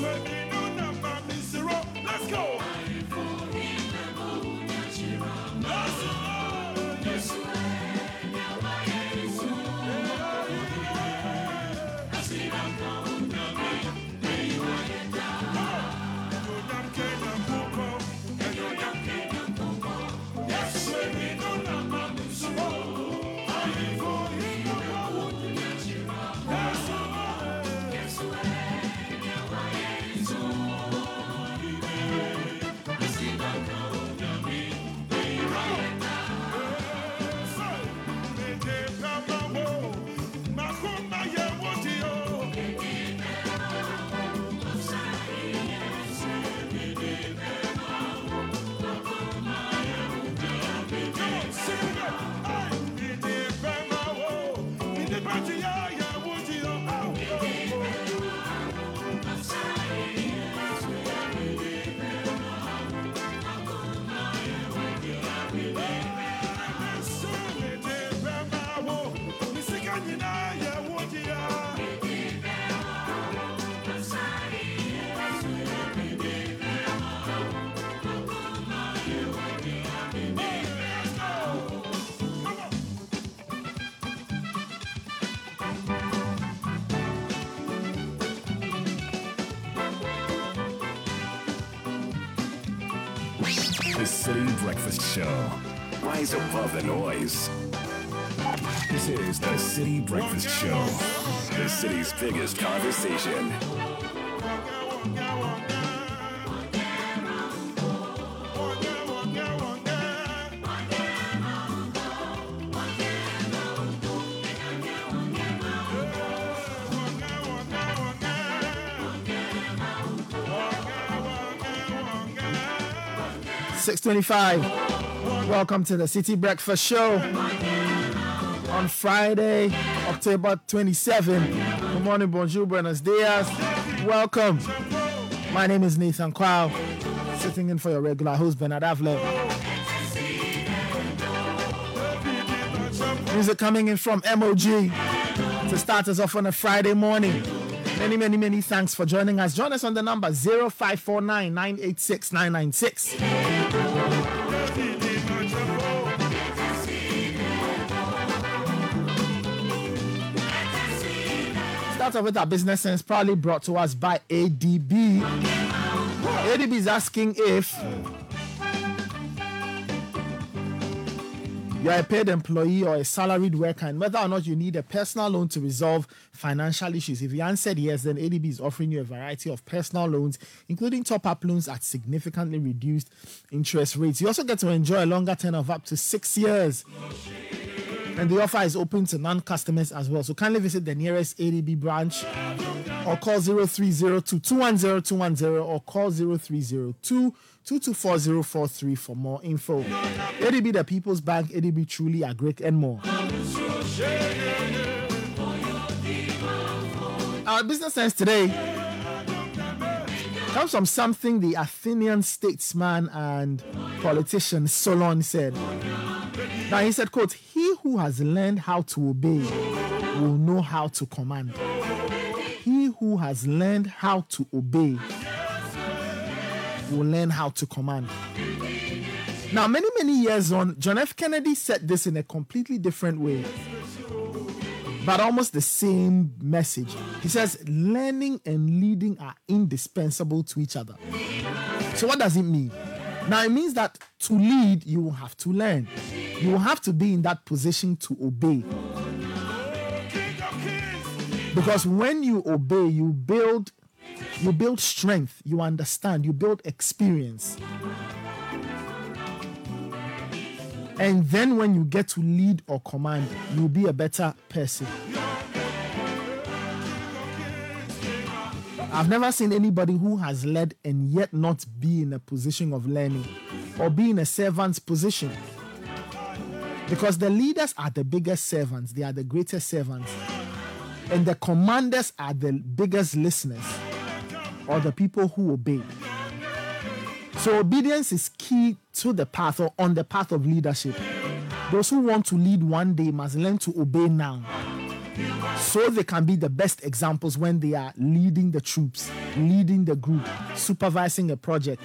Know number zero. Let's go. Rise above the noise. This is the Citi Breakfast Show, the city's biggest conversation. Six twenty-five. Welcome to the Citi Breakfast Show on Friday, October 27. Good morning, bonjour, buenos dias. Welcome. My name is Nathan Kwao, sitting in for your regular host Bernard Avle. Music coming in from MOG to start us off on a Friday morning. Many, many, many thanks for joining us. Join us on the number 0549 Start off with our business sense, probably brought to us by ADB. ADB is asking if you are a paid employee or a salaried worker and whether or not you need a personal loan to resolve financial issues. If you answered yes, then ADB is offering you a variety of personal loans, including top up loans at significantly reduced interest rates. You also get to enjoy a longer term of up to six years. And the offer is open to non customers as well. So kindly visit the nearest ADB branch or call 0302 210 210 or call 0302 224043 for more info. ADB, the People's Bank, ADB truly are great and more. Our business sense today comes from something the Athenian statesman and politician Solon said. Now he said, quote, he who has learned how to obey will know how to command. He who has learned how to obey will learn how to command. Now, many, many years on, John F. Kennedy said this in a completely different way, but almost the same message. He says, learning and leading are indispensable to each other. So, what does it mean? Now, it means that to lead, you will have to learn. You will have to be in that position to obey. Because when you obey, you build you build strength, you understand, you build experience. And then when you get to lead or command, you'll be a better person. I've never seen anybody who has led and yet not be in a position of learning or be in a servant's position. Because the leaders are the biggest servants, they are the greatest servants. And the commanders are the biggest listeners or the people who obey. So obedience is key to the path or on the path of leadership. Those who want to lead one day must learn to obey now. So they can be the best examples when they are leading the troops, leading the group, supervising a project.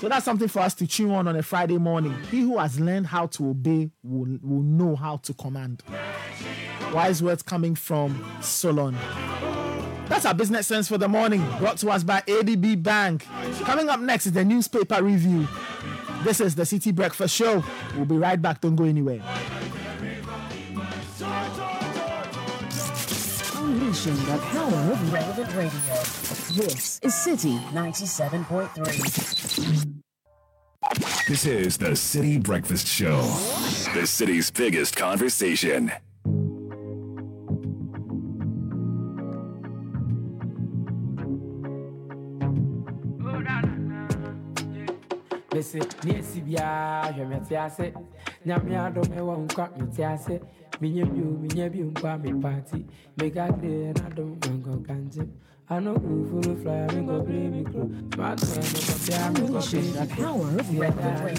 So that's something for us to chew on on a Friday morning. He who has learned how to obey will, will know how to command. Wise words coming from Solon. That's our business sense for the morning, brought to us by ADB Bank. Coming up next is the newspaper review. This is the Citi Breakfast Show. We'll be right back. Don't go anywhere. Unleashing the power of relevant radio. This is Citi 97.3. This is the Citi Breakfast Show, the city's biggest conversation. Mese, ni esi biara hwɛ me te ase nyame adom ɛwɔ nkwa me te ase menyɛ bio menyɛ bio nkwa me party mega de nadom mankɔ kankye ano kufuru fly me go bring me kro smart boy me go bia me go Unleashing the power of relevant.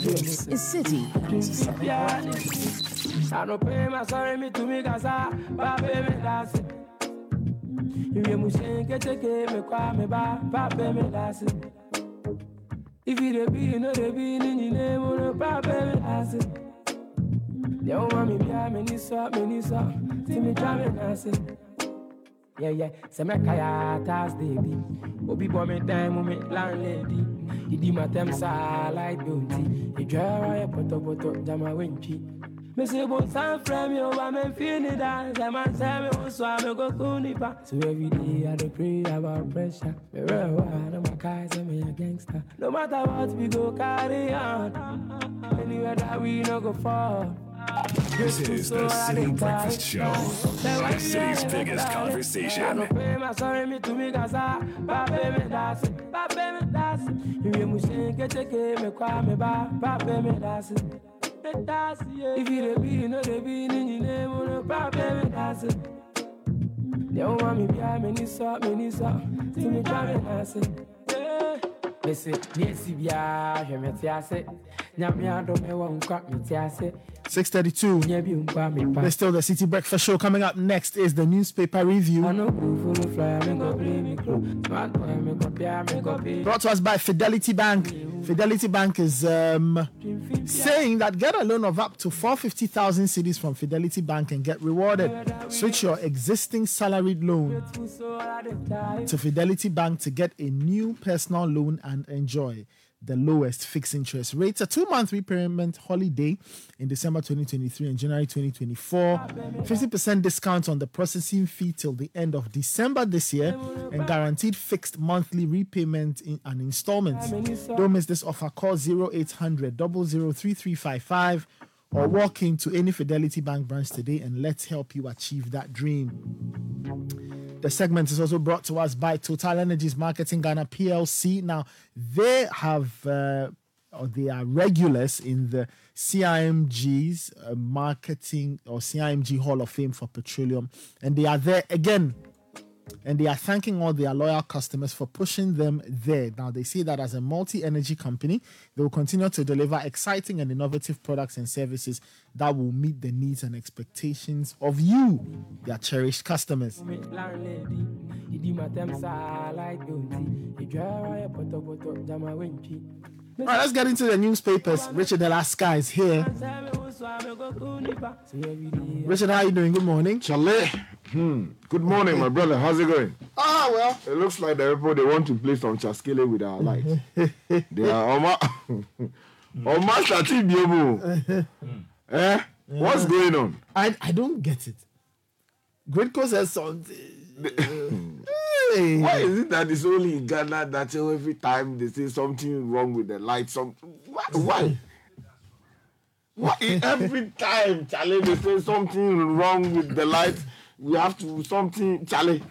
This is Citi. 97.3. Anope ma sorry me to me kasa ba be me dance Iwe mu shen keteke me kwa me ba If you dey be you know dey be ni ni ne mo no ba be me dance Yeah, oh, mommy, so, me ni so, see me try me dance. Yeah, yeah, say me kaya Thursday be. Obi boy me dime me landlady. Idi my them sa like beauty. You draw a poto poto jama winchi. Me say bon san frame yo ba me feel it dance. Say man say me won so me go. So every day I dey pray about pressure. Me real hard, my guys me a gangster. No matter what we go carry on. Anywhere that we no go fall. This is the Citi Breakfast Show, the city's biggest conversation. Me me me me me me me me dance if you dey be you know dey be ni ni ne mo no babe me dance Yeah, oh, mommy, bia me ni so me ni so see me try me dance Yeah. Mese, ni esi bia hwɛ me te ase nyame adom ɛwɔ nkwa me te ase 632. nyɛ bi nkwa me pa There's still the Citi Breakfast Show. Coming up next is the newspaper review. ano kufuru fly me go bring me kro smart boy me go bia me go be Brought to us by Fidelity Bank. Fidelity Bank is um, saying that get a loan of up to 450,000 cedis from Fidelity Bank and get rewarded. Switch your existing salaried loan so I dey die to Fidelity Bank to get a new personal loan and enjoy the lowest fixed interest rates. A two month repayment holiday in December 2023 and January 2024. 50% discount on the processing fee till the end of December this year and guaranteed fixed monthly repayment in and installment. Don't miss this offer. Call 0800 003355 or walk into any Fidelity Bank branch today and let's help you achieve that dream. The segment is also brought to us by Total Energies Marketing Ghana PLC. Now, they have, uh, or they are regulars in the CIMG's uh, Marketing or CIMG Hall of Fame for Petroleum. And they are there again. And they are thanking all their loyal customers for pushing them there. Now, they say that as a multi energy company, they will continue to deliver exciting and innovative products and services that will meet the needs and expectations of you, their cherished customers. Me landlady idi my them sa like beauty you draw a poto poto jama winchi All right, let's get into the newspapers. Richard Alaska is here. Richard, how are you doing? Good morning. Charlie, hmm. good morning, my brother. How's it going? Ah, well. It looks like the people they want to play some chaskele with our lights. they are Oma Oma Shati Biomo. Eh? What's going on? I, I don't get it. Gridco says something. Hey. Why is it that it's only in Ghana that every time they say something wrong with the light, some why? Why? Why every time Charlie they say something wrong with the light, we have to something Charlie.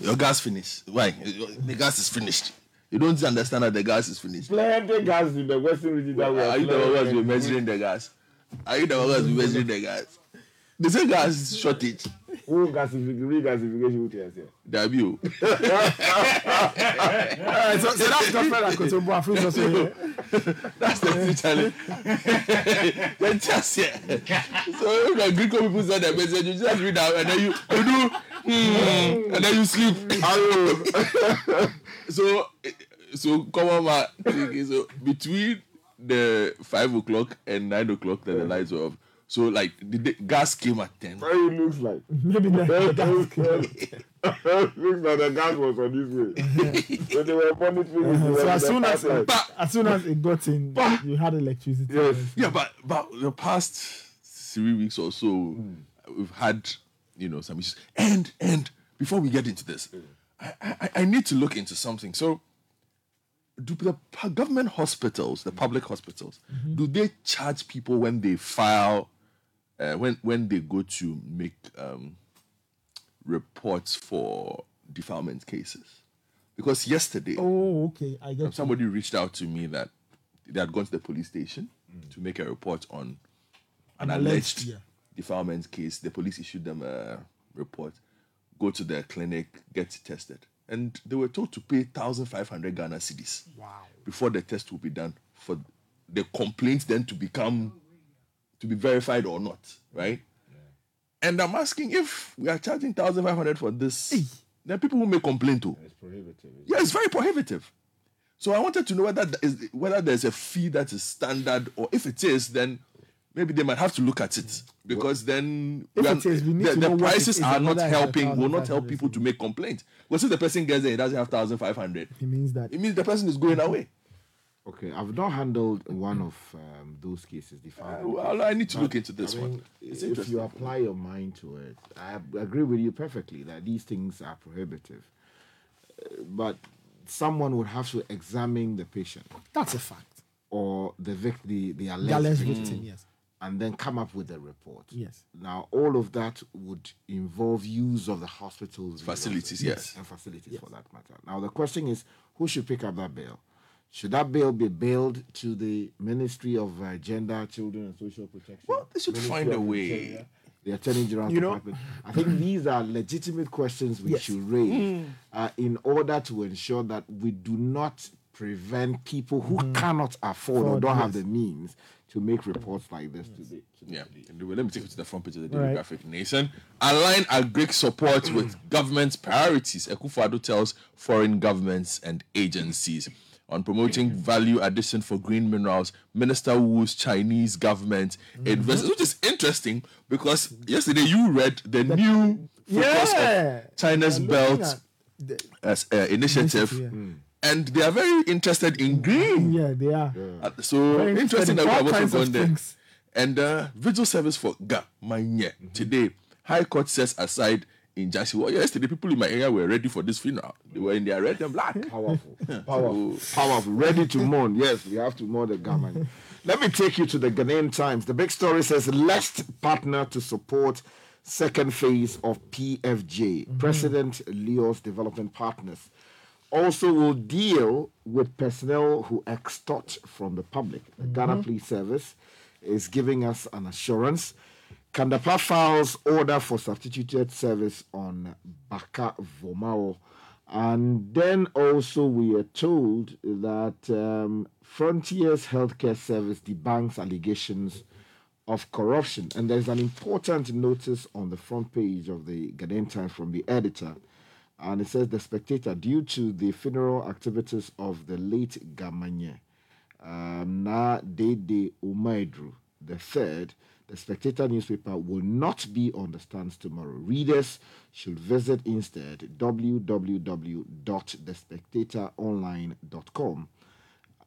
Your gas finished. Why? The gas is finished. You don't understand that the gas is finished. Plenty gas in the western region that we Are you the one who's measuring the gas? Are you the one who's been measuring the gas? They say gas shortage. Who gasification? Regasification with you? W. All right, so, so that's Godfrey Akotombo. I feel so sorry. That's the thing, Charlie. Then just here. So if the Greek people send a message, you just read out and then you, you do, hmm, and then you sleep. so, so come on, man. So between the five o'clock and nine o'clock, then the lights were off. So like the, the gas came at ten. What it looks like? Maybe not. looks like the gas was on this way. so they were monitoring it. Uh-huh. So as soon as, passing. as soon as it got in, you had electricity. Yes. Yeah, but but the past three weeks or so, hmm. we've had you know some issues. And and before we get into this, hmm. I, I I need to look into something. So, do the government hospitals, the hmm. public hospitals, mm-hmm. do they charge people when they file, uh, when when they go to make um, reports for defilement cases? Because yesterday, Oh, okay. I get you. somebody reached out to me that they had gone to the police station to make a report on an, An alleged, alleged, yeah. defilement case. The police issued them a report. Go to their clinic, get tested, and they were told to pay thousand five hundred Ghana cedis. Wow. Before the test will be done for the complaint then to become to be verified or not, right? And I'm asking if we are charging thousand five hundred for this, then people will make complaint too. It's prohibitive. Yeah, it's very prohibitive. So I wanted to know whether is, whether there's a fee that is standard, or if it is, then maybe they might have to look at it because then are- it is, we need the, the know what it prices are not whether it's a helping. Will not help people to make complaint. Because if the person gets there, he doesn't have thousand five hundred. It means that. It means the person is going away. Okay, I've not handled one of um, those cases. Defilement. Well, I need to look into this I mean, one. It's if you apply your mind to it, I agree with you perfectly that these things are prohibitive. Uh, But someone would have to examine the patient That's a fact. or the vic- the, the alleged The alleged victim victim, yes. and then come up with a report. Yes. Now, all of that would involve use of the hospital's Facilities, resources. yes. and facilities for that matter. Now, the question is, who should pick up that bill? Should that bill be billed to the Ministry of uh, Gender, Children, and Social Protection? Well, they should Ministry find a way. Interior, The Attorney General's You know- I think these are legitimate questions we Yes. should raise uh, in order to ensure that we do not prevent people who cannot afford or don't have the means to make reports like this to the, to the Yeah. Let me take you to the front page of the Right. Daily Graphic Nation. Align our Agric support with government's priorities. Akufo-Addo tells foreign governments and agencies. On promoting value addition for green minerals, Minister Wu's Chinese government investment, which is interesting because yesterday you read the, new focus Yeah. of China's They're Belt the- as, uh, initiative, yeah. and they are very interested in green. Yeah, they are. Uh, so Very interesting that we have also gone there. And uh, vigil service for Ga Mantse today. High Court sets aside injunction. Well, yesterday people in my area were ready for this funeral. They were in their red and black. Powerful, powerful, powerful. Ready to mourn. Yes, we have to mourn the government. Let me take you to the Ghanaian Times. The big story says Lest partner to support second phase of PFJ. Mm-hmm. President Leo's Development Partners also will deal with personnel who extort from the public. The Ghana mm-hmm. Police Service is giving us an assurance. Kandapa files order for substituted service on Baka Vomao. And then also we are told that um, Frontiers Healthcare Service debunks allegations of corruption. And there's an important notice on the front page of the Ghanaian Times from the editor. And it says, The Spectator, due to the funeral activities of the late Ga Mantse, um, Na Dede Umaidru the third, the Spectator newspaper will not be on the stands tomorrow. Readers should visit instead www.thespectatoronline.com.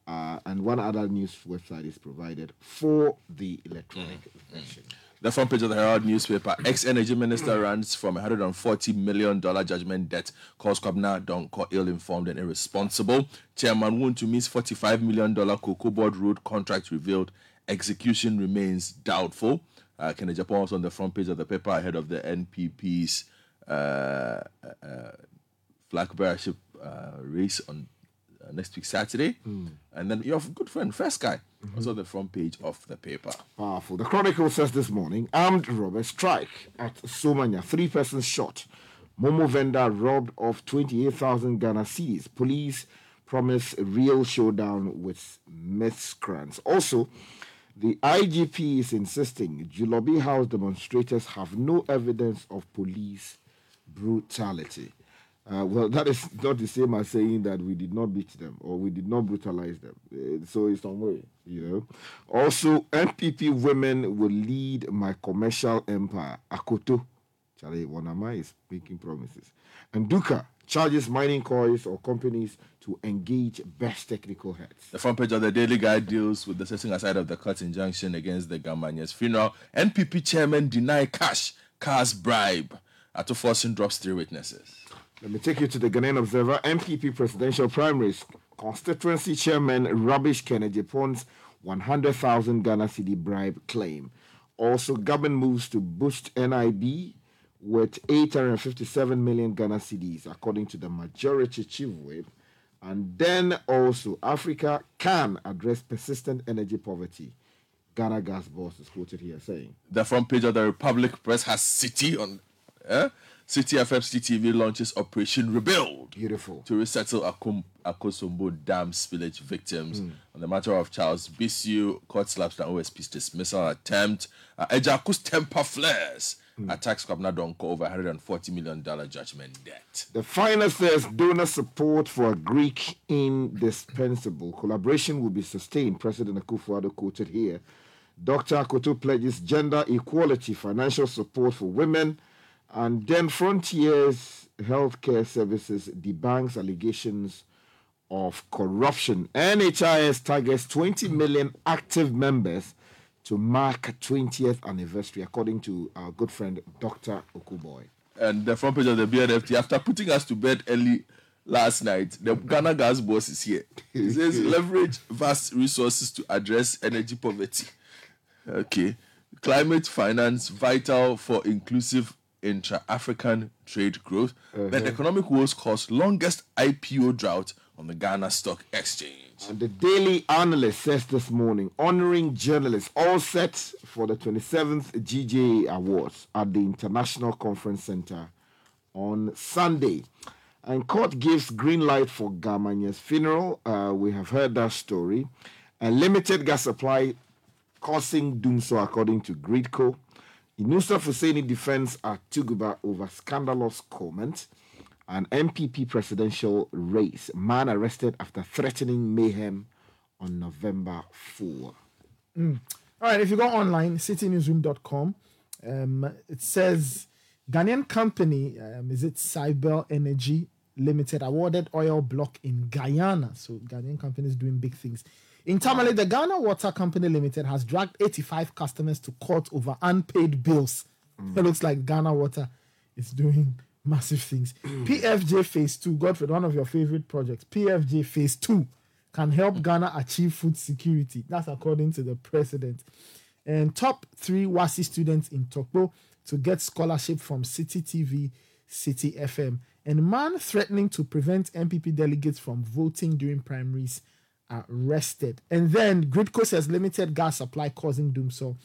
Uh, and one other news website is provided for the electronic mm. Mm. version. The front page of the Herald newspaper, ex-energy minister mm. runs from a $140 million judgment debt, calls Kwabena Donkor ill-informed and irresponsible. Chairman Wontumi's $45 million Cocoa Board Road contract revealed execution remains doubtful. Uh, Kennedy Agyapong was on the front page of the paper ahead of the NPP's uh, uh, flag bearership uh, race on uh, next week Saturday. And then your good friend, First Guy, was on the front page of the paper. Powerful. The Chronicle says this morning armed robbers strike at Somanya. Three persons shot. Momo vendor robbed of 28,000 Ghana cedis. Police promise real showdown with miscreants. Also, the IGP is insisting Jubilee House demonstrators have no evidence of police brutality. Uh, well, that is not the same as saying that we did not beat them or we did not brutalize them. Uh, so it's some way, you know. Also, NPP women will lead my commercial empire. Akoto, Charlie Wanama is making promises. And Duka charges mining quarries or companies to engage best technical heads. The front page of the Daily Guide deals with the setting aside of the court injunction against the Ga Mantse's funeral. NPP chairman deny cash, cars bribe. Ato Forson drops three witnesses. Let me take you to the Ghanaian Observer. NPP presidential primaries. Constituency chairman Rubbish Kennedy Pons 100,000 Ghana cedi bribe claim. Also, government moves to boost NIB with 857 million Ghana cedis, according to the majority chief whip. And then also, Africa can address persistent energy poverty. Ghana gas boss is quoted here saying. The front page of the Republic Press has City on. Eh? City FFC TV launches Operation Rebuild Beautiful. to resettle Akum, Akosombo Dam spillage victims. On the matter of Charles Bissue, court slaps the OSP's dismissal attempt. Uh, Agyarko's temper flares. Attacks Kwabena Donkor over $140 million judgment debt. The final says donor support for agric indispensable. Collaboration will be sustained. President Akufo-Addo quoted here. Dr. Akoto pledges gender equality, financial support for women, and then Frontiers Healthcare Services debunks allegations of corruption. NHIS targets 20 million active members to mark 20th anniversary, according to our good friend Dr. Okuboy. and the front page of the B&FT after putting us to bed early last night. The Ghana gas boss is here. He says leverage vast resources to address energy poverty. Okay, climate finance vital for inclusive intra-African trade growth. Then uh-huh. economic woes cause longest IPO drought on the Ghana Stock Exchange. And the Daily Analyst says this morning, honoring journalists all set for the 27th GJA Awards at the International Conference Center on Sunday. And court gives green light for Ga Mantse's funeral. Uh, we have heard that story. A limited gas supply causing doom so according to Gridco. Inusa Husseini defends at Tuguba over scandalous comment. An NPP presidential race. Man arrested after threatening mayhem on November 4. All right, if you go online, citinewsroom.com, um, it says Ghanaian company, um, is it Cybel Energy Limited, awarded oil block in Guyana. So Ghanaian companies doing big things. In Tamale, the Ghana Water Company Limited has dragged 85 customers to court over unpaid bills. It looks like Ghana Water is doing massive things. Mm. PFJ Phase 2, Godfrey, one of your favorite projects, PFJ Phase 2 can help mm. Ghana achieve food security. That's according to the president. And top three WASSCE students in Tokpo to get scholarship from Citi TV, Citi FM. And man threatening to prevent NPP delegates from voting during primaries arrested. And then Gridco says limited gas supply causing doom so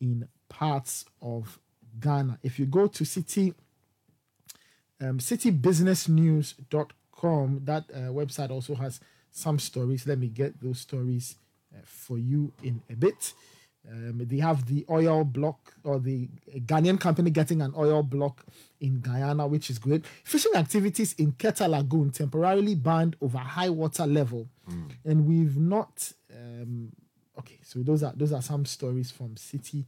in parts of Ghana. If you go to Citi um, citibusinessnews.com. That uh, website also has some stories. Let me get those stories uh, for you in a bit. Um, they have the oil block or the Ghanaian company getting an oil block in Guyana, which is great. Fishing activities in Keta Lagoon temporarily banned over high water level, and we've not um, okay, so those are those are some stories from Citi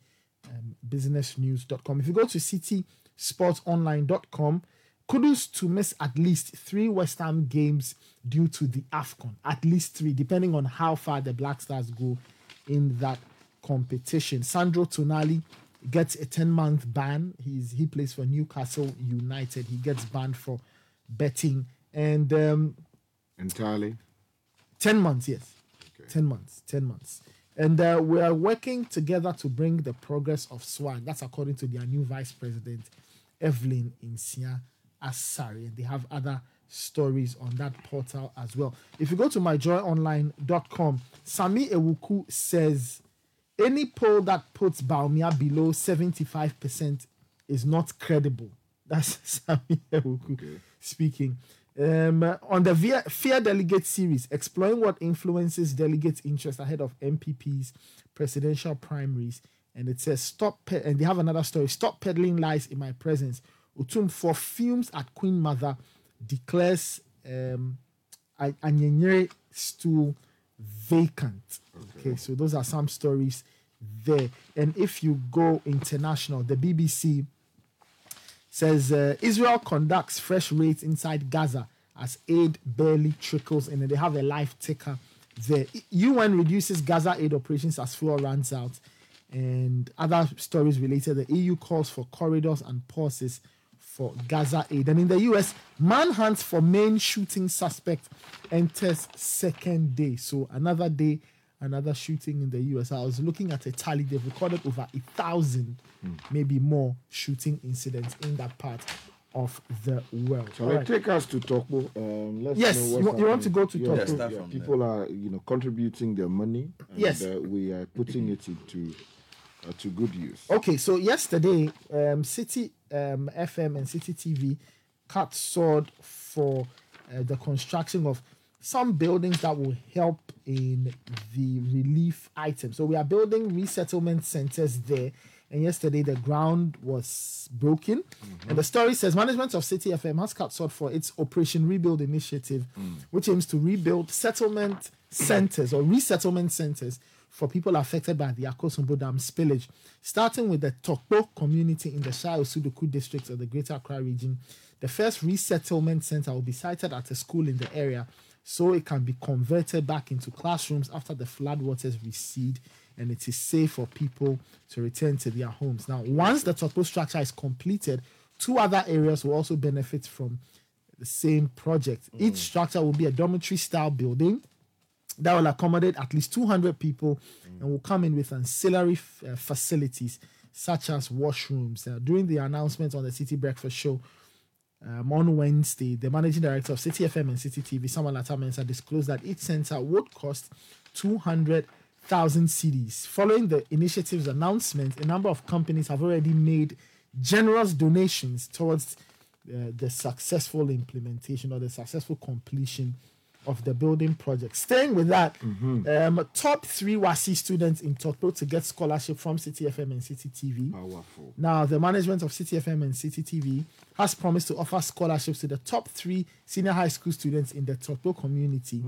um, businessnews.com. If you go to citisportsonline.com, Kudus to miss at least three West Ham games due to the AFCON. At least three, depending on how far the Black Stars go in that competition. Sandro Tonali gets a 10 month ban. He's he plays for Newcastle United. He gets banned for betting. And um, Entirely. 10 months, yes. 10 months, 10 months. And uh, we are working together to bring the progress of SWAG. That's according to their new vice president, Evelyn Insia Asari. And they have other stories on that portal as well. If you go to myjoyonline.com, Sammi Awuku says any poll that puts Bawumia below 75% is not credible. That's Sammi Awuku speaking. Um, on the Fear, Fear Delegate series, exploring what influences delegates' interest ahead of NPP's presidential primaries. And it says, Stop, pe-, and they have another story Stop peddling lies in my presence. Utum for fumes at Queen Mother declares um, Anyenyere stool vacant. Okay, so those are some stories there. And if you go international, the BBC says uh, Israel conducts fresh raids inside Gaza as aid barely trickles in, and they have a live ticker there. UN reduces Gaza aid operations as fuel runs out, and other stories related. The EU calls for corridors and pauses for Gaza aid, and in the US, manhunt for Maine shooting suspect enters second day. So another day. Another shooting in the US. I was looking at a tally. They've recorded over a thousand, maybe more, shooting incidents in that part of the world. Shall right. take us to Tokpo? Um, let's Yes, you you want to go to Yeah, Tokpo? Yeah, start yeah, from people are, you know, contributing their money. And, Yes. uh, we are putting it into uh, to good use. Okay, so yesterday, um, Citi um, FM and Citi TV cut sword for uh, the construction of some buildings that will help in the relief items. So we are building resettlement centers there. And yesterday the ground was broken. And the story says management of Citi FM has cut sword for its Operation Rebuild initiative, which aims to rebuild settlement centers or resettlement centers for people affected by the Akosombo Dam spillage, starting with the Tokpo community in the Shai Osudoku district of the Greater Accra region. The first resettlement center will be sited at a school in the area so it can be converted back into classrooms after the floodwaters recede and it is safe for people to return to their homes. Now, once the Tokpo structure is completed, two other areas will also benefit from the same project. Each mm. structure will be a dormitory style building that will accommodate at least 200 people and will come in with ancillary f- uh, facilities such as washrooms. Uh, during the announcement on the Citi Breakfast Show um, on Wednesday, the managing director of Citi FM and Citi TV, Samuel Attah-Mensah, disclosed that each center would cost 200,000 cedis. Following the initiative's announcement, a number of companies have already made generous donations towards uh, the successful implementation or the successful completion of the building project. Staying with that, um, top three WASSCE students in Tokpo to get scholarship from Citi FM and Citi TV. Powerful. Now, the management of Citi FM and Citi TV has promised to offer scholarships to the top three senior high school students in the Tokpo community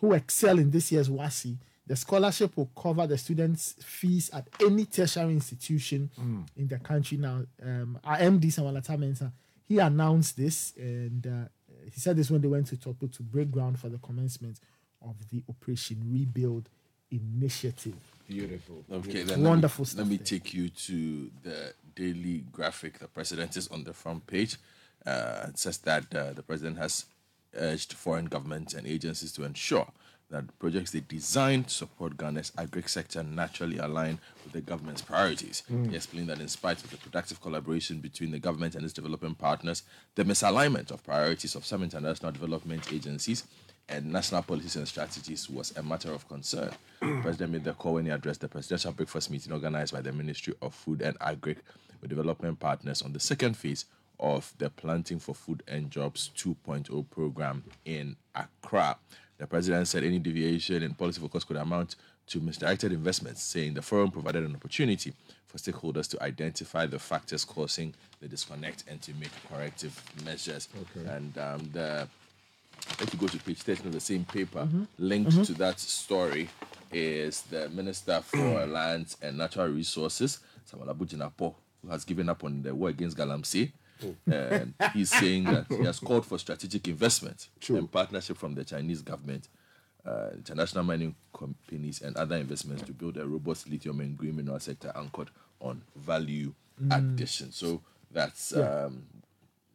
who excel in this year's WASSCE. The scholarship will cover the students' fees at any tertiary institution in the country. Now, um, our MD Samuel Attah-Mensah, he announced this and uh, he said this when they went to Tokpo to break ground for the commencement of the Operation Rebuild initiative. Beautiful. Okay, then Wonderful let me, stuff Let me there. take you to the daily graphic. The president is on the front page. Uh, it says that uh, the president has urged foreign governments and agencies to ensure that projects they design to support Ghana's agri sector naturally align with the government's priorities. Hmm. He explained that in spite of the productive collaboration between the government and its development partners, the misalignment of priorities of some international development agencies and national policies and strategies was a matter of concern. Hmm. president made the call when he addressed the presidential breakfast meeting organized by the Ministry of Food and Agri with development partners on the second phase of the Planting for Food and Jobs 2.0 program in Accra. The president said any deviation in policy focus could amount to misdirected investments, saying the forum provided an opportunity for stakeholders to identify the factors causing the disconnect and to make corrective measures. And um, the if you go to page 13 of the same paper, linked to that story, is the Minister for Lands and Natural Resources, Samuel Abu Jinapor, who has given up on the war against Galamsey. And he's saying that he has called for strategic investment and partnership from the Chinese government, uh, international mining companies, and other investments to build a robust lithium and green mineral sector anchored on value addition. So that's um,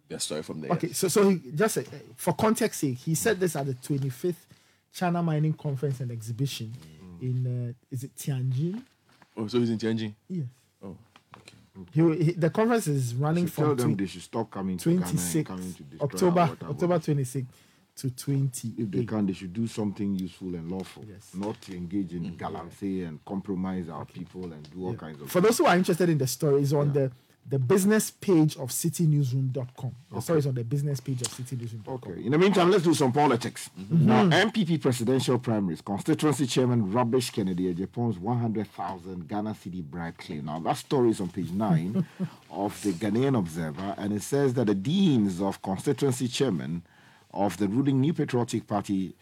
the story from there. Okay, so so he, just uh, for context sake, he said this at the 25th China Mining Conference and Exhibition in uh, is it Tianjin? Oh, so he's in Tianjin? Yes. Okay. He, he, the conference is running So tell from them tw- they should stop coming to Ghana 26 coming to October October bodies. 26 to 28. If they can, they should do something useful and lawful. Yes. Not engage in mm. galamsey and compromise our people and do all kinds of For those who are interested in the story, it's on the the business page of citinewsroom.com. The story is on the business page of citinewsroom.com. Okay. In the meantime, let's do some politics. Mm-hmm. Now, NPP presidential primaries, constituency chairman Rubbish Kennedy Agyapong's 100,000 Ghana cedi bribe claim. Now, that story is on page 9 of the Ghanaian Observer, and it says that the deans of constituency chairman of the ruling New Patriotic Party,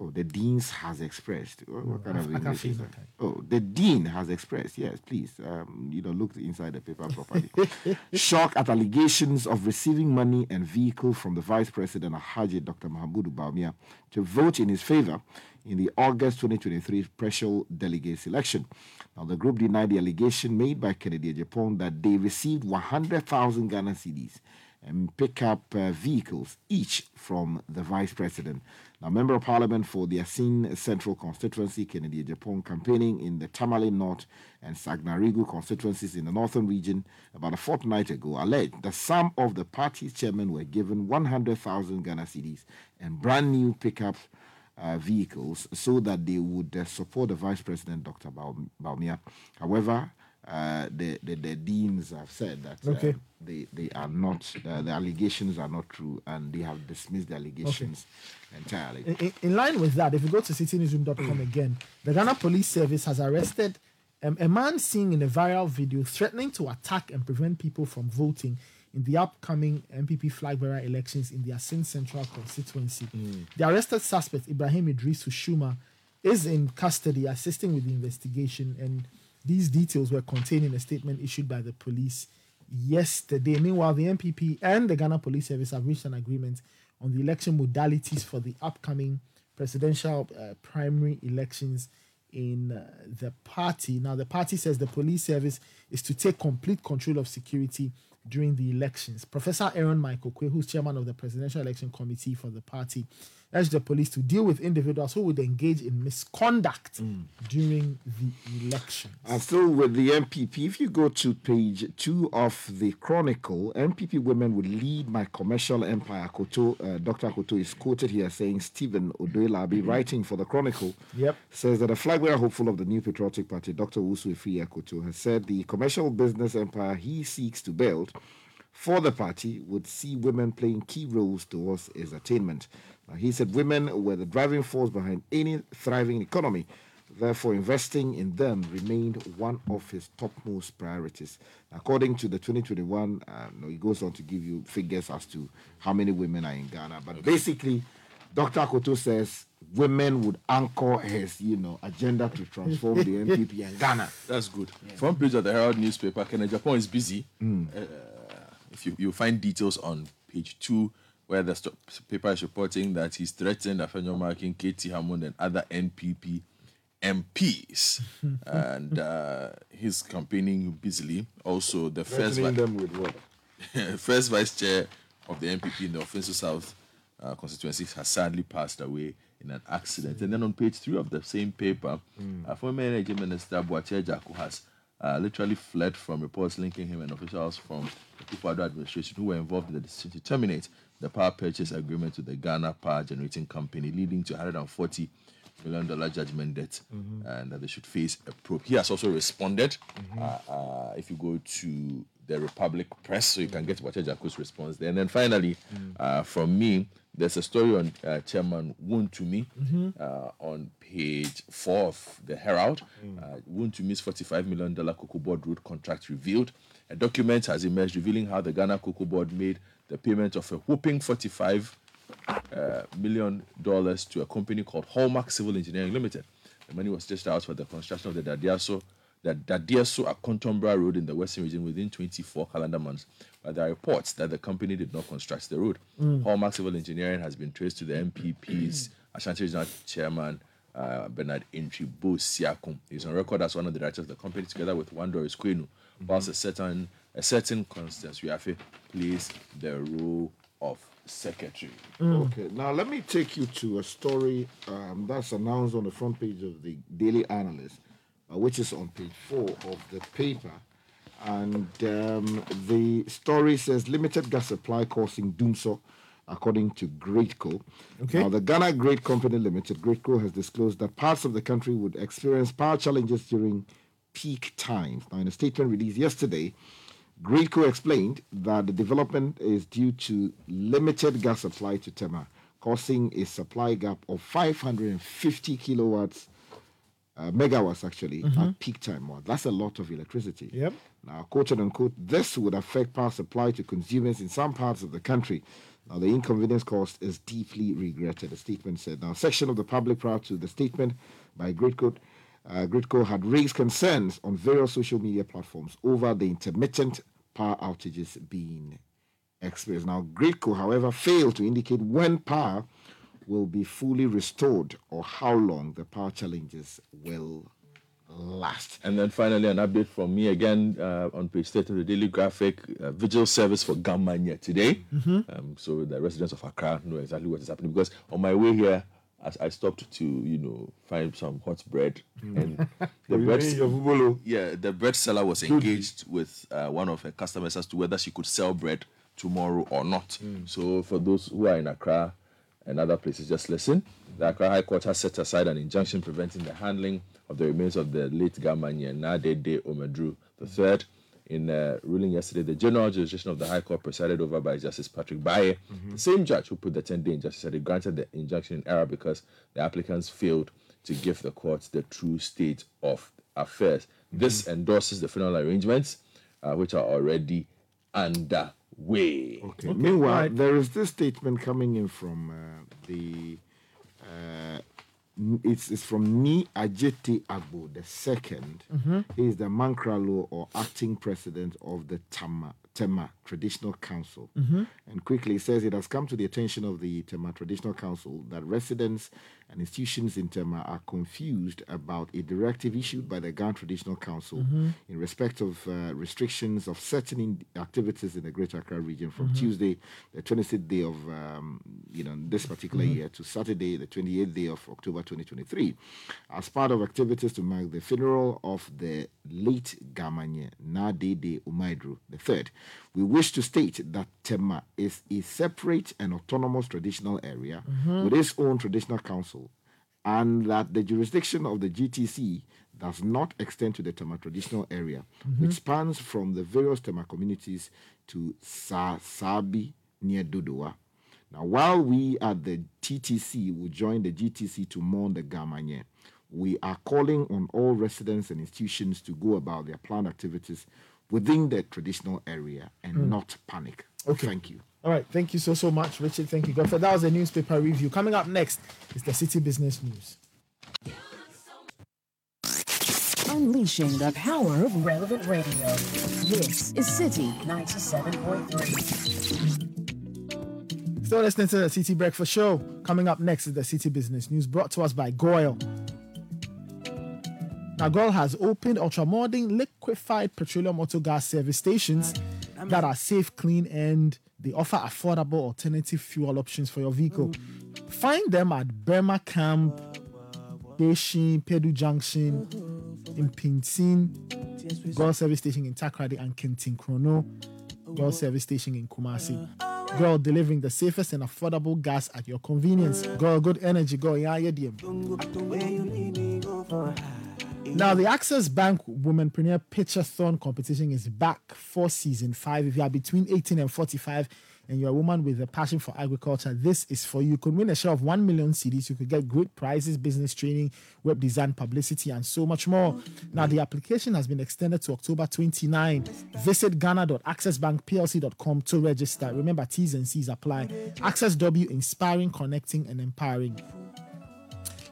oh, the deans has expressed. What, what kind of I can't English feel is that that? Oh, the dean has expressed. Yes, please. Um, you know, look inside the paper properly. Shock at allegations of receiving money and vehicle from the vice president of Haji Dr. Mahamudu Bawumia to vote in his favor in the August 2023 special delegates election. Now, the group denied the allegation made by Kennedy Agyapong that they received 100,000 Ghana cedis and pick up uh, vehicles each from the vice president. Now, member of parliament for the Asin Central constituency, Kennedy Agyapong, campaigning in the Tamale North and Sagnarigu constituencies in the northern region about a fortnight ago, alleged that some of the party's chairmen were given 100,000 Ghana cedis and brand new pickup uh, vehicles so that they would uh, support the vice president, Dr. Baum- Bawumia. However, uh, the, the the deans have said that uh, they they are not uh, the allegations are not true and they have dismissed the allegations entirely. in, in- in line with that, if you go to citinewsroom.com again, the Ghana Police Service has arrested um, a man seen in a viral video threatening to attack and prevent people from voting in the upcoming NPP flag bearer elections in the Asin Central constituency. The arrested suspect, Ibrahim Idris Hushuma, is in custody assisting with the investigation, and these details were contained in a statement issued by the police yesterday. Meanwhile, the NPP and the Ghana Police Service have reached an agreement on the election modalities for the upcoming presidential uh, primary elections in uh, the party. Now, the party says the police service is to take complete control of security during the elections. Professor Aaron Michael Oquaye, who's chairman of the Presidential Election Committee for the party, urged the police to deal with individuals who would engage in misconduct during the election. And still with the NPP, if you go to page two of the Chronicle, NPP women would lead my commercial empire. Koto, uh, Dr. Koto is quoted here saying Stephen Odoelabi, writing for the Chronicle, Yep. says that a flag bearer hopeful of the new patriotic party, Dr. Owusu Afriyie Akoto, has said the commercial business empire he seeks to build for the party would see women playing key roles towards its attainment. Now, he said women were the driving force behind any thriving economy. Therefore, investing in them remained one of his topmost priorities. According to the 2021, uh, no, he goes on to give you figures as to how many women are in Ghana. But basically, Dr. Koto says women would anchor his, you know, agenda to transform the NPP and Ghana. That's good. Front page of the Herald newspaper, Kennedy Agyapong is busy. Uh, if you you find details on page two, where the paper is reporting that he's threatened Afenyo Markin, K.T. Hammond, and other NPP MPs, and uh, he's campaigning busily. Also, the first vi- them with what? first vice chair of the NPP in the Offinso South uh, constituency has sadly passed away in an accident. And then on page three of the same paper, uh, former Energy Minister Boakye Agyarko has uh, literally fled from reports linking him and officials from the Kufuor administration who were involved in the decision to terminate the power purchase agreement with the Ghana Power Generating Company, leading to 140 million dollar judgment debt and that they should face a probe. He has also responded. Uh, uh, if you go to the Republic Press, so you can get Boakye Agyarko's response there. And then finally, uh, from me, there's a story on uh, Chairman Wontumi uh, on page four of the Herald. Uh, Wontumi's $45 million Cocoa Board road contract revealed. A document has emerged revealing how the Ghana Cocoa Board made the payment of a whopping 45 uh, million dollars to a company called Hallmark Civil Engineering Limited. The money was dished out for the construction of the Dadiaso, the Dadiaso Akontombra Road in the Western region within 24 calendar months. But there are reports that the company did not construct the road. Hallmark Civil Engineering has been traced to the NPP's Ashanti Regional Chairman uh, Bernard Antwi Boasiako. He's on record as one of the directors of the company, together with one Doris Kwenu, whilst a certain a certain Constance Wiafe plays the role of secretary. Okay, now let me take you to a story um, that's announced on the front page of the Daily Analyst, uh, which is on page four of the paper. And um, the story says limited gas supply causing dumsor, according to Gridco. Okay. Now, the Ghana Grid Company Limited, Gridco, has disclosed that parts of the country would experience power challenges during peak times. Now, in a statement released yesterday, Gridco explained that the development is due to limited gas supply to Tema, causing a supply gap of 550 kilowatts, uh, megawatts actually, at peak time. Wow, that's a lot of electricity. Yep. Now, quote unquote, this would affect power supply to consumers in some parts of the country. Now, the inconvenience caused is deeply regretted, the statement said. Now, a section of the public prior to the statement by Gridco, uh, Gridco had raised concerns on various social media platforms over the intermittent power outages being experienced. Now, Gridco, however, failed to indicate when power will be fully restored or how long the power challenges will last. And then finally, an update from me again uh, on page 30 of the Daily Graphic. Uh, vigil service for Ga Mantse today. Um, so the residents of Accra know exactly what is happening. Because on my way here, as I stopped to, you know, find some hot bread. And the bread, yeah, the bread seller was engaged with uh, one of her customers as to whether she could sell bread tomorrow or not. So for those who are in Accra, and other places. Just listen. The Accra High Court has set aside an injunction preventing the handling of the remains of the late Ga Mantse Nadede Omedru III. In a ruling yesterday, the general jurisdiction of the High Court, presided over by Justice Patrick Baye, the same judge who put the 10 day injunction, said he granted the injunction in error because the applicants failed to give the court the true state of affairs. This endorses the final arrangements, uh, which are already underway. Okay. Meanwhile, there is this statement coming in from uh, the. Uh, n- it's, it's from Ni Ajete Agbo the 2nd mm-hmm. He is the Mankralo or acting president of the Tama, Tema Traditional Council. And quickly it says it has come to the attention of the Tema Traditional Council that residents and institutions in Tema are confused about a directive issued by the Ga Traditional Council in respect of uh, restrictions of certain in- activities in the Greater Accra region from Tuesday, the 26th day of um, you know this particular year, to Saturday, the 28th day of October 2023, as part of activities to mark the funeral of the late Ga Mantse Nadede Umaidru III. We wish to state that Tema is a separate and autonomous traditional area mm-hmm. with its own traditional council and that the jurisdiction of the GTC does not extend to the Tema traditional area, mm-hmm. which spans from the various Tema communities to Sa- Sabi near Dodoa. Now, while we at the TTC will join the GTC to mourn the Ga Mantse, we are calling on all residents and institutions to go about their planned activities within the traditional area and hmm. not panic. Okay. Thank you. All right, thank you so so much, Richard. Thank you, Godfrey. That was a newspaper review. Coming up next is the Citi Business News. Unleashing the power of relevant radio. This is Citi 97.3. Still listening to the Citi Breakfast Show. Coming up next is the Citi Business News brought to us by GOIL. Now, GOIL has opened ultramodern liquefied petroleum auto gas service stations that are safe, clean, and they offer affordable alternative fuel options for your vehicle. Find them at Burma Camp, Beijing, Pedu Junction, in Pintin, GOIL Service Station in Takoradi, and Kentin Chrono, GOIL Service Station in Kumasi. GOIL delivering the safest and affordable gas at your convenience. GOIL, good energy. GOIL, yeah, yeah, DM. Now, the Access Bank Womenpreneur Pitchathon competition is back for season five. If you are between 18 and 45 and you're a woman with a passion for agriculture, this is for you. You could win a share of 1 million cedis. You could get great prizes, business training, web design, publicity, and so much more. Now, the application has been extended to October 29. Visit ghana.accessbankplc.com to register. Remember, T's and C's apply. Access W, inspiring, connecting, and empowering.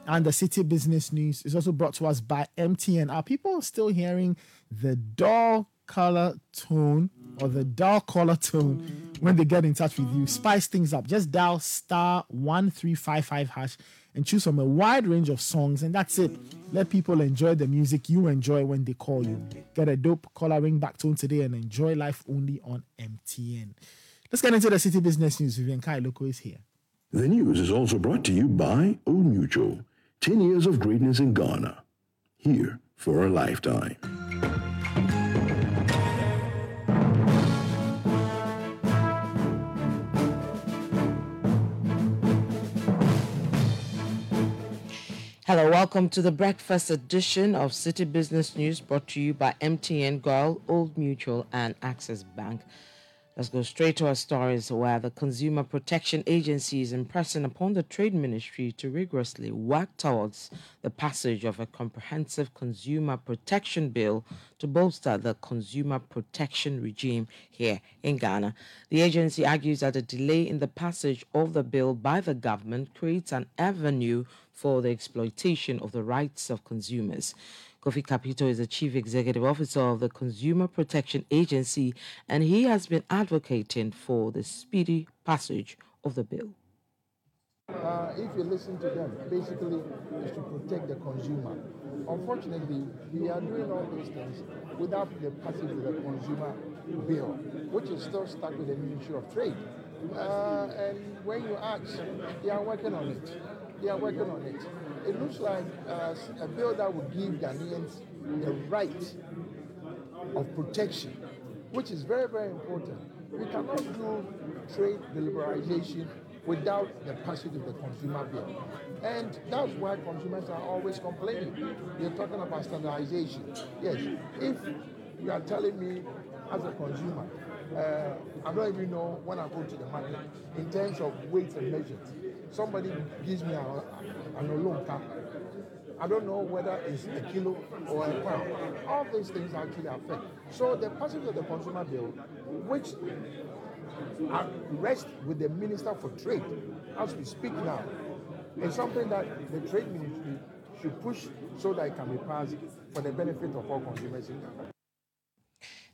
And the Citi Business News is also brought to us by MTN. Are people still hearing the dull color tone or the dull color tone when they get in touch with you? Spice things up. Just dial star 1355 hash and choose from a wide range of songs, and that's it. Let people enjoy the music you enjoy when they call you. Get a dope color ring back tone today and enjoy life only on MTN. Let's get into the Citi Business News. Vivian Kai Lokko is here. The news is also brought to you by Old Mutual. 10 years of greatness in Ghana. Here for a lifetime. Hello, welcome to the breakfast edition of Citi Business News brought to you by MTN GOIL, Old Mutual, and Access Bank. Let's go straight to our stories where the Consumer Protection Agency is impressing upon the Trade Ministry to rigorously work towards the passage of a comprehensive consumer protection bill to bolster the consumer protection regime here in Ghana. The agency argues that a delay in the passage of the bill by the government creates an avenue for the exploitation of the rights of consumers. Kofi Kapito is the Chief Executive Officer of the Consumer Protection Agency, and he has been advocating for the speedy passage of the bill. Uh, if you listen to them, basically is to protect the consumer. Unfortunately, we are doing all these things without the passage of the consumer bill, which is still stuck with the Ministry of Trade. Uh, and when you ask, they are working on it. They are working on it. It looks like uh, a bill that would give Ghanaians the right of protection, which is very, very important. We cannot do trade liberalization without the passage of the consumer bill. And that's why consumers are always complaining. You're talking about standardization. Yes, if you are telling me as a consumer, uh, I don't even know when I go to the market in terms of weights and measures. Somebody gives me a, an olonka. I don't know whether it's a kilo or a pound. All these things actually affect. So the passage of the consumer bill, which rests with the Minister for Trade as we speak now, is something that the Trade Ministry should push so that it can be passed for the benefit of all consumers in Ghana.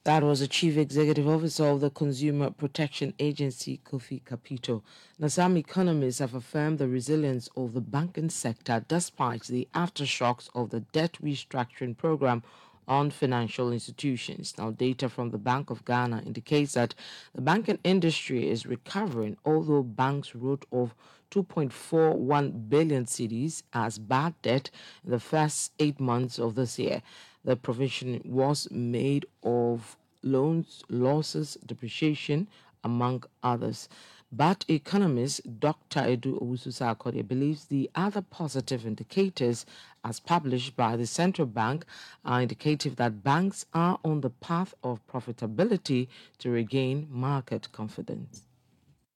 That was the Chief Executive Officer of the Consumer Protection Agency, Kofi Kapito. Now, some economists have affirmed the resilience of the banking sector despite the aftershocks of the debt restructuring program on financial institutions. Now, data from the Bank of Ghana indicates that the banking industry is recovering, although banks wrote off 2.41 billion cedis as bad debt in the first eight months of this year. The provision was made of loans, losses, depreciation, among others. But economist Dr. Edu Owusu-Sarkodie believes the other positive indicators, as published by the central bank, are indicative that banks are on the path of profitability to regain market confidence.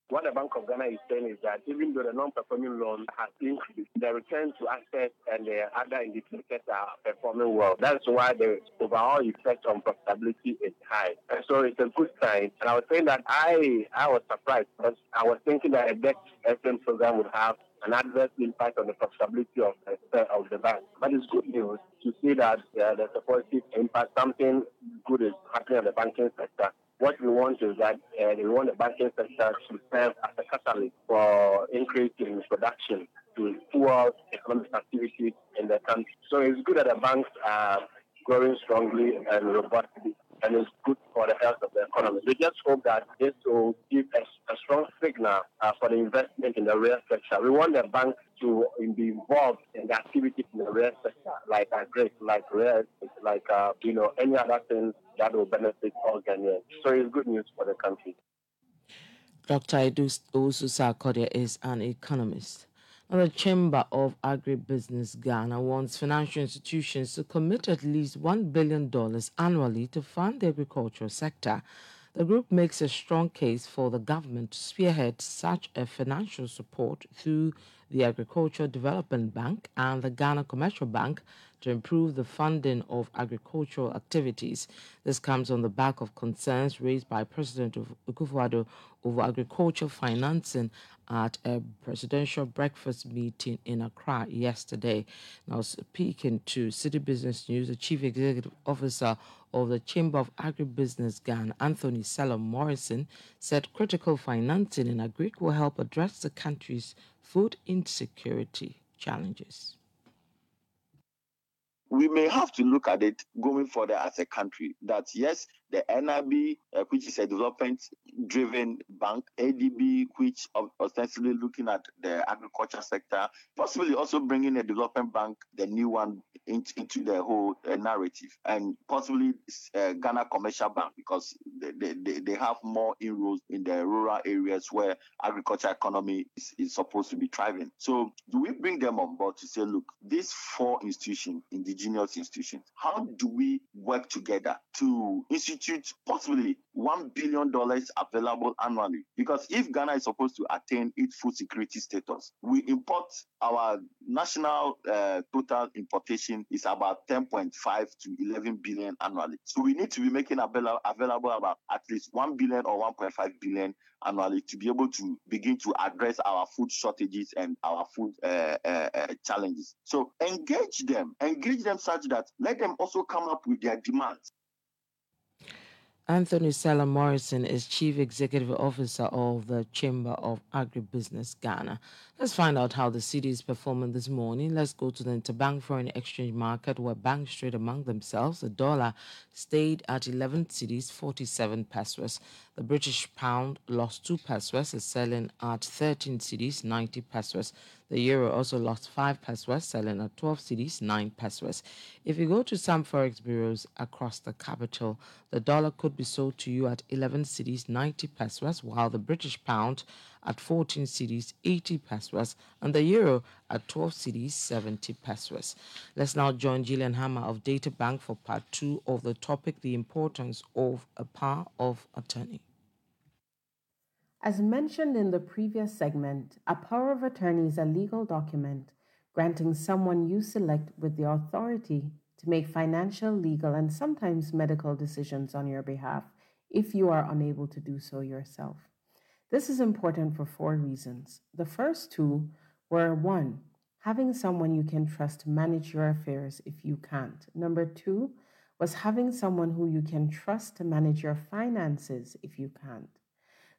What the Bank of Ghana is saying is that even though the non-performing loan has increased, the return to assets and the other indicators are performing well. That's why the overall effect on profitability is high. And so it's a good sign. And I was saying that I I was surprised because I was thinking that a debt SM program would have an adverse impact on the profitability of the, of the bank. But it's good news to see that uh, there's a positive impact. Something good is happening in the banking sector what we want is that uh, we want the banking sector to serve as a catalyst for increase in production to fuel economic activity in the country. So it's good that the banks are growing strongly and robustly, and it's good for the health of the economy. We just hope that this will give a, a strong signal uh, for the investment in the real sector. We want the banks to be involved in the activities in the real sector, like agri, like red, like uh, you know any other things that will benefit all Ghanaians. So it's good news for the country. Dr. Edu Owusu-Sarkodie is an economist. Now, the Chamber of Agribusiness Ghana wants financial institutions to commit at least $1 billion annually to fund the agricultural sector. The group makes a strong case for the government to spearhead such a financial support through the Agricultural Development Bank and the Ghana Commercial Bank to improve the funding of agricultural activities. This comes on the back of concerns raised by President Akufo-Addo over agricultural financing at a presidential breakfast meeting in Accra yesterday. Now, speaking to Citi Business News, the Chief Executive Officer of the Chamber of Agribusiness Ghana, Anthony Selorm Morrison, said critical financing in agric will help address the country's food insecurity challenges we may have to look at it going further as a country that yes, the NIB, uh, which is a development driven bank, ADB, which ostensibly looking at the agriculture sector, possibly also bringing a development bank, the new one, into, into the whole uh, narrative, and possibly uh, Ghana Commercial Bank because they, they, they have more inroads in the rural areas where agriculture economy is, is supposed to be thriving. So, do we bring them on board to say, look, these four institutions, indigenous institutions, how do we work together to institute possibly $1 billion available annually? Because if Ghana is supposed to attain its food security status, we import our national uh, total importation is about 10.5 to 11 billion annually. So we need to be making available, available about at least 1 billion or 1.5 billion annually to be able to begin to address our food shortages and our food uh, uh, uh, challenges. So engage them, engage them such that let them also come up with their demands. Anthony Selorm Morrison is Chief Executive Officer of the Chamber of Agribusiness Ghana. Let's find out how the cedi is performing this morning. Let's go to the interbank foreign exchange market where banks trade among themselves. The dollar stayed at 11 cedis, 47 pesewas. The British pound lost 2 pesewas, selling at 13 cedis, 90 pesewas. The euro also lost 5 pesewas, selling at 12 cedis, 9 pesewas. If you go to some forex bureaus across the capital, the dollar could be sold to you at 11 cedis, 90 pesewas, while the British pound at 14 cedis, 80 pesewas, and the euro at 12 cedis, 70 pesewas. Let's now join Gillian Hammer of Data Bank for part two of the topic the importance of a power of attorney. As mentioned in the previous segment, a power of attorney is a legal document granting someone you select with the authority to make financial, legal, and sometimes medical decisions on your behalf if you are unable to do so yourself. This is important for four reasons. The first two were one, having someone you can trust to manage your affairs if you can't. Number two was having someone who you can trust to manage your finances if you can't.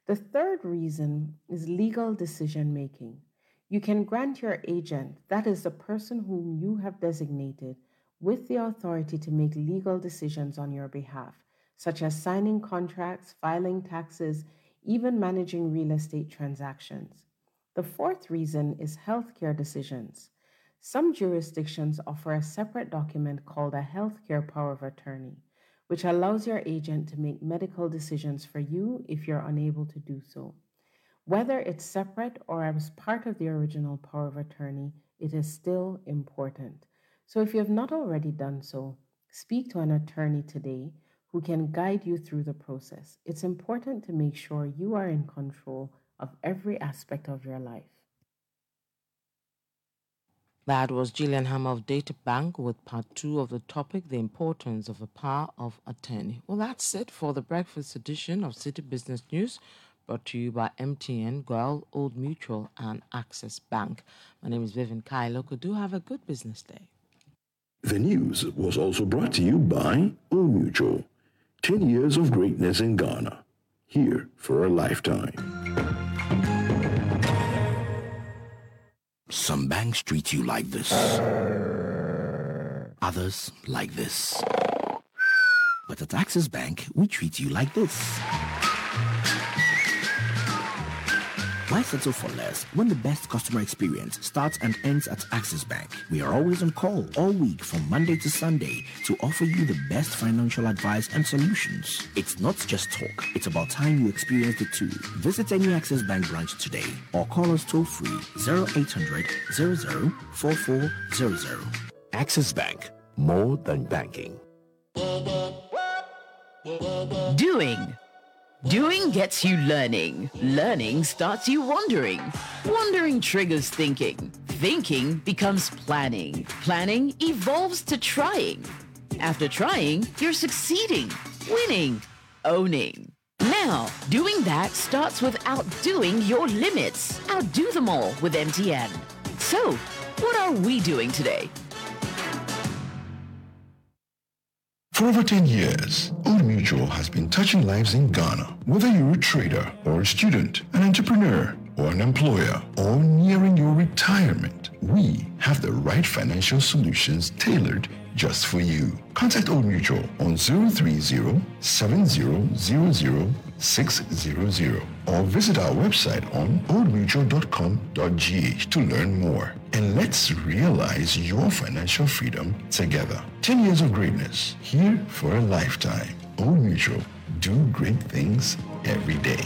The third reason is legal decision making. You can grant your agent, that is the person whom you have designated, with the authority to make legal decisions on your behalf, such as signing contracts, filing taxes, even managing real estate transactions. The fourth reason is healthcare decisions. Some jurisdictions offer a separate document called a healthcare power of attorney which allows your agent to make medical decisions for you if you're unable to do so. Whether it's separate or as part of the original power of attorney, it is still important. So if you have not already done so, speak to an attorney today who can guide you through the process. It's important to make sure you are in control of every aspect of your life. That was Gillian Hammer of Data Bank with part two of the topic, the importance of a power of attorney. Well, that's it for the breakfast edition of Citi Business News, brought to you by MTN, GOIL, Old Mutual, and Access Bank. My name is Vivian Kai Lokko. Do have a good business day. The news was also brought to you by Old Mutual. 10 years of greatness in Ghana. Here for a lifetime. Some banks treat you like this. Others like this. But at Access Bank, we treat you like this. Why settle for less when the best customer experience starts and ends at Access Bank? We are always on call all week from Monday to Sunday to offer you the best financial advice and solutions. It's not just talk, it's about time you experience it too. Visit any Access Bank branch today or call us toll free 0800 00 4400. Access Bank, more than banking. Doing Doing gets you learning. Learning starts you wondering. Wondering triggers thinking. Thinking becomes planning. Planning evolves to trying. After trying, you're succeeding, winning, owning. Now, doing that starts with outdoing your limits. Outdo them all with MTN. So, what are we doing today? For over 10 years, Old Mutual has been touching lives in Ghana. Whether you're a trader or a student, an entrepreneur or an employer, or nearing your retirement, we have the right financial solutions tailored just for you. Contact Old Mutual on 030-7000-600 or visit our website on oldmutual.com.gh to learn more. And let's realize your financial freedom together. 10 years of greatness, here for a lifetime. Old Mutual, do great things every day.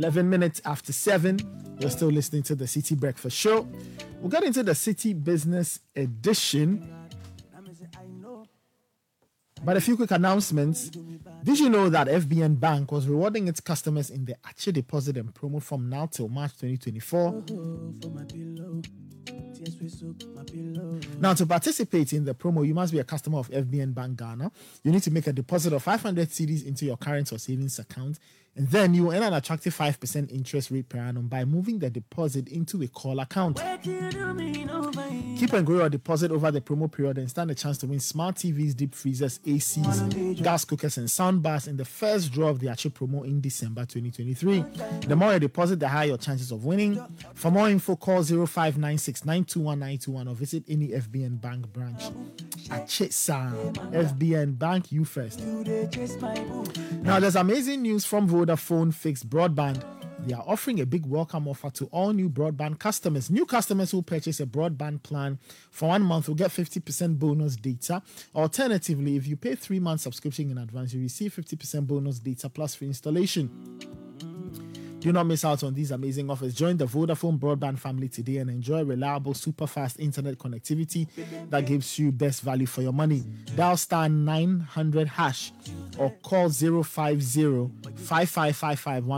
Eleven minutes after seven, you're still listening to the Citi Breakfast Show. We'll get into the Citi Business Edition. But a few quick announcements. Did you know that FBN Bank was rewarding its customers in the Ache deposit and promo from now till March 2024? Now, to participate in the promo, you must be a customer of FBN Bank Ghana. You need to make a deposit of 500 cedis into your current or savings account, and then you earn an attractive 5% interest rate per annum by moving the deposit into a call account. Keep and grow your deposit over the promo period and stand a chance to win smart TVs, deep freezers, ACs, gas cookers, and sound bars in the first draw of the Achi promo in December 2023. The more you deposit, the higher your chances of winning. For more info, call 0596 921 921 or visit any FBN Bank branch. Sound. FBN Bank, you first. Now, there's amazing news from Vodafone Phone fixed Broadband. They are offering a big welcome offer to all new broadband customers. New customers who purchase a broadband plan for one month will get 50% bonus data. Alternatively, if you pay three months subscription in advance, you receive 50% bonus data plus free installation. Do not miss out on these amazing offers. Join the Vodafone broadband family today and enjoy reliable, super fast internet connectivity that gives you best value for your money. Dial star 900 hash or call 050 5555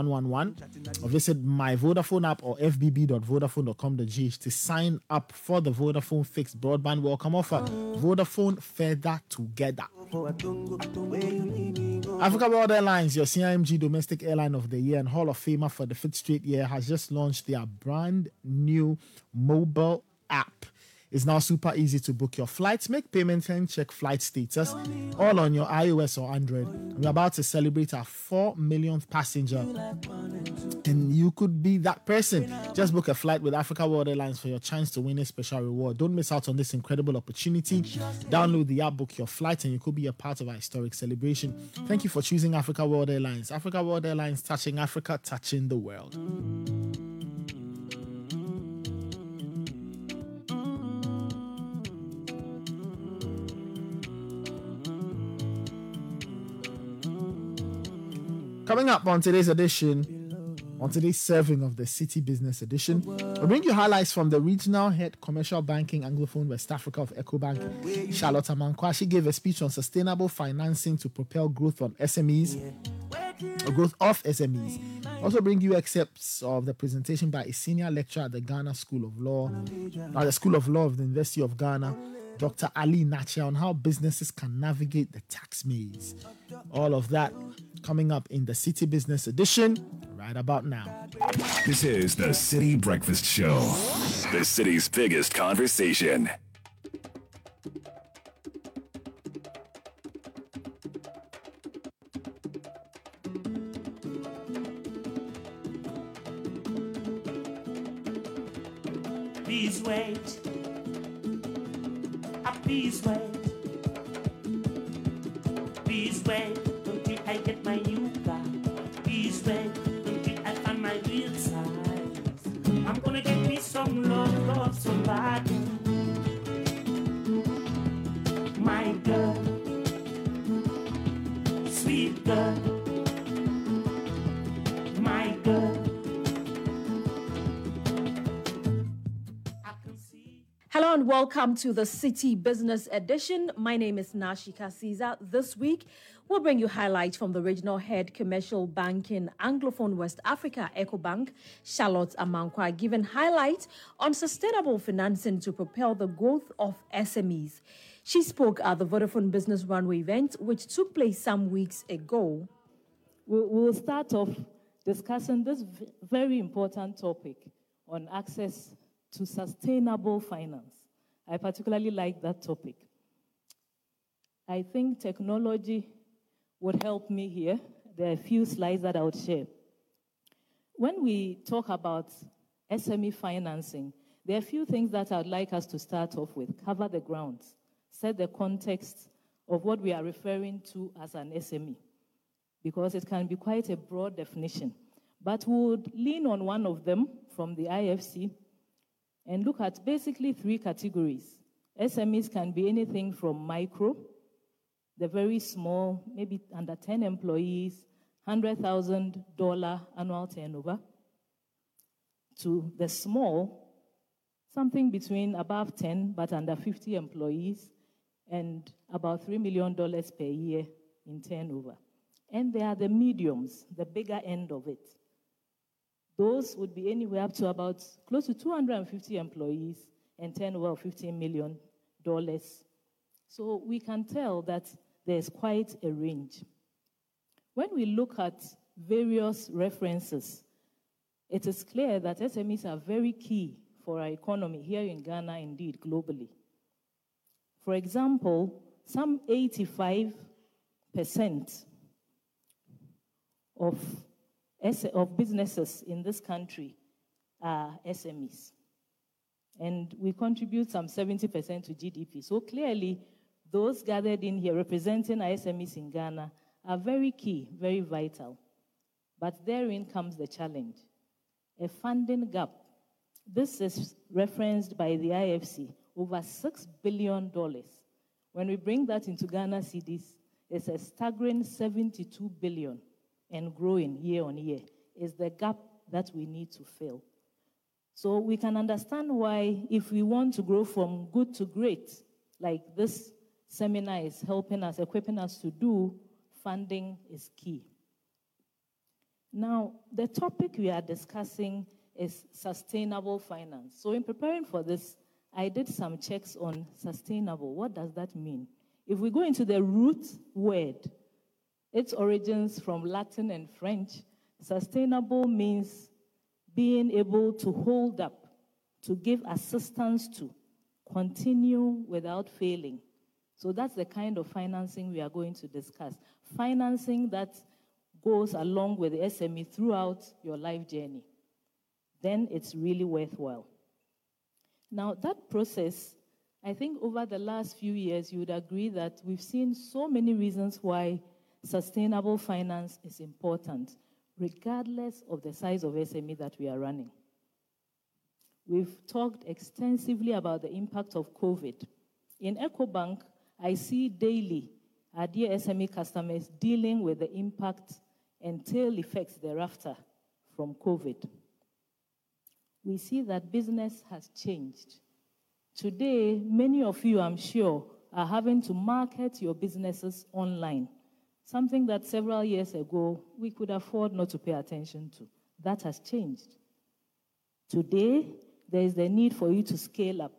or visit my Vodafone app or fbb.vodafone.com.gh to sign up for the Vodafone fixed broadband welcome offer. Vodafone further together. Africa World Airlines, your CIMG Domestic Airline of the Year and Hall of Famer for the fifth straight year, has just launched their brand new mobile app. It's now super easy to book your flights, make payments, and check flight status all on your iOS or Android. We're about to celebrate our 4 millionth passenger, and you could be that person. Just book a flight with Africa World Airlines for your chance to win a special reward. Don't miss out on this incredible opportunity. Download the app, book your flight, and you could be a part of our historic celebration. Thank you for choosing Africa World Airlines. Africa World Airlines, touching Africa, touching the world. Coming up on today's edition, on today's serving of the Citi Business Edition, we'll bring you highlights from the regional head commercial banking Anglophone West Africa of EcoBank, Charlotte Amankwa. She gave a speech on sustainable financing to propel growth on SMEs, or uh, growth of SMEs. Also bring you excerpts of the presentation by a senior lecturer at the Ghana School of Law, at the School of Law of the University of Ghana, Dr. Ali-Nakyea, on how businesses can navigate the tax maze. All of that coming up in the Citi Business Edition right about now. This is the Citi Breakfast Show, the city's biggest conversation. Please wait. This way, this way, until I get my new car. This way, until I find my real size. I'm gonna get me some love, love somebody. And welcome to the Citi Business Edition. My name is Nashika Caesar. This week, we'll bring you highlights from the regional head commercial banking Anglophone West Africa EcoBank, Charlotte Amankwa, giving highlights on sustainable financing to propel the growth of SMEs. She spoke at the Vodafone Business Runway event, which took place some weeks ago. We we will start off discussing this very important topic on access to sustainable finance. I particularly like that topic. I think technology would help me here. There are a few slides that I would share. When we talk about SME financing, there are a few things that I'd like us to start off with, cover the grounds, set the context of what we are referring to as an SME because it can be quite a broad definition. But we would lean on one of them from the IFC and look at basically three categories. SMEs can be anything from micro, the very small, maybe under 10 employees, $100,000 annual turnover, to the small, something between above 10 but under 50 employees, and about $3 million per year in turnover. And there are the mediums, the bigger end of it. Those would be anywhere up to about close to 250 employees and turnover of $15 million. So we can tell that there's quite a range. When we look at various references, it is clear that SMEs are very key for our economy here in Ghana, indeed globally. For example, some 85% of, of businesses in this country are SMEs. And we contribute some 70% to GDP. So clearly, those gathered in here representing our SMEs in Ghana are very key, very vital. But therein comes the challenge a funding gap. This is referenced by the IFC over $6 billion. When we bring that into Ghana cedis, it's a staggering 72 billion and growing year on year. Is the gap that we need to fill. So we can understand why, if we want to grow from good to great, like this seminar is helping us, equipping us to do, funding is key. Now, the topic we are discussing is sustainable finance. So, in preparing for this, I did some checks on sustainable. What does that mean? If we go into the root word, its origins from Latin and French, sustainable means being able to hold up, to give assistance to, continue without failing. So that's the kind of financing we are going to discuss. Financing that goes along with the SME throughout your life journey. Then it's really worthwhile. Now, that process, I think over the last few years, you would agree that we've seen so many reasons why sustainable finance is important, regardless of the size of SME that we are running. We've talked extensively about the impact of COVID. In EcoBank, I see daily our dear SME customers dealing with the impact and tail effects thereafter from COVID. We see that business has changed. Today, many of you, I'm sure, are having to market your businesses online, something that several years ago we could afford not to pay attention to. That has changed. Today, there is the need for you to scale up.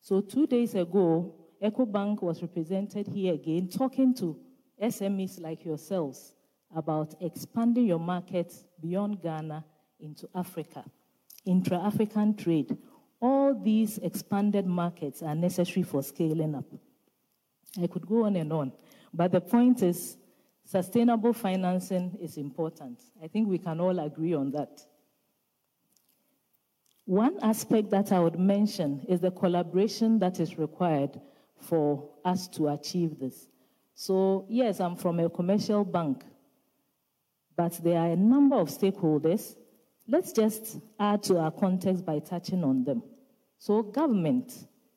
So, two days ago, EcoBank was represented here again talking to SMEs like yourselves about expanding your markets beyond Ghana into Africa, intra African trade. All these expanded markets are necessary for scaling up. I could go on and on, but the point is sustainable financing is important. I think we can all agree on that. One aspect that I would mention is the collaboration that is required for us to achieve this. So, yes, I'm from a commercial bank, but there are a number of stakeholders. Let's just add to our context by touching on them. So, government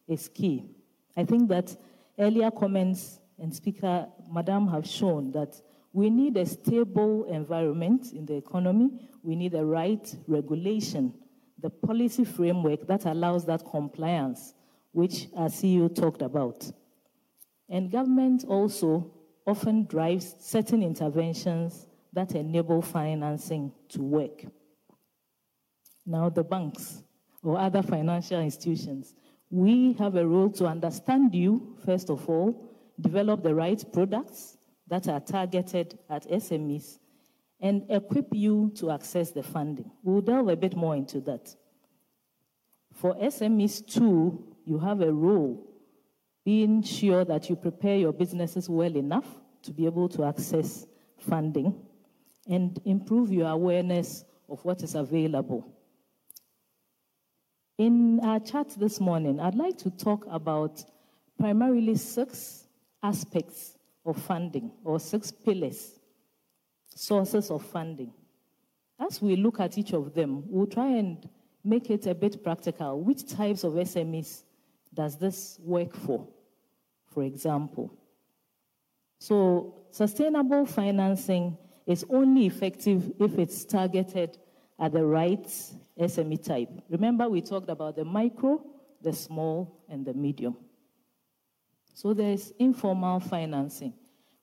is key. I think that earlier comments and Speaker Madam have shown that we need a stable environment in the economy. We need the right regulation, the policy framework that allows that compliance, which our CEO talked about. And government also often drives certain interventions that enable financing to work. Now, the banks or other financial institutions, we have a role to understand you, first of all, develop the right products that are targeted at SMEs, and equip you to access the funding. We'll delve a bit more into that. For SMEs, too, you have a role being sure that you prepare your businesses well enough to be able to access funding and improve your awareness of what is available. In our chat this morning, I'd like to talk about primarily six aspects of funding or six pillars, sources of funding. As we look at each of them, we'll try and make it a bit practical. Which types of SMEs does this work for, for example? So, sustainable financing is only effective if it's targeted at the right SME type. Remember, we talked about the micro, the small, and the medium. So there's informal financing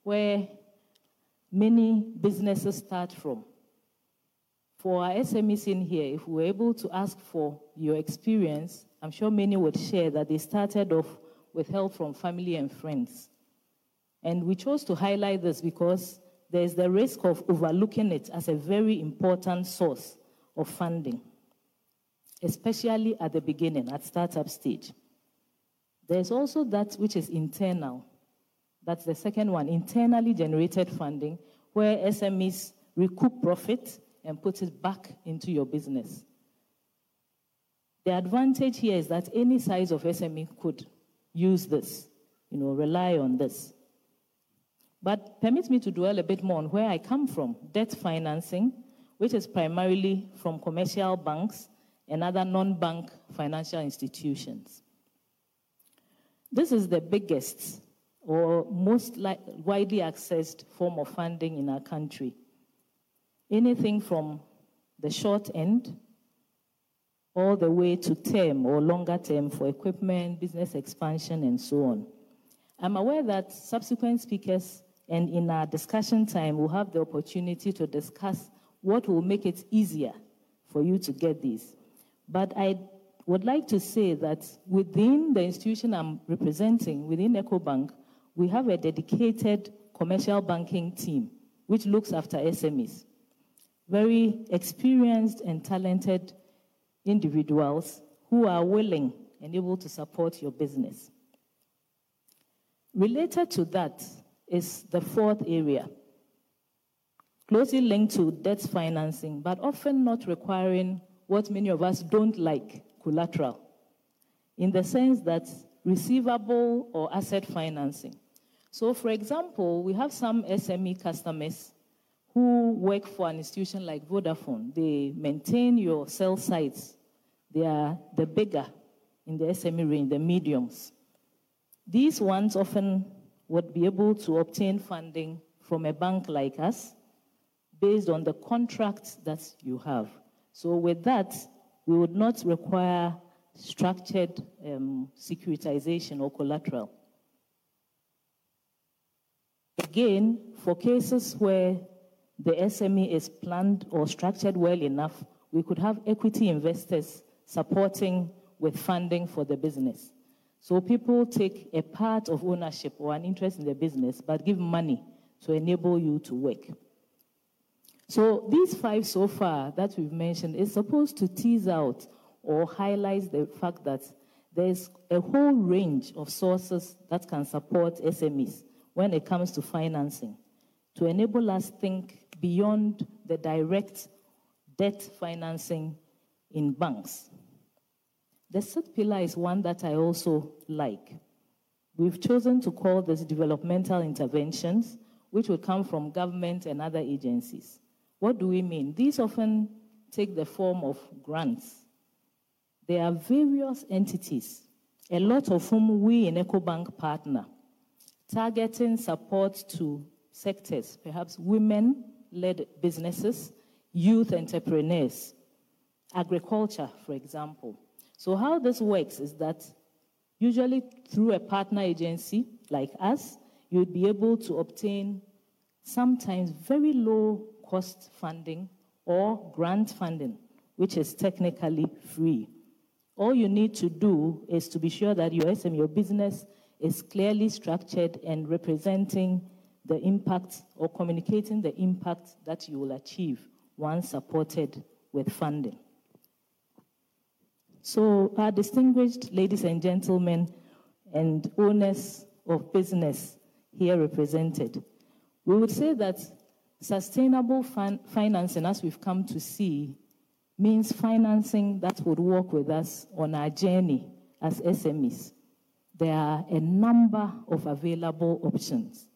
where many businesses start from. For our SMEs in here, if we were able to ask for your experience, I'm sure many would share that they started off with help from family and friends. And we chose to highlight this because there's the risk of overlooking it as a very important source of funding, especially at the beginning, at startup stage. There's also that which is internal. That's the second one, internally generated funding, where SMEs recoup profit and put it back into your business. The advantage here is that any size of SME could use this, you know, rely on this. But permit me to dwell a bit more on where I come from debt financing, which is primarily from commercial banks and other non bank financial institutions. This is the biggest or most widely accessed form of funding in our country. Anything from the short end all the way to term or longer term for equipment, business expansion, and so on. I'm aware that subsequent speakers and in our discussion time, we'll have the opportunity to discuss what will make it easier for you to get these. But I would like to say that within the institution I'm representing, within EcoBank, we have a dedicated commercial banking team which looks after SMEs. Very experienced and talented individuals who are willing and able to support your business. Related to that is the fourth area, closely linked to debt financing, but often not requiring what many of us don't like collateral, in the sense that receivable or asset financing. So, for example, we have some SME customers who work for an institution like Vodafone. They maintain your cell sites. They are the bigger in the SME range, the mediums. These ones often would be able to obtain funding from a bank like us based on the contracts that you have. So, with that, we would not require structured um, securitization or collateral. Again, for cases where the SME is planned or structured well enough, we could have equity investors supporting with funding for the business. So people take a part of ownership or an interest in the business, but give money to enable you to work. So these five so far that we've mentioned is supposed to tease out or highlight the fact that there's a whole range of sources that can support SMEs when it comes to financing to enable us think beyond the direct debt financing in banks. The third pillar is one that I also like. We've chosen to call this developmental interventions, which will come from government and other agencies. What do we mean? These often take the form of grants. There are various entities, a lot of whom we in EcoBank partner, targeting support to sectors, perhaps women led businesses, youth entrepreneurs, agriculture, for example. So, how this works is that usually through a partner agency like us, you'd be able to obtain sometimes very low cost funding or grant funding, which is technically free. All you need to do is to be sure that your SM, your business, is clearly structured and representing the impact or communicating the impact that you will achieve once supported with funding. So, our distinguished ladies and gentlemen and owners of business here represented, we would say that sustainable fin- financing, as we've come to see, means financing that would work with us on our journey as SMEs. There are a number of available options,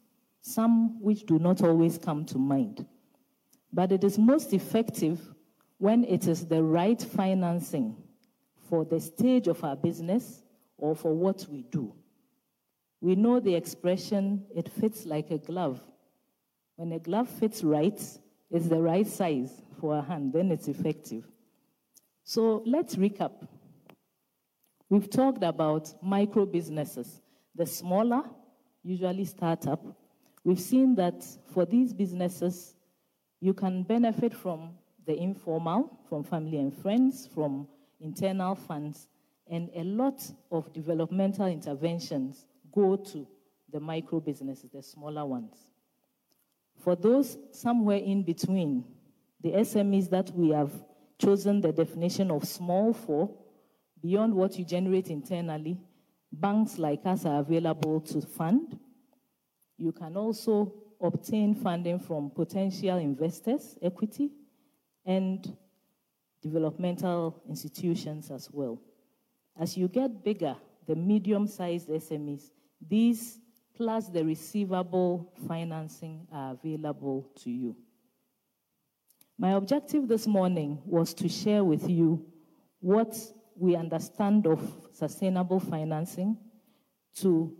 some which do not always come to mind. But it is most effective when it is the right financing for the stage of our business or for what we do. We know the expression, it fits like a glove. When a glove fits right, it's the right size for a hand, then it's effective. So let's recap. We've talked about micro businesses, the smaller, usually startup. We've seen that for these businesses, you can benefit from the informal, from family and friends, from internal funds, and a lot of developmental interventions go to the micro businesses, the smaller ones. For those somewhere in between, the SMEs that we have chosen the definition of small for, beyond what you generate internally, banks like us are available to fund. You can also obtain funding from potential investors, equity, and developmental institutions as well. As you get bigger, the medium sized SMEs, these plus the receivable financing are available to you. My objective this morning was to share with you what we understand of sustainable financing, to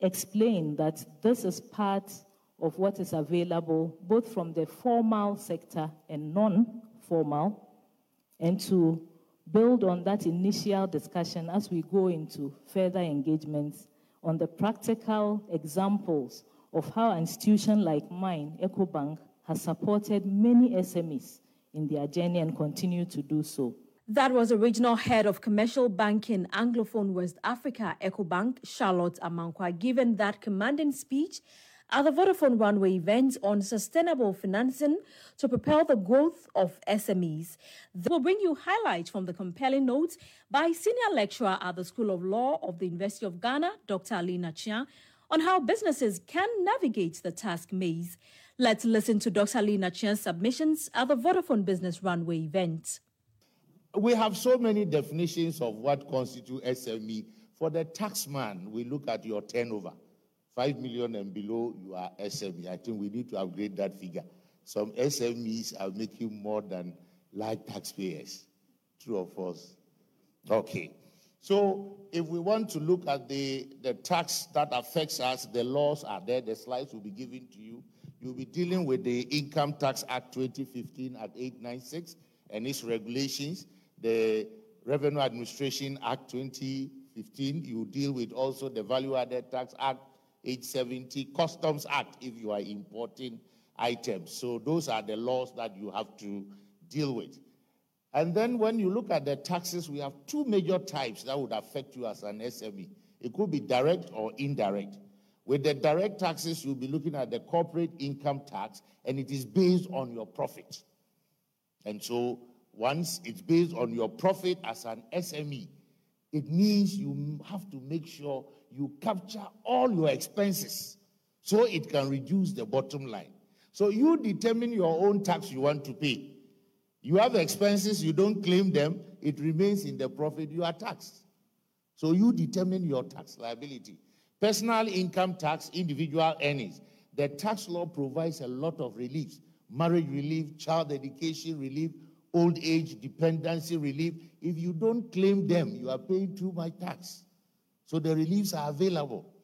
explain that this is part of what is available both from the formal sector and non formal, and to build on that initial discussion as we go into further engagements on the practical examples of how an institution like mine, EcoBank, has supported many SMEs in their journey and continue to do so. That was original head of commercial banking Anglophone West Africa, EcoBank, Charlotte Amankwa, given that commanding speech at the Vodafone Runway event on sustainable financing to propel the growth of SMEs. They will bring you highlights from the compelling notes by senior lecturer at the School of Law of the University of Ghana, Dr. Ali-Nakyea, on how businesses can navigate the task maze. Let's listen to Dr. Ali-Nakyea's submissions at the Vodafone Business Runway event. We have so many definitions of what constitutes SME. For the taxman, we look at your turnover. 5 million and below, you are SME. I think we need to upgrade that figure. Some SMEs are making more than large taxpayers. True or false? Okay. So if we want to look at the, the tax that affects us, the laws are there. The slides will be given to you. You'll be dealing with the Income Tax Act 2015 at 896 and its regulations, the Revenue Administration Act 2015. You deal with also the Value Added Tax Act 870, Customs Act if you are importing items. So those are the laws that you have to deal with. And then when you look at the taxes, we have two major types that would affect you as an SME. It could be direct or indirect. With the direct taxes, you'll be looking at the corporate income tax, and it is based on your profit. And so once it's based on your profit as an SME, it means you have to make sure you capture all your expenses so it can reduce the bottom line. So you determine your own tax you want to pay. You have expenses, you don't claim them, it remains in the profit you are taxed. So you determine your tax liability. Personal income tax, individual earnings. The tax law provides a lot of reliefs marriage relief, child education relief, old age dependency relief. If you don't claim them, you are paying too much tax. So the reliefs are available.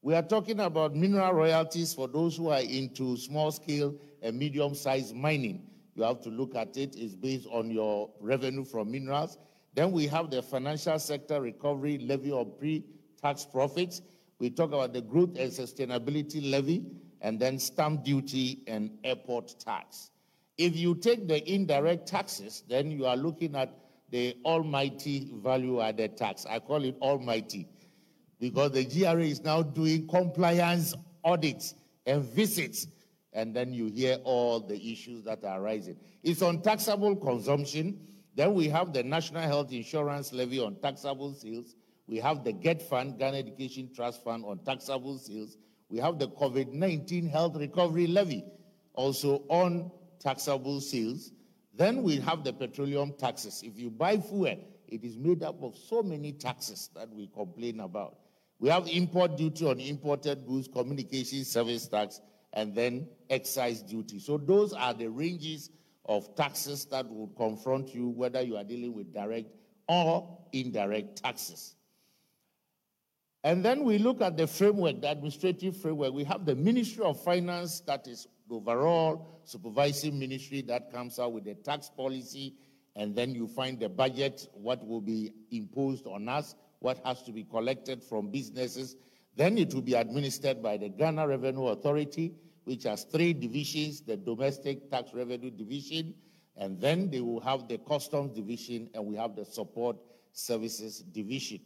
We are talking about mineral royalties for those who are into small scale and medium sized mining. You have to look at it, it's based on your revenue from minerals. Then we have the financial sector recovery levy of pre tax profits. We talk about the growth and sustainability levy, and then stamp duty and airport tax. If you take the indirect taxes, then you are looking at the almighty value added tax. I call it almighty because the GRA is now doing compliance audits and visits, and then you hear all the issues that are arising. It's on taxable consumption. Then we have the National Health Insurance Levy on taxable sales. We have the GET Fund, Ghana Education Trust Fund on taxable sales. We have the COVID 19 Health Recovery Levy, also on taxable sales. Then we have the petroleum taxes. If you buy fuel, it is made up of so many taxes that we complain about. We have import duty on imported goods, communication service tax, and then excise duty. So those are the ranges of taxes that would confront you whether you are dealing with direct or indirect taxes. And then we look at the framework, the administrative framework. We have the Ministry of Finance, that is the overall supervising ministry that comes out with the tax policy. And then you find the budget, what will be imposed on us, what has to be collected from businesses. Then it will be administered by the Ghana Revenue Authority, which has three divisions the Domestic Tax Revenue Division, and then they will have the Customs Division, and we have the Support Services Division.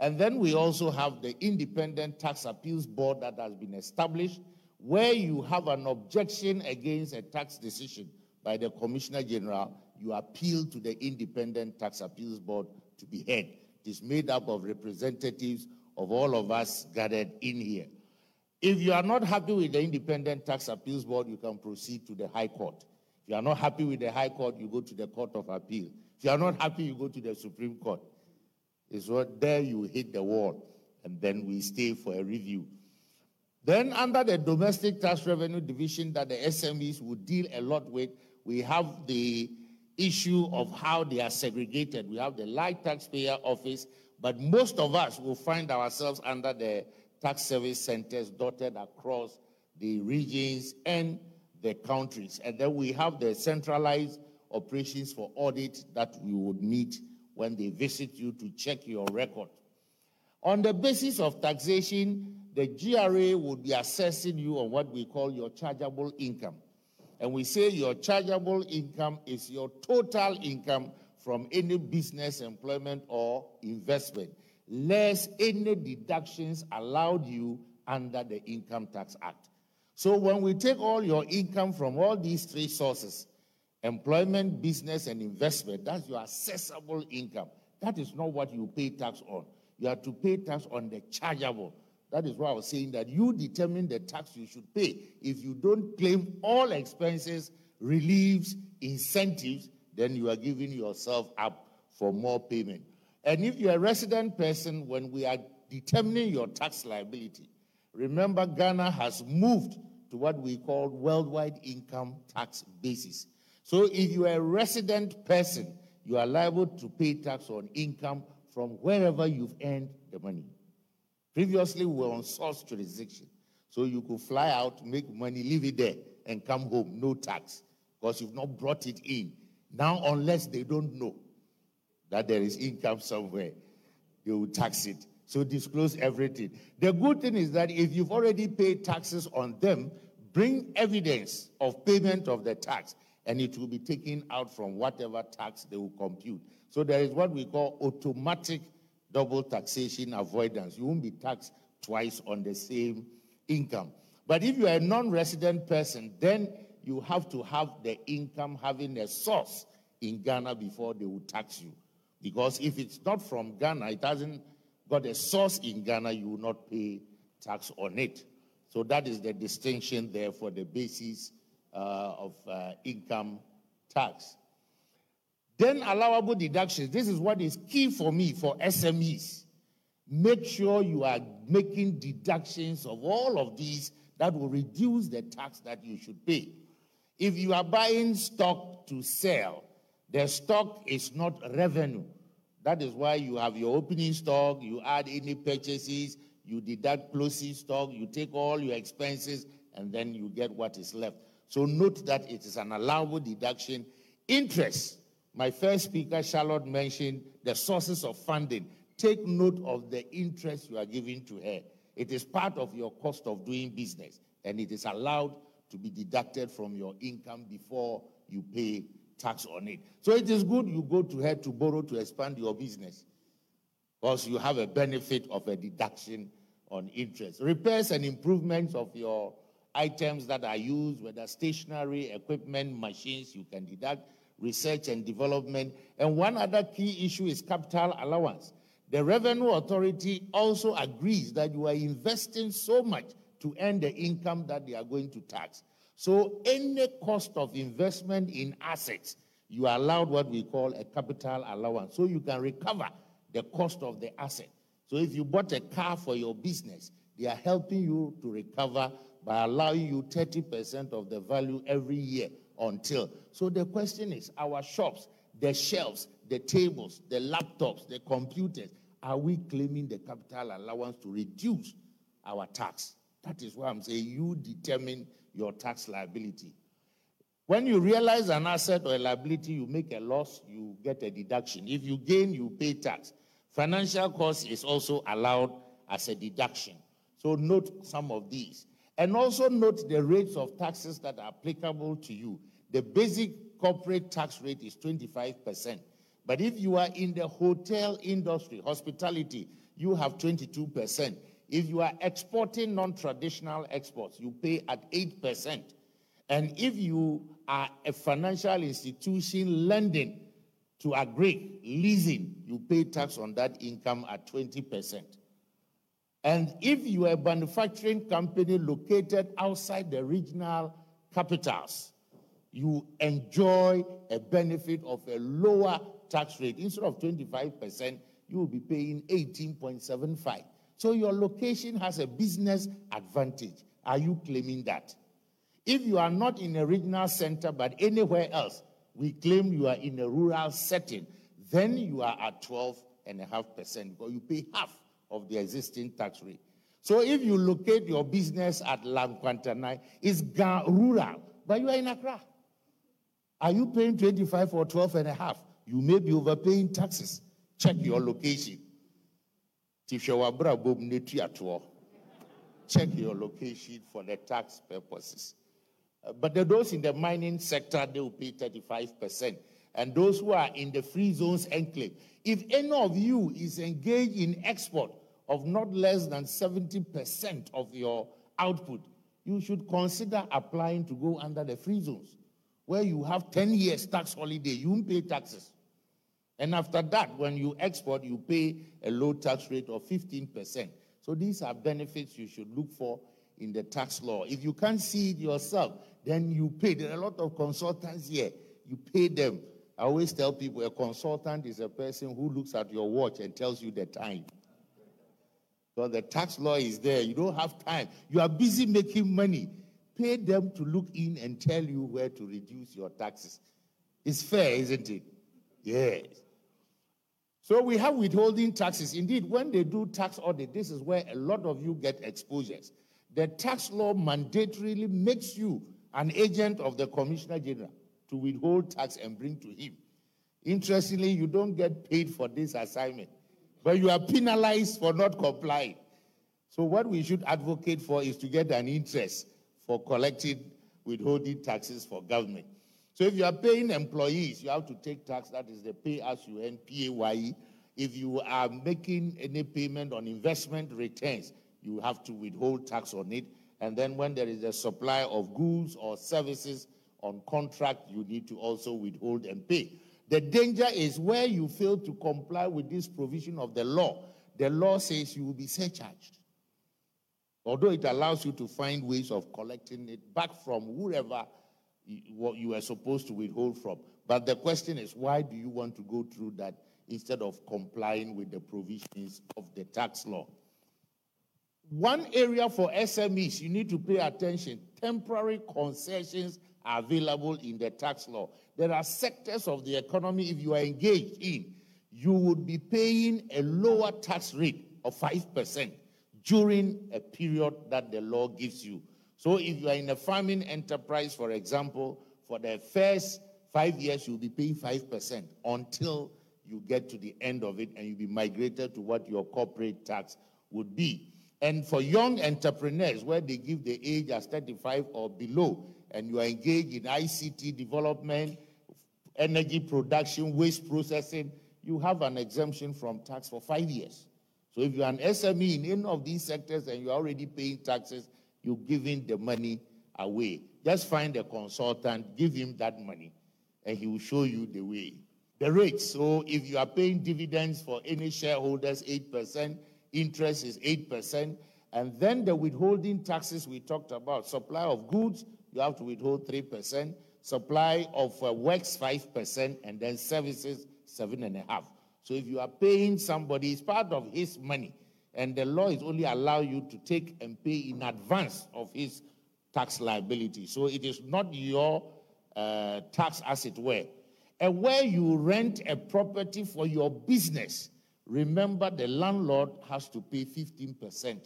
And then we also have the Independent Tax Appeals Board that has been established, where you have an objection against a tax decision by the Commissioner General, you appeal to the Independent Tax Appeals Board to be heard. It is made up of representatives of all of us gathered in here. If you are not happy with the Independent Tax Appeals Board, you can proceed to the High Court. If you are not happy with the High Court, you go to the Court of Appeal. If you are not happy, you go to the Supreme Court. It's what there you hit the wall, and then we stay for a review. Then, under the Domestic Tax Revenue Division that the SMEs would deal a lot with, we have the issue of how they are segregated. We have the light taxpayer office, but most of us will find ourselves under the tax service centers dotted across the regions and the countries. And then we have the centralized operations for audit that we would meet when they visit you to check your record. On the basis of taxation, the GRA would be assessing you on what we call your chargeable income. And we say your chargeable income is your total income from any business, employment, or investment, less any deductions allowed you under the Income Tax Act. So when we take all your income from all these three sources, employment, business, and investment, that's your assessable income. That is not what you pay tax on. You have to pay tax on the chargeable. That is why I was saying that you determine the tax you should pay. If you don't claim all expenses, reliefs, incentives, then you are giving yourself up for more payment. And if you're a resident person, when we are determining your tax liability, remember Ghana has moved to what we call worldwide income tax basis. So if you are a resident person, you are liable to pay tax on income from wherever you've earned the money. Previously, we were on source jurisdiction. So you could fly out, make money, leave it there, and come home, no tax, because you've not brought it in. Now, unless they don't know that there is income somewhere, they will tax it. So disclose everything. The good thing is that if you've already paid taxes on them, bring evidence of payment of the tax, and it will be taken out from whatever tax they will compute. So there is what we call automatic double taxation avoidance. You won't be taxed twice on the same income. But if you are a non resident person, then you have to have the income having a source in Ghana before they will tax you. Because if it's not from Ghana, it hasn't got a source in Ghana, you will not pay tax on it. So that is the distinction there for the basis uh, of uh, income tax. Then allowable deductions. This is what is key for me for SMEs. Make sure you are making deductions of all of these that will reduce the tax that you should pay. If you are buying stock to sell, the stock is not revenue. That is why you have your opening stock, you add any purchases, you deduct closing stock, you take all your expenses, and then you get what is left. So note that it is an allowable deduction. Interest. My first speaker, Charlotte, mentioned the sources of funding. Take note of the interest you are giving to her. It is part of your cost of doing business, and it is allowed to be deducted from your income before you pay tax on it. So it is good you go to her to borrow to expand your business because you have a benefit of a deduction on interest. Repairs and improvements of your items that are used, whether stationary, equipment, machines, you can deduct research and development. And one other key issue is capital allowance. The Revenue Authority also agrees that you are investing so much to earn the income that they are going to tax. So, any cost of investment in assets, you are allowed what we call a capital allowance. So, you can recover the cost of the asset. So, if you bought a car for your business, they are helping you to recover by allowing you 30% of the value every year until. So, the question is our shops, the shelves, the tables, the laptops, the computers, are we claiming the capital allowance to reduce our tax? That is why I'm saying you determine your tax liability. When you realize an asset or a liability, you make a loss, you get a deduction. If you gain, you pay tax. Financial cost is also allowed as a deduction. So note some of these. And also note the rates of taxes that are applicable to you. The basic corporate tax rate is 25%. But if you are in the hotel industry, hospitality, you have 22%. If you are exporting non traditional exports, you pay at 8%. And if you are a financial institution lending to agric, leasing, you pay tax on that income at 20%. And if you are a manufacturing company located outside the regional capitals, you enjoy a benefit of a lower tax rate. Instead of 25%, you will be paying 18.75. So your location has a business advantage. Are you claiming that? If you are not in a regional center but anywhere else, we claim you are in a rural setting, then you are at 12.5% because you pay half of the existing tax rate. So if you locate your business at Lankwantanai, it's rural, but you are in Accra. Are you paying 25 or 12 and a half? You may be overpaying taxes. Check your location. Check your location for the tax purposes. Uh, but those in the mining sector, they will pay 35%. And those who are in the free zones enclave, if any of you is engaged in export of not less than 70% of your output, you should consider applying to go under the free zones, where you have 10 years tax holiday, you won't pay taxes. And after that, when you export, you pay a low tax rate of 15%. So these are benefits you should look for in the tax law. If you can't see it yourself, then you pay. There are a lot of consultants here. You pay them. I always tell people a consultant is a person who looks at your watch and tells you the time. So the tax law is there. You don't have time. You are busy making money. Pay them to look in and tell you where to reduce your taxes. It's fair, isn't it? Yes. So we have withholding taxes. Indeed, when they do tax audit, this is where a lot of you get exposures. The tax law mandatorily makes you an agent of the Commissioner General to withhold tax and bring to him. Interestingly, you don't get paid for this assignment but you are penalized for not complying. So, what we should advocate for is to get an interest for collecting withholding taxes for government. So, if you are paying employees, you have to take tax, that is the pay as you earn, PAYE. If you are making any payment on investment returns, you have to withhold tax on it. And then, when there is a supply of goods or services on contract, you need to also withhold and pay. The danger is where you fail to comply with this provision of the law. The law says you will be surcharged. Although it allows you to find ways of collecting it back from whoever you, are supposed to withhold from. But the question is, why do you want to go through that instead of complying with the provisions of the tax law. One area for SMEs you need to pay attention temporary concessions available in the tax law. There are sectors of the economy, if you are engaged in, you would be paying a lower tax rate of 5% during a period that the law gives you. So if you are in a farming enterprise, for example, for the first five years, you'll be paying 5% until you get to the end of it and you'll be migrated to what your corporate tax would be. And for young entrepreneurs, where they give the age as 35 or below, and you are engaged in ICT development, energy production, waste processing, you have an exemption from tax for five years. So if you're an SME in any of these sectors and you're already paying taxes, you're giving the money away. Just find a consultant, give him that money, and he will show you the way. The rates. So if you are paying dividends for any shareholders, 8%, interest is 8%. And then the withholding taxes we talked about supply of goods, you have to withhold 3%, supply of uh, works 5%, and then services 7.5. So if you are paying somebody, it's part of his money. And the law is only allow you to take and pay in advance of his tax liability. So it is not your uh, tax, as it were. And where you rent a property for your business, remember the landlord has to pay 15%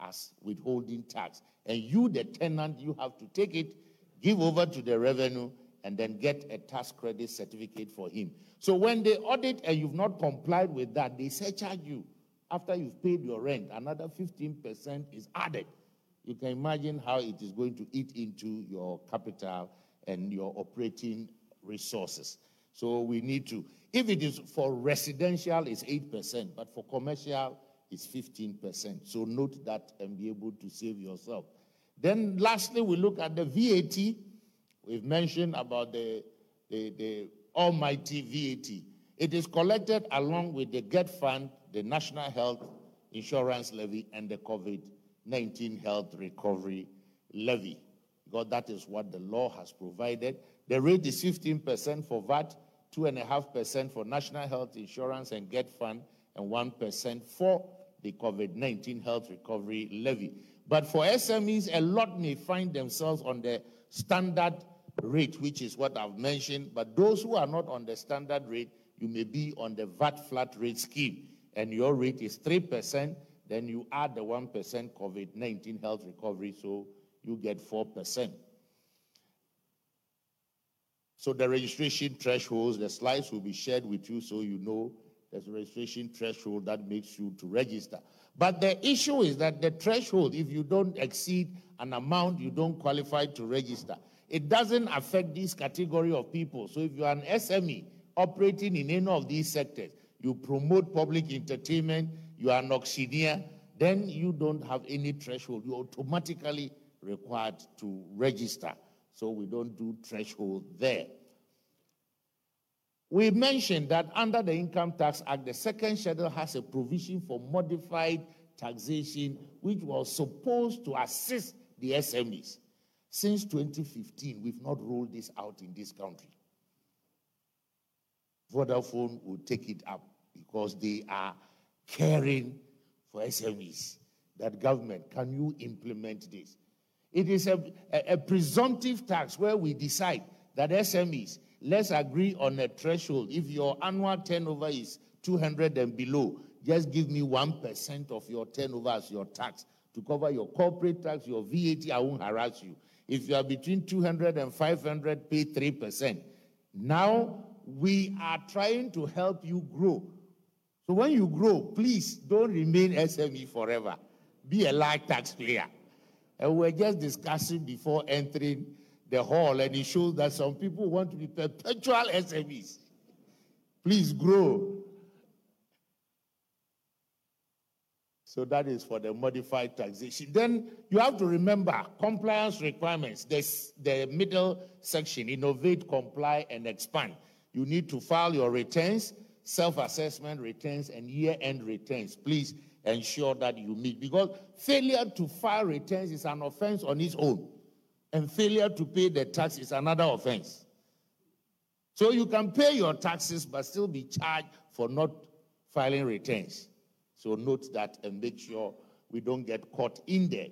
as withholding tax. And you, the tenant, you have to take it, give over to the revenue, and then get a tax credit certificate for him. So when they audit and you've not complied with that, they surcharge you. After you've paid your rent, another 15% is added. You can imagine how it is going to eat into your capital and your operating resources. So we need to, if it is for residential, it's 8%, but for commercial, it's 15%. So note that and be able to save yourself. Then lastly, we look at the VAT. We've mentioned about the, the, the almighty VAT. It is collected along with the GET Fund, the National Health Insurance Levy, and the COVID 19 Health Recovery Levy, because that is what the law has provided. The rate is 15% for VAT, 2.5% for National Health Insurance and GET Fund, and 1% for the COVID 19 Health Recovery Levy. But for SMEs, a lot may find themselves on the standard rate, which is what I've mentioned. But those who are not on the standard rate, you may be on the VAT flat rate scheme, and your rate is 3%. Then you add the 1% COVID 19 health recovery, so you get 4%. So the registration thresholds, the slides will be shared with you so you know there's a registration threshold that makes you to register. But the issue is that the threshold, if you don't exceed an amount, you don't qualify to register. It doesn't affect this category of people. So if you're an SME operating in any of these sectors, you promote public entertainment, you are an auctioneer, then you don't have any threshold. You're automatically required to register. So we don't do threshold there. We mentioned that under the Income Tax Act, the second schedule has a provision for modified taxation, which was supposed to assist the SMEs. Since 2015, we've not rolled this out in this country. Vodafone will take it up because they are caring for SMEs. That government, can you implement this? It is a, a, a presumptive tax where we decide that SMEs, let's agree on a threshold. If your annual turnover is 200 and below, just give me 1% of your turnover as your tax to cover your corporate tax, your VAT, I won't harass you. If you are between 200 and 500, pay 3%. Now we are trying to help you grow. So when you grow, please don't remain SME forever. Be a large taxpayer. And we're just discussing before entering the hall, and it shows that some people want to be perpetual SMEs. Please grow. So that is for the modified taxation. Then you have to remember compliance requirements. There's the middle section innovate, comply, and expand. You need to file your returns, self assessment returns, and year end returns. Please ensure that you meet because failure to file returns is an offense on its own, and failure to pay the tax is another offense. So you can pay your taxes but still be charged for not filing returns. So note that and make sure we don't get caught in there.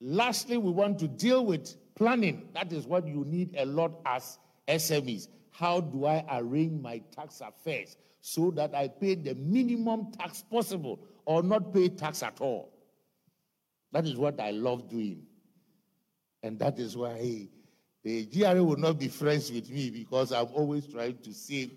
Lastly, we want to deal with planning. That is what you need a lot as SMEs. How do I arrange my tax affairs so that I pay the minimum tax possible or not pay tax at all? That is what I love doing. And that is why the GRA will not be friends with me because I'm always trying to save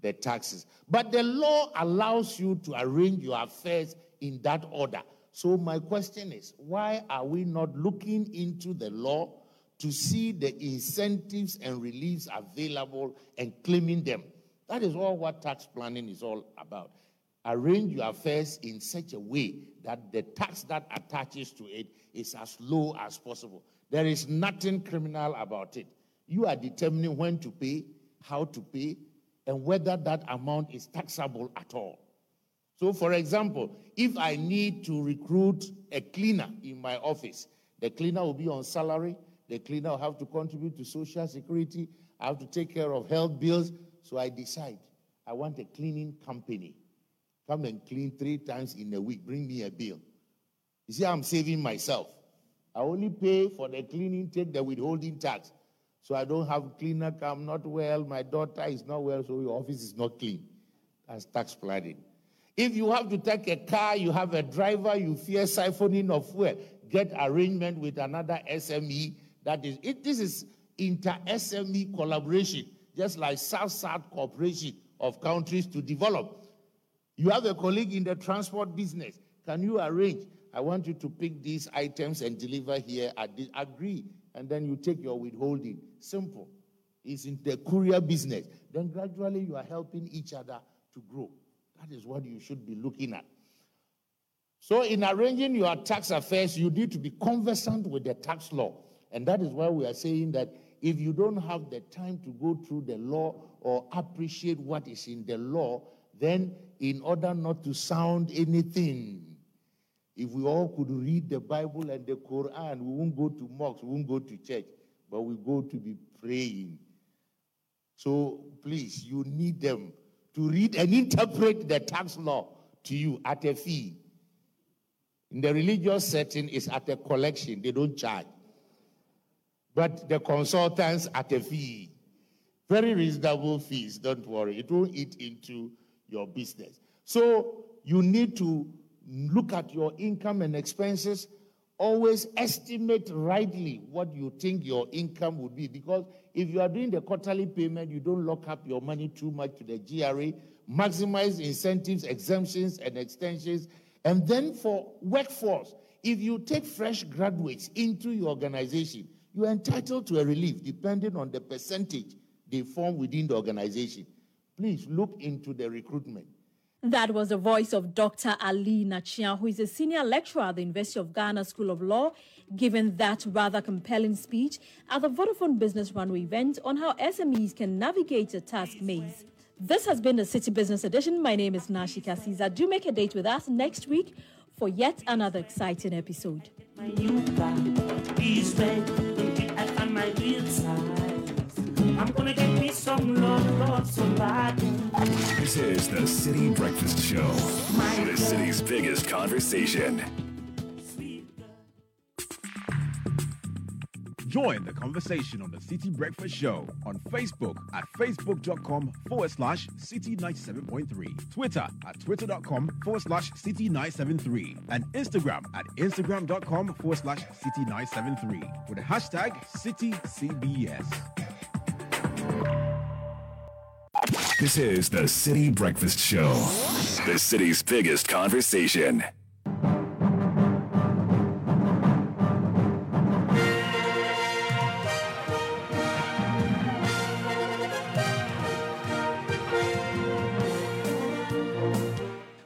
the taxes. But the law allows you to arrange your affairs in that order. So, my question is why are we not looking into the law to see the incentives and reliefs available and claiming them? That is all what tax planning is all about. Arrange your affairs in such a way that the tax that attaches to it is as low as possible. There is nothing criminal about it. You are determining when to pay, how to pay, and whether that amount is taxable at all. So, for example, if I need to recruit a cleaner in my office, the cleaner will be on salary, the cleaner will have to contribute to social security, I have to take care of health bills. So I decide I want a cleaning company. Come and clean three times in a week, bring me a bill. You see, I'm saving myself. I only pay for the cleaning, take the withholding tax. So I don't have cleaner come, not well, my daughter is not well, so your office is not clean. That's tax planning. If you have to take a car, you have a driver, you fear siphoning of fuel, get arrangement with another SME. That is it. This is inter SME collaboration, just like South South cooperation of countries to develop. You have a colleague in the transport business. Can you arrange? I want you to pick these items and deliver here. Agree, and then you take your withholding. Simple. It's in the courier business. Then gradually you are helping each other to grow. That is what you should be looking at. So, in arranging your tax affairs, you need to be conversant with the tax law. And that is why we are saying that if you don't have the time to go through the law or appreciate what is in the law, then in order not to sound anything, if we all could read the Bible and the Quran, we won't go to mosques, we won't go to church, but we go to be praying. So please, you need them to read and interpret the tax law to you at a fee. In the religious setting, it's at a collection, they don't charge. But the consultants at a fee. Very reasonable fees, don't worry. It won't eat into your business. So you need to look at your income and expenses. Always estimate rightly what you think your income would be because if you are doing the quarterly payment, you don't lock up your money too much to the GRA, maximize incentives, exemptions, and extensions. And then for workforce, if you take fresh graduates into your organization, you are entitled to a relief depending on the percentage they form within the organization. Please look into the recruitment. That was the voice of Dr. Ali-Nakyea, who is a senior lecturer at the University of Ghana School of Law, giving that rather compelling speech at the Vodafone Business Runway event on how SMEs can navigate a task maze. This has been the Citi Business Edition. My name is Nashika Caesar. Do make a date with us next week for yet another exciting episode. I'm gonna get me some love, love, somebody. This is the Citi Breakfast Show. The city's biggest conversation. Join the conversation on the Citi Breakfast Show on Facebook at facebook.com forward slash citi97.3, Twitter at twitter.com forward slash citi973, and Instagram at instagram.com forward slash citi973 with the hashtag CitiCBS. This is the Citi Breakfast Show. The city's biggest conversation.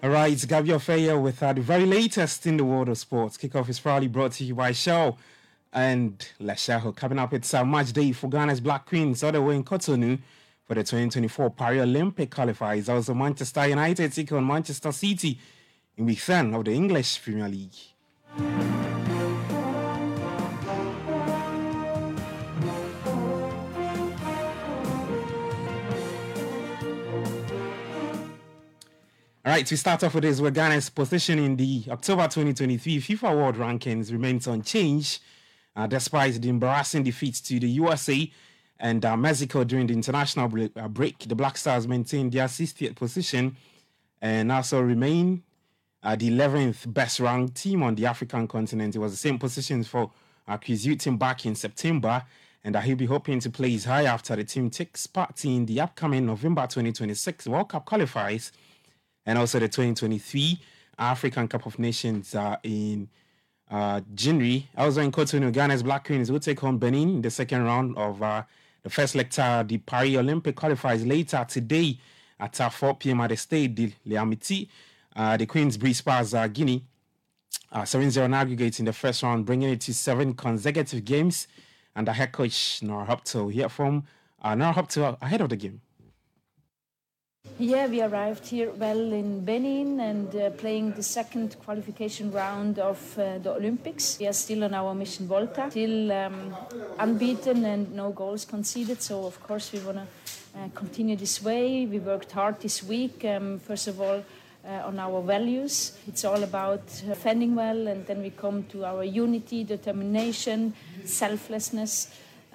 All right, it's Gabriel Feyer with the very latest in the world of sports. Kickoff is proudly brought to you by Shell and Lashaho coming up. It's a match day for Ghana's Black Queens all the way in Cotonou for the 2024 Paris Olympic qualifiers. Also, Manchester United take on Manchester City in week 10 of the English Premier League. All right, to start off with this, where Ghana's position in the October 2023 FIFA World Rankings remains unchanged uh, despite the embarrassing defeats to the USA and uh, Mexico during the international break, uh, break. The Black Stars maintained their 60th position and also remain uh, the 11th best ranked team on the African continent. It was the same position for uh, back in September, and uh, he'll be hoping to place high after the team takes part in the upcoming November 2026 World Cup qualifiers and also the 2023 African Cup of Nations uh, in uh, January. Also in Cotonou, Ghana's Black Queens will take on Benin in the second round of uh, the first leg the Paris Olympic qualifiers later today at uh, 4 p.m. at the Stade de l'Amitié. Uh, the Queens breeze past uh, Guinea uh, 7-0 in aggregate in the first round, bringing it to seven consecutive games. And the head coach, Nora Häuptle, here from uh, Nora Häuptle ahead of the game. Yeah, we arrived here well in Benin and uh, playing the second qualification round of uh, the Olympics. We are still on our mission Volta, still um, unbeaten and no goals conceded. So, of course, we want to uh, continue this way. We worked hard this week. Um, first of all, uh, on our values. It's all about defending well, and then we come to our unity, determination, selflessness.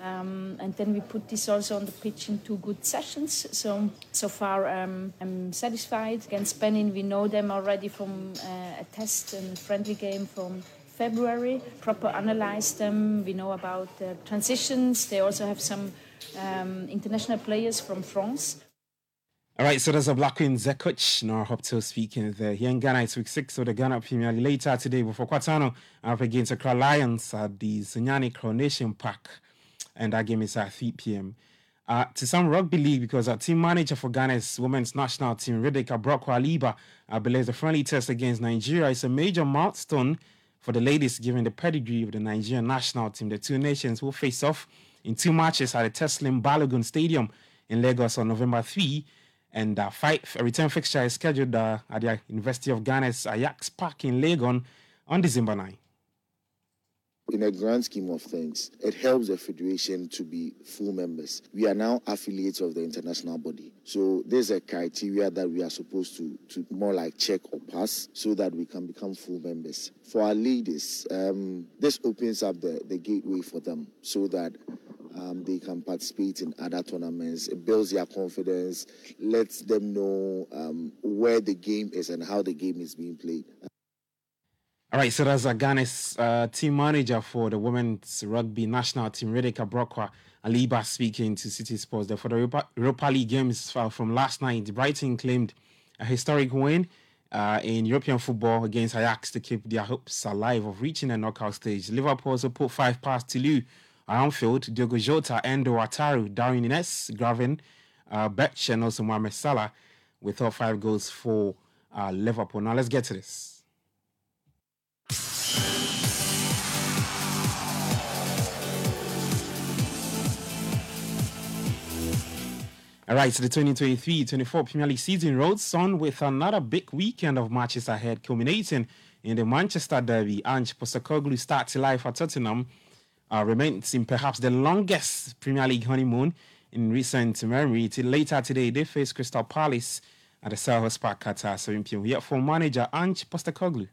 Um, and then we put this also on the pitch in two good sessions. So so far, um, I'm satisfied. Against Benin, we know them already from uh, a test and friendly game from February. Proper analyze them. We know about uh, transitions. They also have some um, international players from France. All right, so there's a Black Queens coach, Nora Häuptle speaking there. Here in Ghana, it's week six of the Ghana Premier League. Later today, Bofoakwa Tano, up against the Accra Lions at the Sunyani Coronation Park. And that game is at 3 p.m. Uh, to some rugby league, because our team manager for Ghana's women's national team, Brockwell Aliba, uh, believes the friendly test against Nigeria is a major milestone for the ladies, given the pedigree of the Nigerian national team. The two nations will face off in two matches at the Teslim Balogun Stadium in Lagos on November 3 and uh, five, a return fixture is scheduled uh, at the University of Ghana's Ajax Park in Legon on December 9. In a grand scheme of things, it helps the federation to be full members. We are now affiliates of the international body. So there's a criteria that we are supposed to, to more like check or pass so that we can become full members. For our leaders, um, this opens up the, the gateway for them so that um, they can participate in other tournaments. It builds their confidence, lets them know um, where the game is and how the game is being played. All right, so that's Ghana's uh, team manager for the women's rugby national team, Rebecca Brockwell Aliba, speaking to Citi Sports. For the Europa, League games from last night, Brighton claimed a historic win uh, in European football against Ajax to keep their hopes alive of reaching the knockout stage. Liverpool also put five past Toulouse Anfield, Diogo Jota, Endo Wataru, Darwin Núñez, Gravin, uh, Betch, and also Mohamed Salah with all five goals for uh, Liverpool. Now let's get to this. All right, so the 2023-24 Premier League season rolls on with another big weekend of matches ahead, culminating in the Manchester Derby. Ange Postecoglou starts life at Tottenham, uh, remains in perhaps the longest Premier League honeymoon in recent memory. Till later today, they face Crystal Palace at the Selhurst Park at uh, 7 p.m. Yet for manager Ange Postecoglou.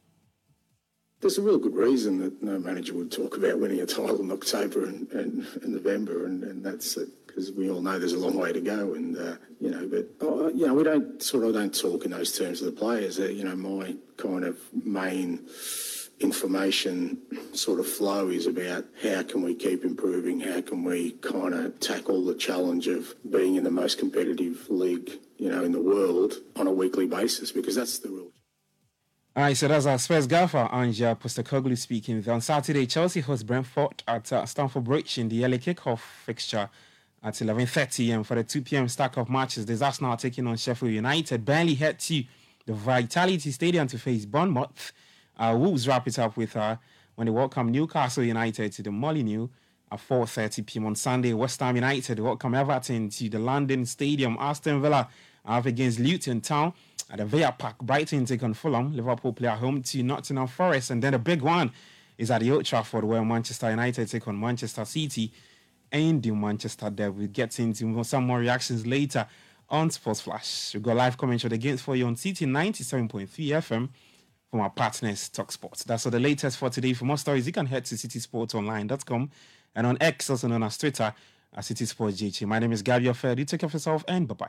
There's a real good reason that no manager would talk about winning a title in October and, and, and November, and, and that's because we all know there's a long way to go, and uh, you know, but uh, you know, we don't sort of don't talk in those terms of the players. Uh, you know, my kind of main information sort of flow is about how can we keep improving, how can we kind of tackle the challenge of being in the most competitive league, you know, in the world on a weekly basis, because that's the real. All right, so that's our Spurs gaffer, Ange Postecoglou speaking. On Saturday, Chelsea hosts Brentford at uh, Stamford Bridge in the early kickoff fixture at 11.30 and for the 2 p.m. stack of matches, there's Arsenal taking on Sheffield United. Burnley head to the Vitality Stadium to face Bournemouth. Uh, Wolves wrap it up with uh, when they welcome Newcastle United to the Molineux at 4.30 p.m. on Sunday. West Ham United welcome Everton to the London Stadium. Aston Villa up against Luton Town at the Villa Park. Brighton take on Fulham. Liverpool play at home to Nottingham Forest. And then the big one is at the Old Trafford where Manchester United take on Manchester City and the Manchester Derby. We'll get into some more reactions later on Sports Flash. We've got live comments of the games for you on Citi 97.3 FM from our partners, Talk Sports. That's all the latest for today. For more stories, you can head to citisportsonline.com and on X, also known as Twitter, at Citi Sports. My name is Gabby Offer. You take care of yourself and bye bye.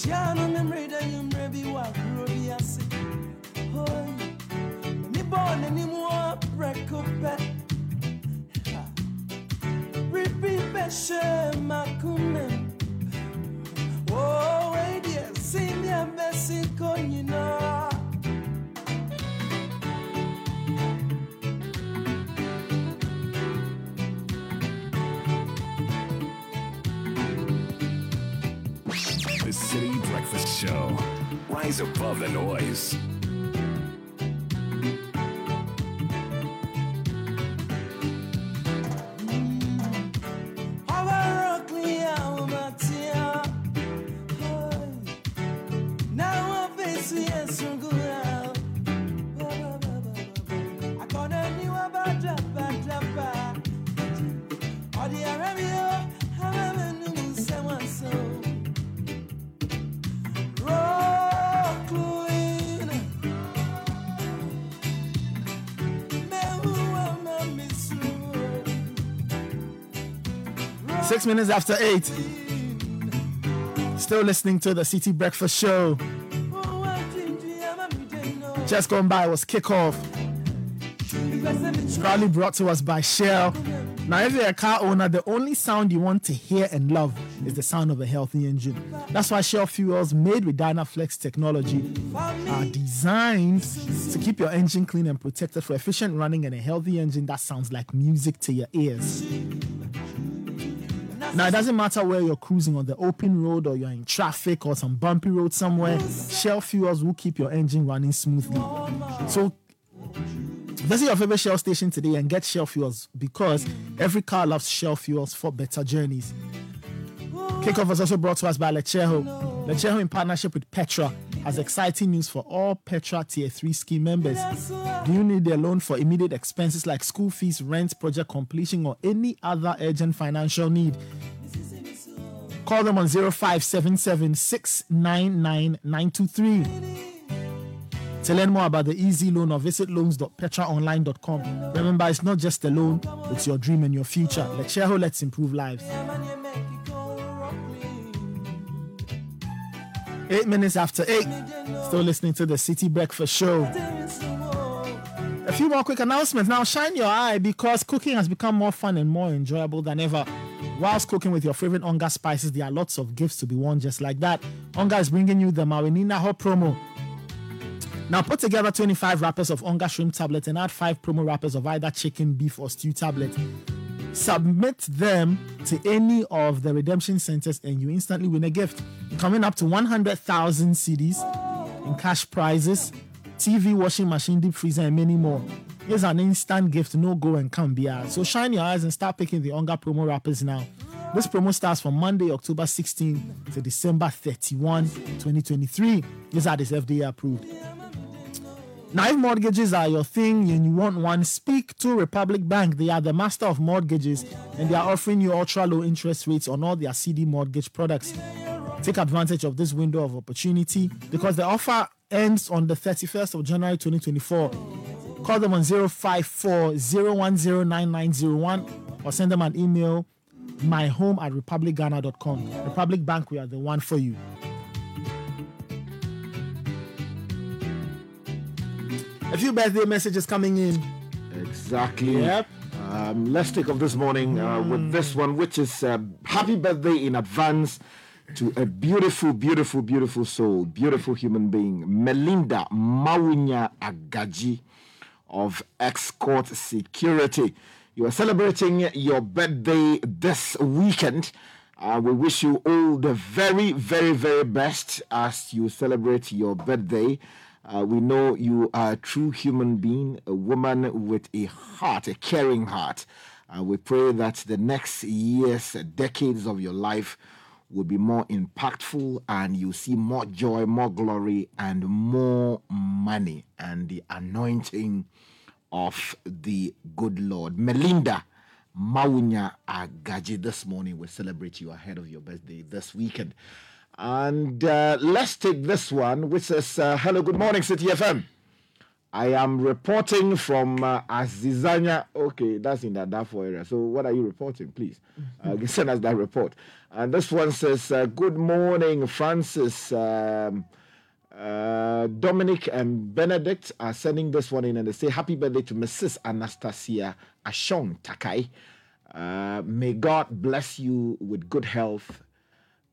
Shano memre da yumre bi wa kuro bi ase. Hoy. Ni born ni mu rekope. Ripi beshe Rise above the noise. Six minutes after eight. Still listening to the Citi Breakfast Show. Just gone by was kickoff. Proudly brought to us by Shell. Now, if you're a car owner, the only sound you want to hear and love is the sound of a healthy engine. That's why Shell fuels made with Dynaflex technology are designed to keep your engine clean and protected for efficient running and a healthy engine that sounds like music to your ears. Now, it doesn't matter where you're cruising on the open road or you're in traffic or some bumpy road somewhere, Shell fuels will keep your engine running smoothly. So, visit your favorite Shell station today and get Shell fuels because every car loves Shell fuels for better journeys. Kickoff was also brought to us by Letshego. Letshego, in partnership with Petra, has exciting news for all Petra Tier 3 scheme members. Do you need a loan for immediate expenses like school fees, rent, project completion, or any other urgent financial need? Call them on 0577 699 To learn more about the easy loan or visit loans.petraonline.com. Remember, it's not just a loan, it's your dream and your future. Let's let's improve lives. Eight minutes after eight, still listening to the Citi Breakfast Show. A few more quick announcements. Now, shine your eye because cooking has become more fun and more enjoyable than ever. Whilst cooking with your favorite Onga spices, there are lots of gifts to be won just like that. Onga is bringing you the Marinina Hot Promo. Now put together 25 wrappers of Onga shrimp tablet and add 5 promo wrappers of either chicken, beef, or stew tablet. Submit them to any of the redemption centers and you instantly win a gift. Coming up to 100,000 cedis in cash prizes, TV, washing machine, deep freezer, and many more. Here's an instant gift, no go and come be out. So shine your eyes and start picking the Onga promo wrappers now. This promo starts from Monday, October 16 to December 31, 2023. These are this FDA approved. Now, if mortgages are your thing and you want one, speak to Republic Bank. They are the master of mortgages and they are offering you ultra low interest rates on all their cedi mortgage products. Take advantage of this window of opportunity because the offer ends on the 31st of January 2024. Call them on 054 0109901 or send them an email myhome at republicghana.com. Republic Bank, we are the one for you. A few birthday messages coming in. Exactly. Yep. Um, let's take off this morning uh, with this one, which is uh, happy birthday in advance. to a beautiful, beautiful, beautiful soul, beautiful human being, Melinda Mawunya Agaji of Escort Security. You are celebrating your birthday this weekend. Uh, we wish you all the very, very, very best as you celebrate your birthday. Uh, we know you are a true human being, a woman with a heart, a caring heart. Uh, we pray that the next years, decades of your life will be more impactful and you see more joy, more glory, and more money and the anointing of the good Lord. Melinda Mawunya Agaji, this morning we celebrate you ahead of your birthday this weekend. And uh, let's take this one, which says, uh, Hello, good morning, Citi FM. I am reporting from uh, Azizanya. Okay, that's in that Darfur area. So, what are you reporting, please? Uh, send us that report. And this one says, uh, Good morning, Francis. Um, uh, Dominic and Benedict are sending this one in and they say, Happy birthday to Mrs. Anastasia Ashon Takai. Uh, may God bless you with good health,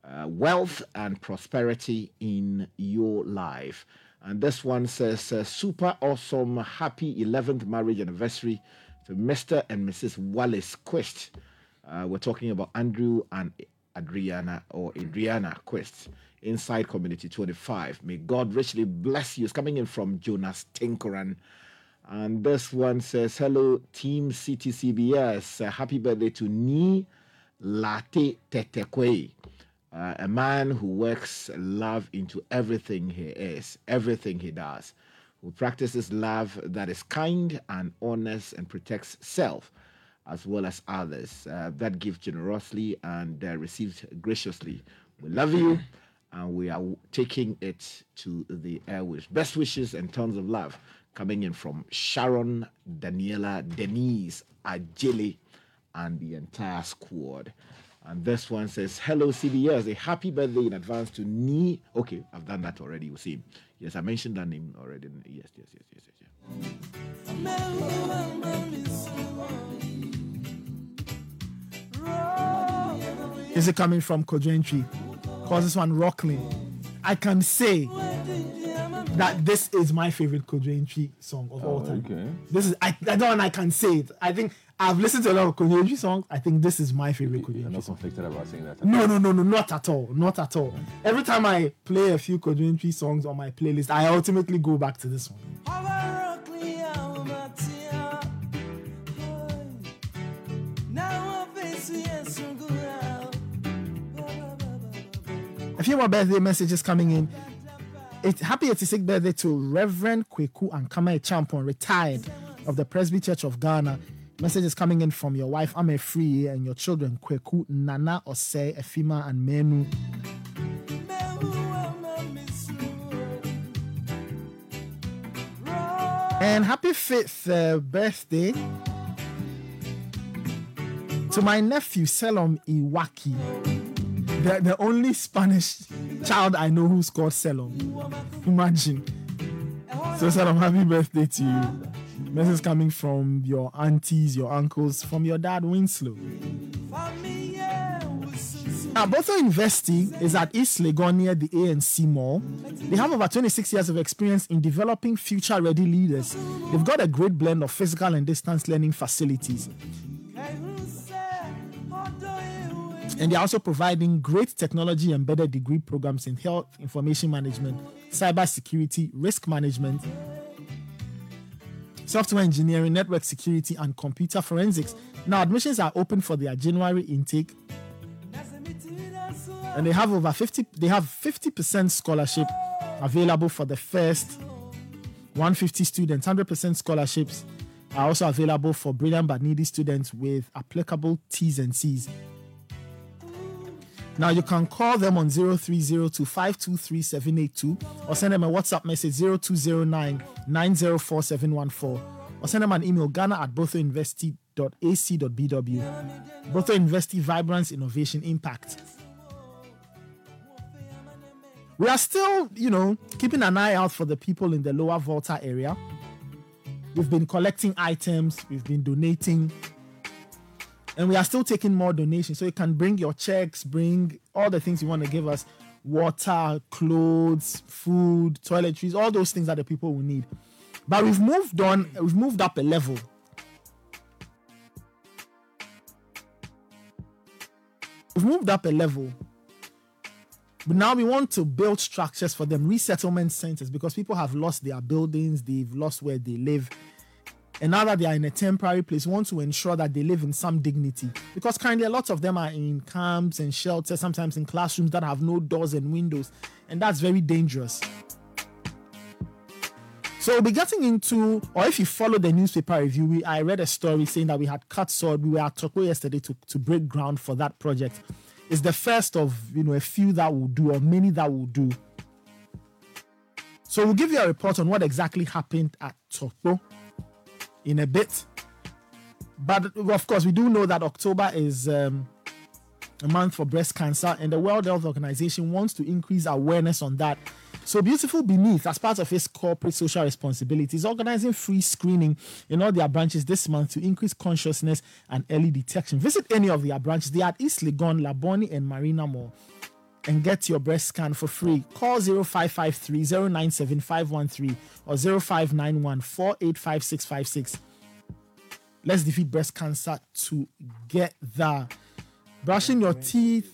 uh, wealth, and prosperity in your life. And this one says, uh, super awesome, happy 11th marriage anniversary to Mr. and Mrs. Wallace Quest. Uh, we're talking about Andrew and Adriana or Adriana Quest inside Community 25. May God richly bless you. It's coming in from Jonas Tinkoran. And this one says, Hello, Team CitiCBS. Uh, happy birthday to Ni Late Tetekwe uh, a man who works love into everything he is, everything he does, who practices love that is kind and honest and protects self as well as others, uh, that gives generously and uh, receives graciously. We love you and we are taking it to the airways. Best wishes and tons of love coming in from Sharon, Daniela, Denise, Ajili, and the entire squad. And this one says, Hello, CBS. A happy birthday in advance to Ni. Okay, I've done that already. You see. Yes, I mentioned that name already. Yes, yes, yes, yes, yes. yes. Is it coming from Kodrentry? Cause this one Rocklin. I can say that this is my favorite Kodrentry song of all oh, time. Okay. This is I, I don't I can say it. I think I've listened to a lot of Kodrentry songs. I think this is my favorite Kodrentry You're not conflicted about saying that. No, no, no, no, not at all. Not at all. Every time I play a few Kodrentry songs on my playlist, I ultimately go back to this one. A few more birthday messages coming in. It's happy 86th birthday to Reverend Kweku and Kama Champon, retired of the Presby Church of Ghana. Message is coming in from your wife, Ame Free, and your children, Kweku, Nana, Ose, Efima, and Menu. And happy fifth uh, birthday to my nephew, Selom Iwaki, the, the only Spanish child I know who's called Selom. Imagine. So, Selom, happy birthday to you. Message coming from your aunties, your uncles, from your dad, Winslow. Now, Botho University is at East Legon near the ANC Mall. They have over 26 years of experience in developing future ready leaders. They've got a great blend of physical and distance learning facilities. And they're also providing great technology embedded degree programs in health information management, cybersecurity, risk management, software engineering, network security, and computer forensics. Now, admissions are open for their January intake. And they have over 50, they have 50% scholarship available for the first 150 students. 100% scholarships are also available for brilliant but needy students with applicable T's and C's. Now you can call them on 0302 523 782 or send them a WhatsApp message 0209 904 714 or send them an email ghana at bothouniversity.ac.bw. Botho University Vibrance Innovation Impact. We are still, you know, keeping an eye out for the people in the lower Volta area. We've been collecting items, we've been donating And we are still taking more donations. So you can bring your checks, bring all the things you want to give us water, clothes, food, toiletries, all those things that the people will need. But we've moved on, we've moved up a level. We've moved up a level. But now we want to build structures for them, resettlement centers, because people have lost their buildings, they've lost where they live. And now that they are in a temporary place, want to ensure that they live in some dignity. Because currently, a lot of them are in camps and shelters, sometimes in classrooms that have no doors and windows. And that's very dangerous. So we'll be getting into, or if you follow the newspaper review, we, I read a story saying that we had cut sword. We were at Tokpo yesterday to, to break ground for that project. It's the first of you know a few that will do, or many that will do. So we'll give you a report on what exactly happened at Tokpo in a bit. But of course, we do know that October is um, a month for breast cancer, and the World Health Organization wants to increase awareness on that. So, Beautiful Beneath, as part of its corporate social responsibility, is organizing free screening in all their branches this month to increase consciousness and early detection. Visit any of their branches. They are at East Legon, Labone, and Marina Mall and get your breast scan for free. Call 0553 097 513 or 0591 485656. Let's defeat breast cancer together. Brushing your teeth.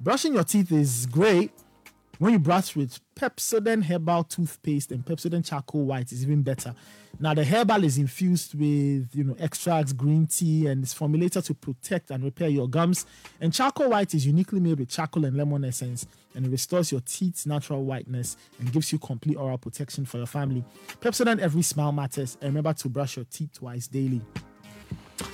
Brushing your teeth is great. When you brush with Pepsodent herbal toothpaste and Pepsodent charcoal white is even better. Now the herbal is infused with you know extracts, green tea, and it's formulated to protect and repair your gums. And charcoal white is uniquely made with charcoal and lemon essence, and it restores your teeth's natural whiteness and gives you complete oral protection for your family. Pepsodent every smile matters, and remember to brush your teeth twice daily.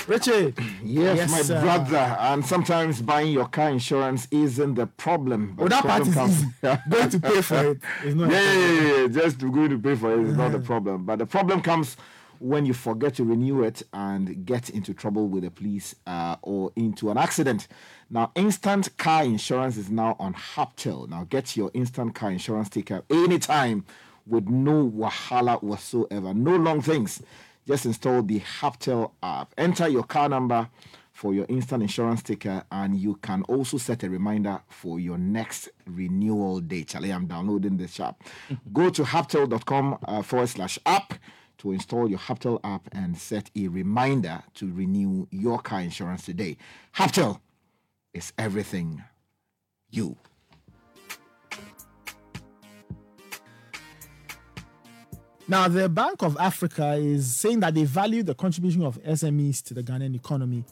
Richard. Yes, my uh, brother. And sometimes buying your car insurance isn't the problem. Oh, but that the part problem is comes- easy. Going to pay for it is not yeah, yeah, yeah, yeah. Just going to pay for it is not the problem. But the problem comes when you forget to renew it and get into trouble with the police uh, or into an accident. Now, instant car insurance is now on Hubtel. Now, get your instant car insurance taken anytime with no wahala whatsoever. No long things. Just install the Hubtel app. Enter your car number for your instant insurance sticker, and you can also set a reminder for your next renewal date. Charlie, I'm downloading this app. Go to hubtel.com uh, forward slash app to install your Hubtel app and set a reminder to renew your car insurance today. Hubtel is everything you. Now, the Bank of Africa is saying that they value the contribution of SMEs to the Ghanaian economy.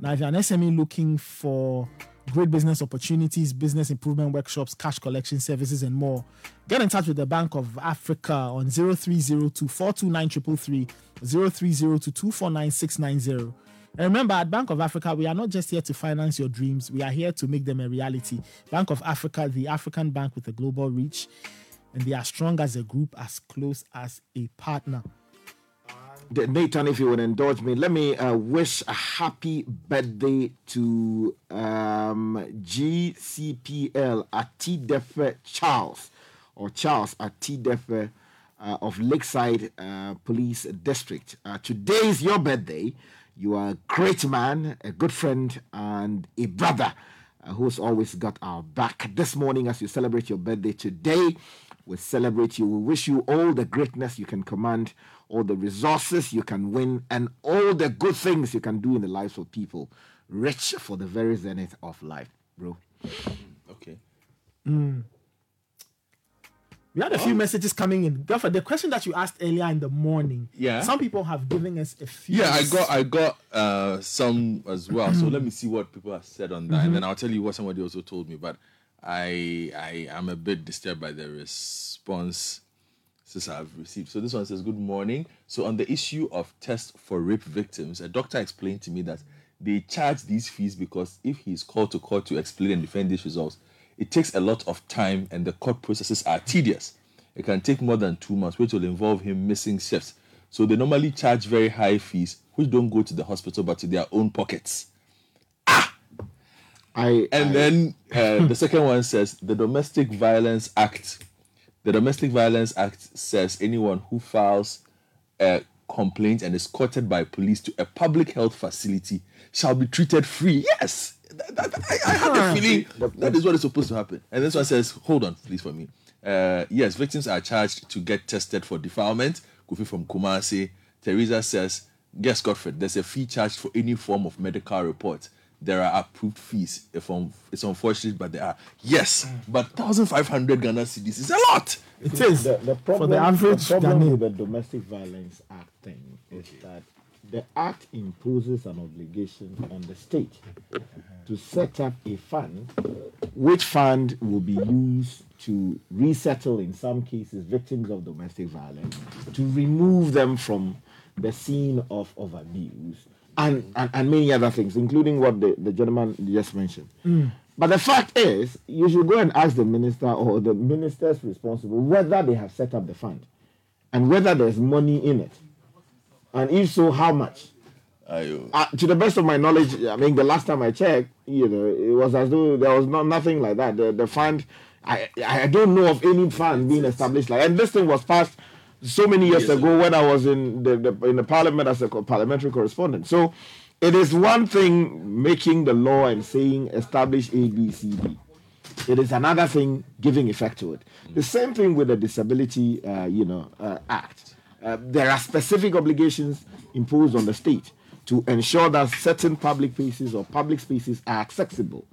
Now, if you're an SME looking for great business opportunities, business improvement workshops, cash collection services, and more, get in touch with the Bank of Africa on 0302 429 333, 0302 249 690. And remember, at Bank of Africa, we are not just here to finance your dreams, we are here to make them a reality. Bank of Africa, the African bank with a global reach, and they are strong as a group, as close as a partner. Nathan, if you would indulge me, let me uh, wish a happy birthday to um, GCPL at Defe Charles, or Charles at Defe uh, of Lakeside uh, Police District. Uh, today is your birthday. You are a great man, a good friend, and a brother uh, who's always got our back. This morning, as you celebrate your birthday today, we celebrate you. We wish you all the greatness you can command, all the resources you can win, and all the good things you can do in the lives of people. Rich for the very zenith of life, bro. Okay. Mm. We had a few messages coming in. Girlfriend, the question that you asked earlier in the morning. Yeah. Some people have given us a few. Yeah, I got I got uh some as well. so let me see what people have said on that, Mhm. and then I'll tell you what somebody also told me. But I I am a bit disturbed by the response since I've received. So this one says, Good morning. So on the issue of test for rape victims, a doctor explained to me that they charge these fees because if he is called to court to explain and defend these results, it takes a lot of time and the court processes are tedious. It can take more than two months, which will involve him missing shifts. So they normally charge very high fees, which don't go to the hospital but to their own pockets. Ah! I and I- then uh, the second one says the Domestic Violence Act. The Domestic Violence Act says anyone who files a complaint and is escorted by police to a public health facility shall be treated free. Yes, that, that, I, I have a feeling that is what is supposed to happen. And this one says, hold on, please, for me. Uh, yes, victims are charged to get tested for defilement. Kofi from Kumasi. Teresa says, guess Godfred, there's a fee charged for any form of medical report. There are approved fees. If um, it's unfortunate, but there are. Yes, but 1,500 Ghana cedis is a lot. It is. The, the problem, for the average the problem with the Domestic Violence Act thing is that the act imposes an obligation on the state to set up a fund, which fund will be used to resettle, in some cases, victims of domestic violence, to remove them from the scene of, of abuse, and, and, and many other things, including what the, the gentleman just mentioned. But the fact is, you should go and ask the minister or the ministers responsible whether they have set up the fund and whether there's money in it. And if so, how much? Uh, to the best of my knowledge, I mean, the last time I checked, you know, it was as though there was not nothing like that. The, the fund, I, I don't know of any fund being established like. And this thing was passed so many years ago when I was in the, the in the parliament as a parliamentary correspondent. So, it is one thing making the law and saying establish A, B, C, D. It is another thing giving effect to it. The same thing with the Disability, uh, you know, uh, Act. Uh, there are specific obligations imposed on the state to ensure that certain public places or public spaces are accessible.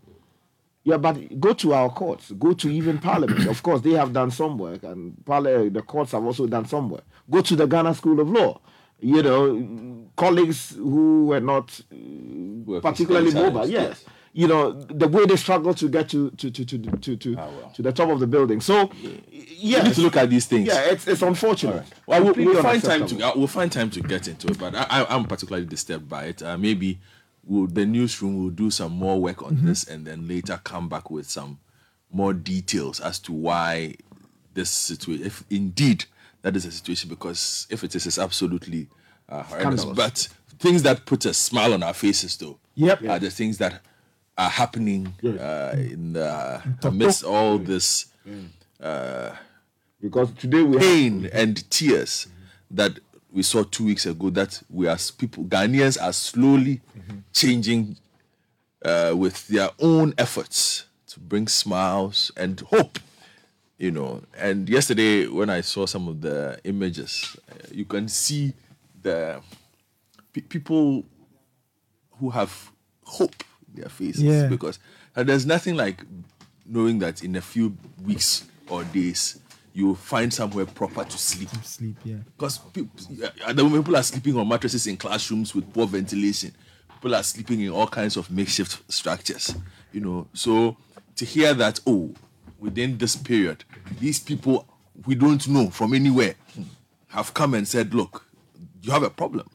Yeah, but go to our courts, go to even Parliament. of course, they have done some work, and parli- the courts have also done some work. Go to the Ghana School of Law. You know, colleagues who were not uh, particularly mobile. challenged, Yes, you know the way they struggle to get to to to to to to, to the top of the building. So, yeah, We need to look at these things. Yeah, it's it's unfortunate. Well, we'll, we'll find time to uh, we'll find time to get into it, but I, I, I'm particularly disturbed by it. Uh, maybe we'll, the newsroom will do some more work on Mhm. this, and then later come back with some more details as to why this situation, if indeed that is a situation, because if it is, it's absolutely uh, horrendous. But things that put a smile on our faces, though, Yep. are the things that are happening uh, in the amidst all this. Uh, because today we pain and tears that we saw two weeks ago that we as people Ghanaians are slowly changing uh, with their own efforts to bring smiles and hope you know and yesterday when i saw some of the images uh, you can see the pe- people who have hope in their faces Yeah. because uh, there's nothing like knowing that in a few weeks or days you will find somewhere proper to sleep Sleep, yeah. because people, at the moment, people are sleeping on mattresses in classrooms with poor ventilation. People are sleeping in all kinds of makeshift structures. You know, so to hear that, oh, within this period, these people we don't know from anywhere have come and said, look, you have a problem.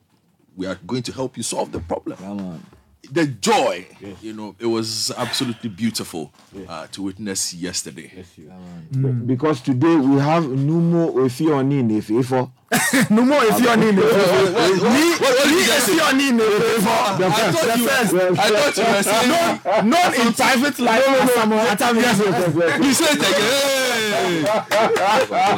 We are going to help you solve the problem. The joy, you know, it was absolutely beautiful uh, to witness yesterday. Be- Because today we have Numo Efioni Nefefo. Numo Efioni Nefefo. Ni Efioni Nefefo. The I first. thought The you- first. I thought you were saying- Known- known in private life No, no, as no. Samuel Atami. Yes, yes, yes, yes. You said it again.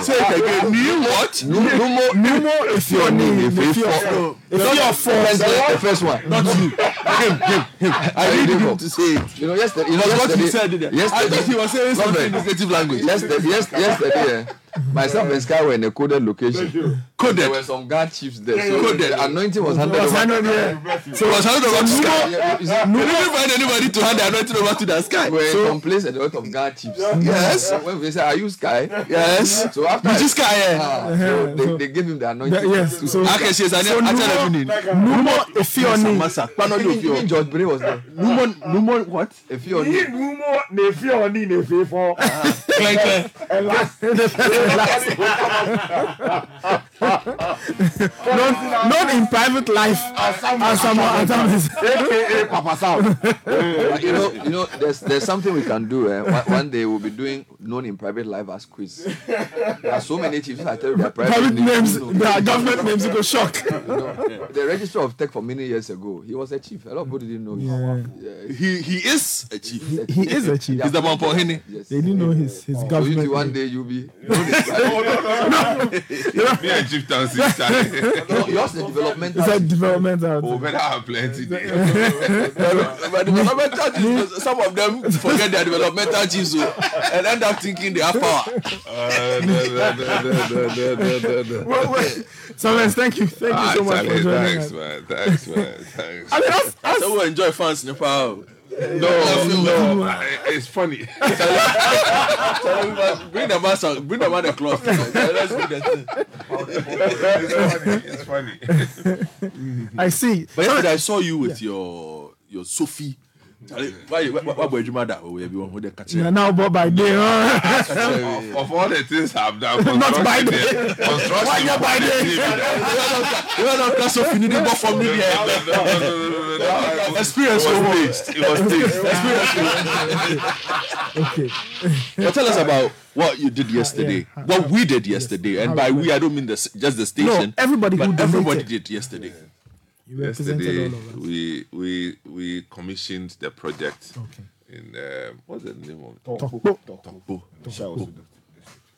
Say it again. New what? Numo Numo Efioni Nefefo. Efiofo. the first one. Not you. Him, him, him. I need him to say it. You know, yesterday, you know, That's what yesterday, he said. didn't it? yesterday, I thought he was saying something in Robert, his native language. Yesterday, yes, yesterday, eh, myself and Sky were in a coded location. Coded. There were some guard chiefs there. So Coded. anointing was handed Was over. handed, yeah. So it was handed over to Sky. We didn't find anybody to hand the anointing over to the sky. We're So- in some place at the lot of guard chiefs. Yes. So when they say, Are you Sky? Yes. So after Which is Sky, eh? Ah, so they, they gave him the anointing. Yes, so- Okay, she's an So actual Numo-. Numo Efioni. Masa. Pano Even, Yofio. even George Bray was there. Numo, Numo, what? Numo Nefioni Nefefo. Clank, clank. Last- Known known in private life as Samuel Atami. AKA Papa Sound. You know, you know, there's there's something we can do. Eh? One, one day we'll be doing known in private life as quiz. There are so many chiefs. I tell you, their private, Private names, you know. their government names, you go shock. You know, the registrar of tech for many years ago, he was a chief. A lot of people didn't know. him. Yeah. He, he is a chief. He is a chief. He's the Mampohini. Yes. They didn't know his his So you government. one day you'll be. You know, chieftaincy, Charlie. No, Egyptian sister. no, yours is development. It's a developmental. Oh, better have plenty. but developmental chiefs, some of them forget their developmental chiefs oh, and end up thinking they have power. Uh, no, no, no. So, man, thank you. Thank you ah, so much. For joining thanks, man. Thanks, man. Thanks. I mean, that's, that's... So, we'll enjoy fans in Nepal. No, no, I- eh, it's funny. bring the man some, bring the man the cloth. Let's do the thing. it's funny. It's funny. I see. But yesterday I saw you with your your Sophie wabɔ adwuma da wɔ baabi wɔn ho de kakyɛ. na now bought by day. of all the things i have done. not by day. Why wanyɛ by day. You are not so fini de but for ni deɛ. experience wo wo it was taste experience wo. okay. but tell us about what you did yesterday what we did yesterday and by we I don't mean just the station. no everybody who everybody did yesterday. You represented Yesterday, all of us. we we we commissioned the project in um, what's the name of it? Tokpo. Tokpo.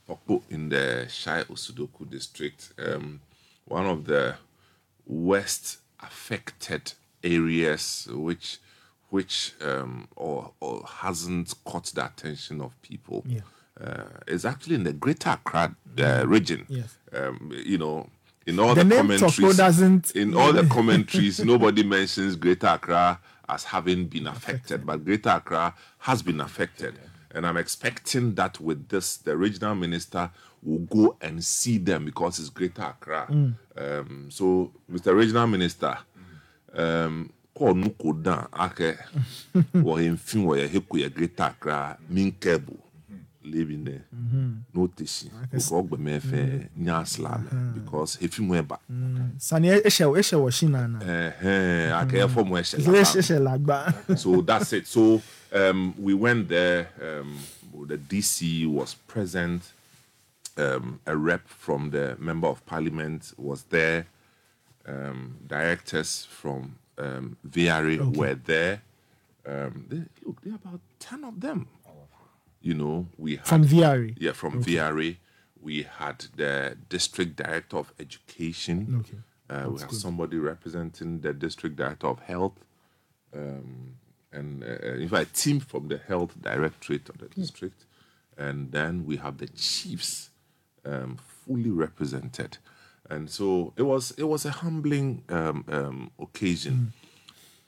Tokpo in the Shai Osudoku district, um, one of the worst affected areas which which um, or, or hasn't caught the attention of people. Yeah. Uh, is actually in the Greater Accra uh, region. Yes. Um, you know, in all The the, commentaries, doesn't- in all the commentaries, nobody mentions Greater Accra as having been affected, but Greater Accra has been affected. And I'm expecting that with this, the regional minister will go and see them because it's Greater Accra. Mm. Um, so, Mr. Regional Minister, um, kɔɔ no kɔ dan akɛ wɔ yɛn fi wɔ yɛ heko yɛ Greater Accra min kɛbo lebi there n'o tɛ si o kɔ gbɛmɛ fɛ nya silamɛ because efi mu ɛba Sani Eshe Washinana. ɛhɛn akɛ ɛfɔ mu ɛhyɛ Eshe laba. Eshe Lagba. so that's it. So um, we went there. Um, the DC was present. Um, a rep from the member of parliament was there. Um, directors from um, VRA Okay. were there. Um, they, look, there are about ten of them. You know, we had, From VRA? Yeah, from Okay. VRA. We had the district director of education. Okay. Uh, we have good. somebody representing the district director of health, um, and uh, in fact, a team from the health directorate of the district, and then we have the chiefs um, fully represented, and so it was it was a humbling um, um, occasion,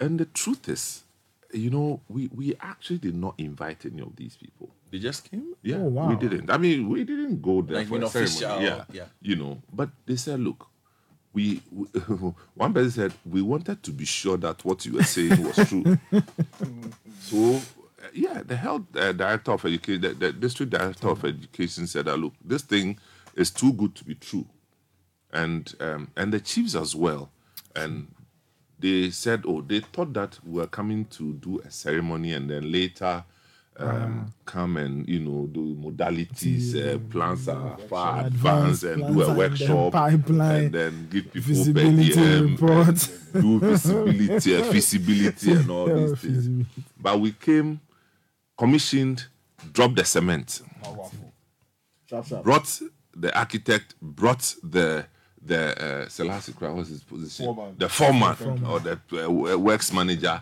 and the truth is, you know, we we actually did not invite any of these people. They just came. Yeah, Oh, wow. we didn't. I mean, we didn't go there Like for an a ceremony. official, yeah, yeah. you know. But they said, look, we, we one person said we wanted to be sure that what you were saying was true. so, uh, yeah, the health uh, director of education, the, the district director of education said that look, this thing is too good to be true, and um, and the chiefs as well, and they said, oh, they thought that we were coming to do a ceremony and then later um, come and you know do modalities, uh, plans are far advanced, and do plans a and workshop then pipeline, and then give people visibility per diem, report. and do visibility, and feasibility, and all Yeah, these things. But we came, commissioned, dropped the cement brought the architect, brought the the uh, Selassie, Kra- what's his position? Foreman. The foreman, Foreman. or the uh, works manager,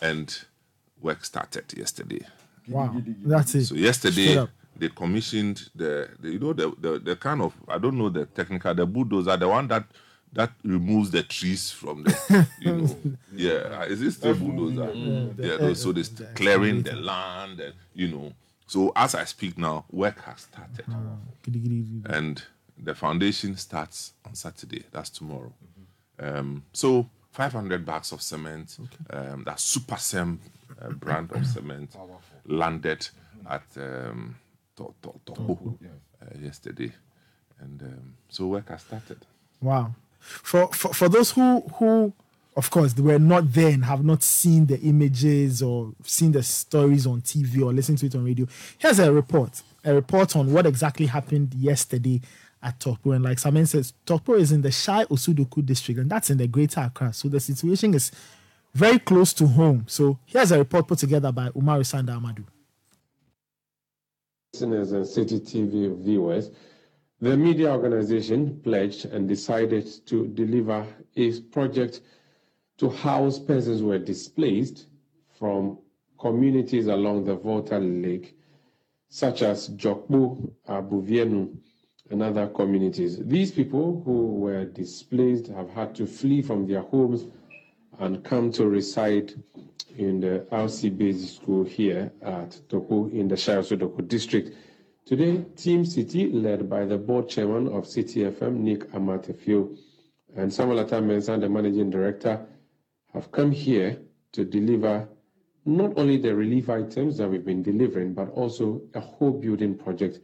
and work started yesterday. Wow. That's it. So yesterday they commissioned the, the you know the, the the kind of I don't know the technical the bulldozer the one that that removes the trees from the you know. Yeah is it still bulldozer? Yeah those- so they st- clearing the land and you know. So as I speak now work has started. And the foundation starts on Saturday. That's tomorrow. Um, so 500 bags of cement um, that Supacem uh, brand of cement landed at um, to, to, Togo, uh, yesterday and um, so work has started Wow. For, for for those who who of course they were not there and have not seen the images or seen the stories on TV or listened to it on radio, here's a report. A report on what exactly happened yesterday at Tokpo. And like Samen says, Tokpo is in the Shai Osudoku district, and that's in the greater Accra. So the situation is very close to home. So here's a report put together by Umaru Sanda Amadu. listeners and Citi TV viewers, The media organization pledged and decided to deliver a project to house persons who were displaced from communities along the Volta Lake, such as Jokbo, Abuvienu, and other communities. These people who were displaced have had to flee from their homes and come to reside in the RC School here at Tokpo in the Shai Osudoku district. Today, Team Citi, led by the board chairman of Citi FM, Nick Amarteifio, and Samuel Mensa, the managing director, have come here to deliver not only the relief items that we've been delivering, but also a whole building project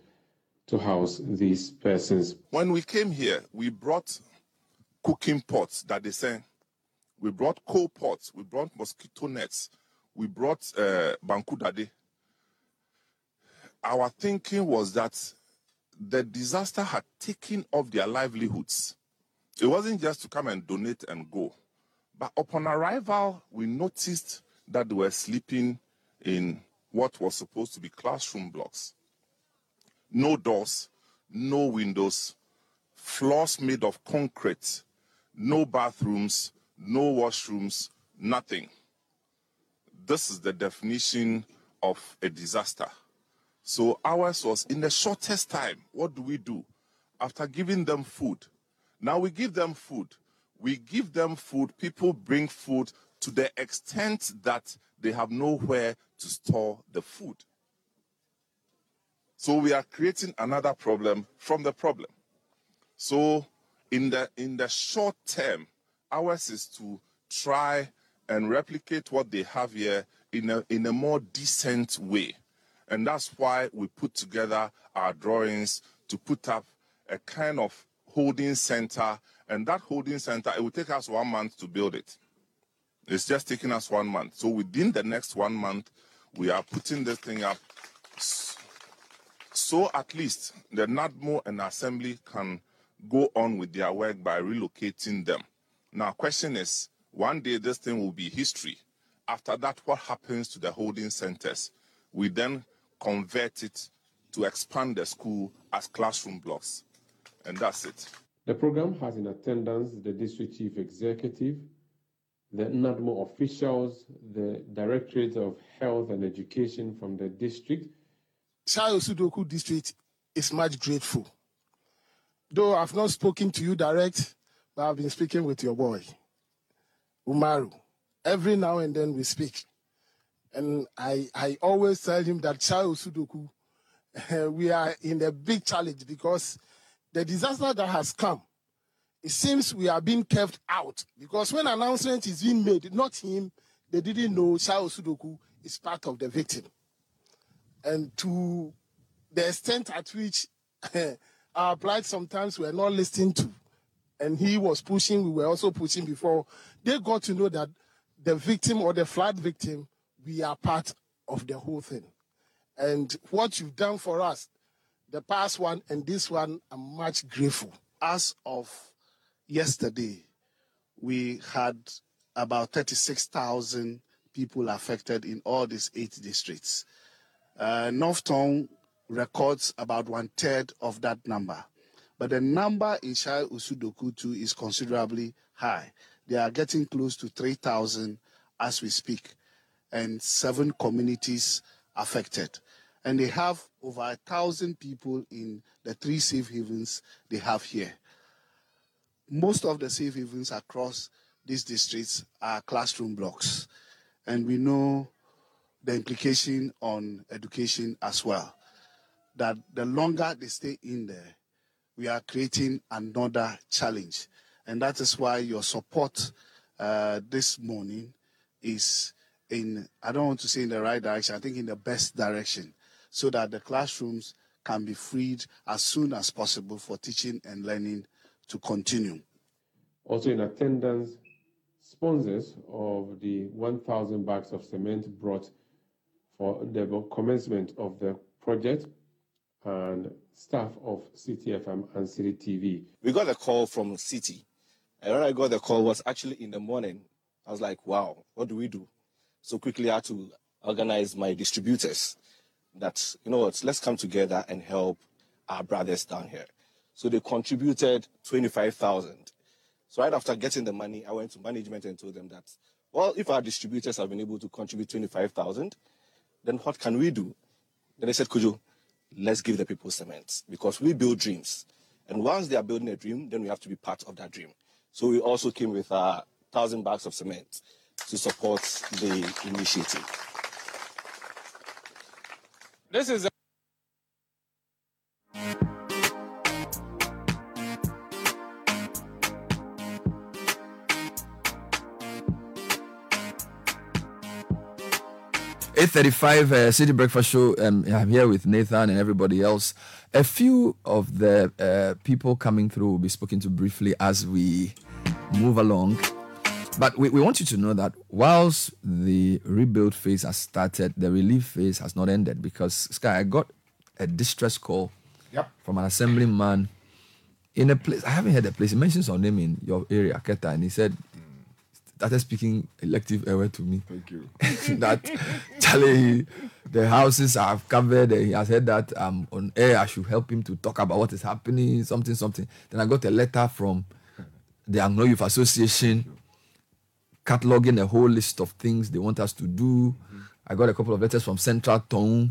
to house these persons. When we came here, we brought cooking pots that they sent. We brought coal pots. We brought mosquito nets. We brought uh, banku dade. Our thinking was that the disaster had taken off their livelihoods. It wasn't just to come and donate and go. But upon arrival, we noticed that they were sleeping in what was supposed to be classroom blocks. No doors, no windows, floors made of concrete, no bathrooms, no washrooms, nothing. This is the definition of a disaster. So ours was in the shortest time. What do we do? After giving them food, now we give them food. We give them food. People bring food to the extent that they have nowhere to store the food. So we are creating another problem from the problem. So in the in the short term, ours is to try and replicate what they have here in a in a more decent way. And that's why we put together our drawings to put up a kind of holding center. And that holding center, it will take us one month to build it. It's just taking us one month. So within the next one month, we are putting this thing up so at least the NADMO and assembly can go on with their work by relocating them. Now, question is, one day this thing will be history. After that, what happens to the holding centers? We then convert it to expand the school as classroom blocks. And that's it. The program has in attendance the district chief executive, the NADMO officials, the Directorate of Health and Education from the district, Shai Osudoku district is much grateful. Though I've not spoken to you direct, but I've been speaking with your boy, Umaru. Every now and then we speak. And I, I always tell him that Shai Osudoku, we are in a big challenge because the disaster that has come, it seems we are being kept out. Because when announcement is being made, not him, they didn't know Shai Osudoku is part of the victim and to the extent at which our plight sometimes we're not listening to, and he was pushing, we were also pushing before, they got to know that the victim or the flood victim, we are part of the whole thing. And what you've done for us, the past one and this one, I'm much grateful. As of yesterday, we had about 36,000 people affected in all these eight districts. Uh, North Tongu records about one third of that number. But the number in Shai Osudoku is considerably high. They are getting close to 3,000 as we speak, and seven communities affected. And they have over a thousand people in the three safe havens they have here. Most of the safe havens across these districts are classroom blocks. And we know the implication on education as well. That the longer they stay in there, we are creating another challenge. And that is why your support uh, this morning is in, I don't want to say in the right direction, I think in the best direction, so that the classrooms can be freed as soon as possible for teaching and learning to continue. Also in attendance, sponsors of the 1,000 bags of cement brought for the commencement of the project and staff of Citi FM and Citi TV. We got a call from City. And when I got the call was actually in the morning. I was like, wow, what do we do? So quickly I had to organize my distributors that, you know what, let's come together and help our brothers down here. So they contributed 25,000. So right after getting the money, I went to management and told them that, well, if our distributors have been able to contribute 25,000, then what can we do? Then they said, Kujo, let's give the people cement because we build dreams. And once they are building a dream, then we have to be part of that dream. So we also came with a thousand bags of cement to support the initiative. This is. A- 8.35 uh, Citi Breakfast Show. Um, I'm here with Nathan and everybody else. A few of the uh, people coming through will be spoken to briefly as we move along. But we, we want you to know that whilst the rebuild phase has started, the relief phase has not ended because, Sky, I got a distress call yep. from an assemblyman in a place. I haven't heard the place. He mentions our name in your area, Keta, and he said started speaking elective error to me. Thank you. that Charlie, the houses are covered. And he has said that um, on air I should help him to talk about what is happening, something, something. Then I got a letter from the Anlo Youth Association cataloging a whole list of things they want us to do. I got a couple of letters from Central Tongu.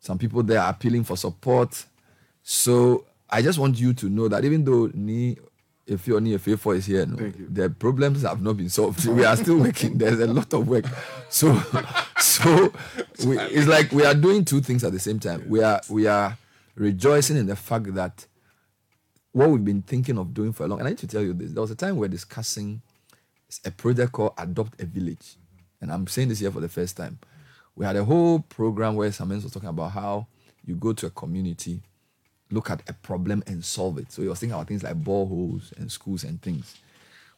Some people there are appealing for support. So I just want you to know that even though Ni if you're near faithful is here, no, the problems have not been solved. We are still working. There's a lot of work. So, so we, it's like we are doing two things at the same time. We are we are rejoicing in the fact that what we've been thinking of doing for a long. And I need to tell you this. There was a time we we're discussing a project called Adopt a Village, and I'm saying this here for the first time. We had a whole program where Samens was talking about how you go to a community look at a problem and solve it. So was thinking about things like boreholes and schools and things.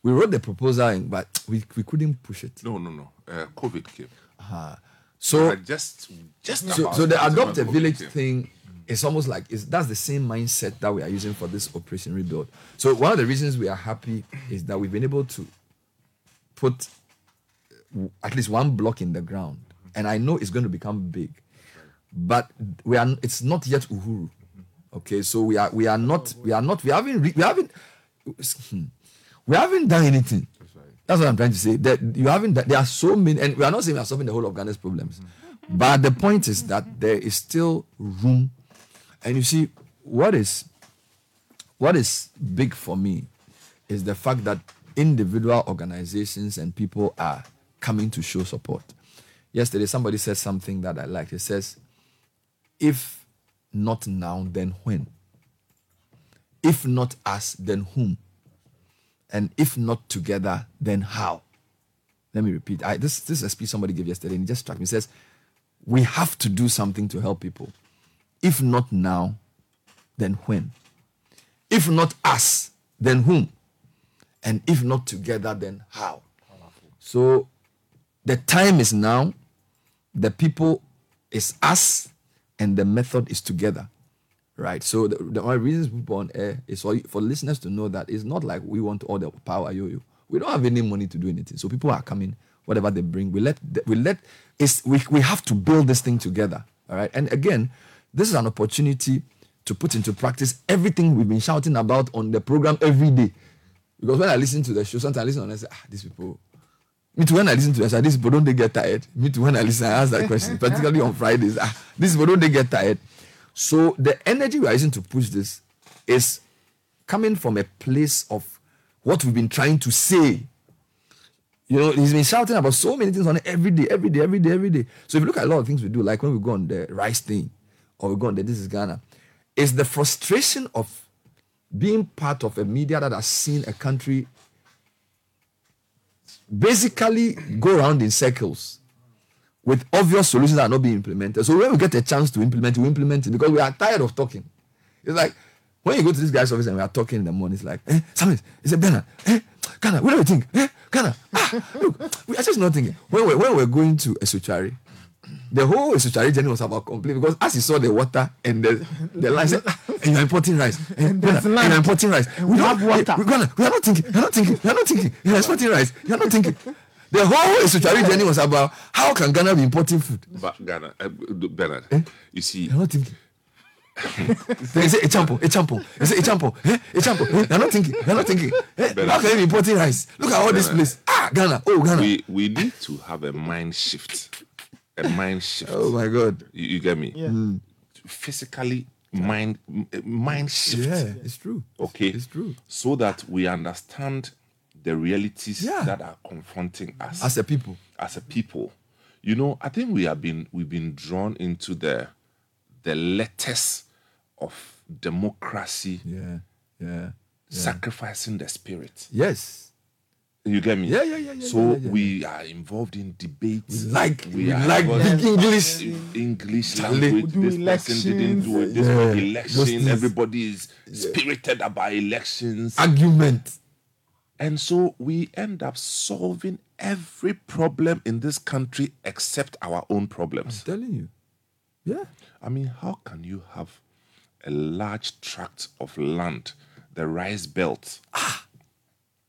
We wrote the proposal, in, but we, we couldn't push it. No, no, no. Uh, COVID came. Uh-huh. So just just so, so the adopt a village came. thing is almost like it's, that's the same mindset that we are using for this operation rebuild. So one of the reasons we are happy is that we've been able to put at least one block in the ground, and I know it's going to become big, but we are it's not yet Uhuru. Okay, so we are we are not we are not we haven't re- we haven't we haven't done anything. That's what I'm trying to say. That you haven't. There are so many, and we are not saying we are solving the whole of Ghana's problems, mm-hmm. but the point is that there is still room. And you see, what is what is big for me is the fact that individual organizations and people are coming to show support. Yesterday, somebody said something that I liked. It says, "If not now, then when? If not us, then whom? And if not together, then how? Let me repeat. I, this, this is a speech somebody gave yesterday, and it just struck me. It says, We have to do something to help people. If not now, then when? If not us, then whom? And if not together, then how? So the time is now, the people is us, and the method is together right? So the, the only reasons we put on air is for for listeners to know that it's not like we want all the power yo yo. We don't have any money to do anything. So people are coming, whatever they bring. We let we let it's we we have to build this thing together. All right. And again, this is an opportunity to put into practice everything we've been shouting about on the program every day. Because when I listen to the show, sometimes I listen and I say, ah, these people. Me too, when I listen to this, these people don't they get tired? Me too, when I listen, I ask that question, particularly on Fridays. Ah, these people don't they get tired? So the energy we are using to push this is coming from a place of what we've been trying to say. You know, he's been shouting about so many things on it every day, every day, every day, every day. So if you look at a lot of things we do, like when we go on the rice thing or we go on the This is Ghana, it's the frustration of being part of a media that has seen a country basically go around in circles with obvious solutions that are not being implemented. So when we get a chance to implement, we implement it because we are tired of talking. It's like when you go to this guy's office and we are talking in the morning, it's like, eh, Samuel, it's a Bernard, eh, Ghana, what do you think? Eh, Ghana, ah, look, we are just not thinking. When we're, when we're going to Esuchari, the whole Asutsuare journey was about complete because as he saw the water and the, the line ah, and you're importing rice, and, there's and land. you're importing rice. And we don't- have water. we're gonna, we are not thinking, you're not thinking, you're not thinking, you're exporting rice, you're not thinking. The whole Asutsuare journey was about how can Ghana be importing food? But Ghana, uh, Bernard, Eh? you see, You're not thinking. they say Echampo, Echampo. They say Echampo, eh? Echampo. Eh? They're not thinking. They're not thinking. Eh? How can you be importing rice? Look at all this place. Ah, Ghana. Oh, Ghana. We we need to have a mind shift. A mind shift. Oh my God. You, you get me? Yeah. Mm. Physically mind mind shift. Yeah, it's true. Okay. It's true. So that we understand the realities Yeah. that are confronting us As a people. As a people. You know, I think we have been we've been drawn into the the letters of democracy. Yeah. Yeah. Sacrificing the spirit. Yes. You get me? Yeah, yeah, yeah, yeah, So yeah, yeah, yeah. we are involved in debates. We like- we are like involved big English. English language. We do This person didn't do it. This elections. one Yeah. election. Those. Everybody is spirited about elections. Argument. And so we end up solving every problem in this country except our own problems. I'm telling you. Yeah. I mean, how can you have a large tract of land, the rice belt, ah.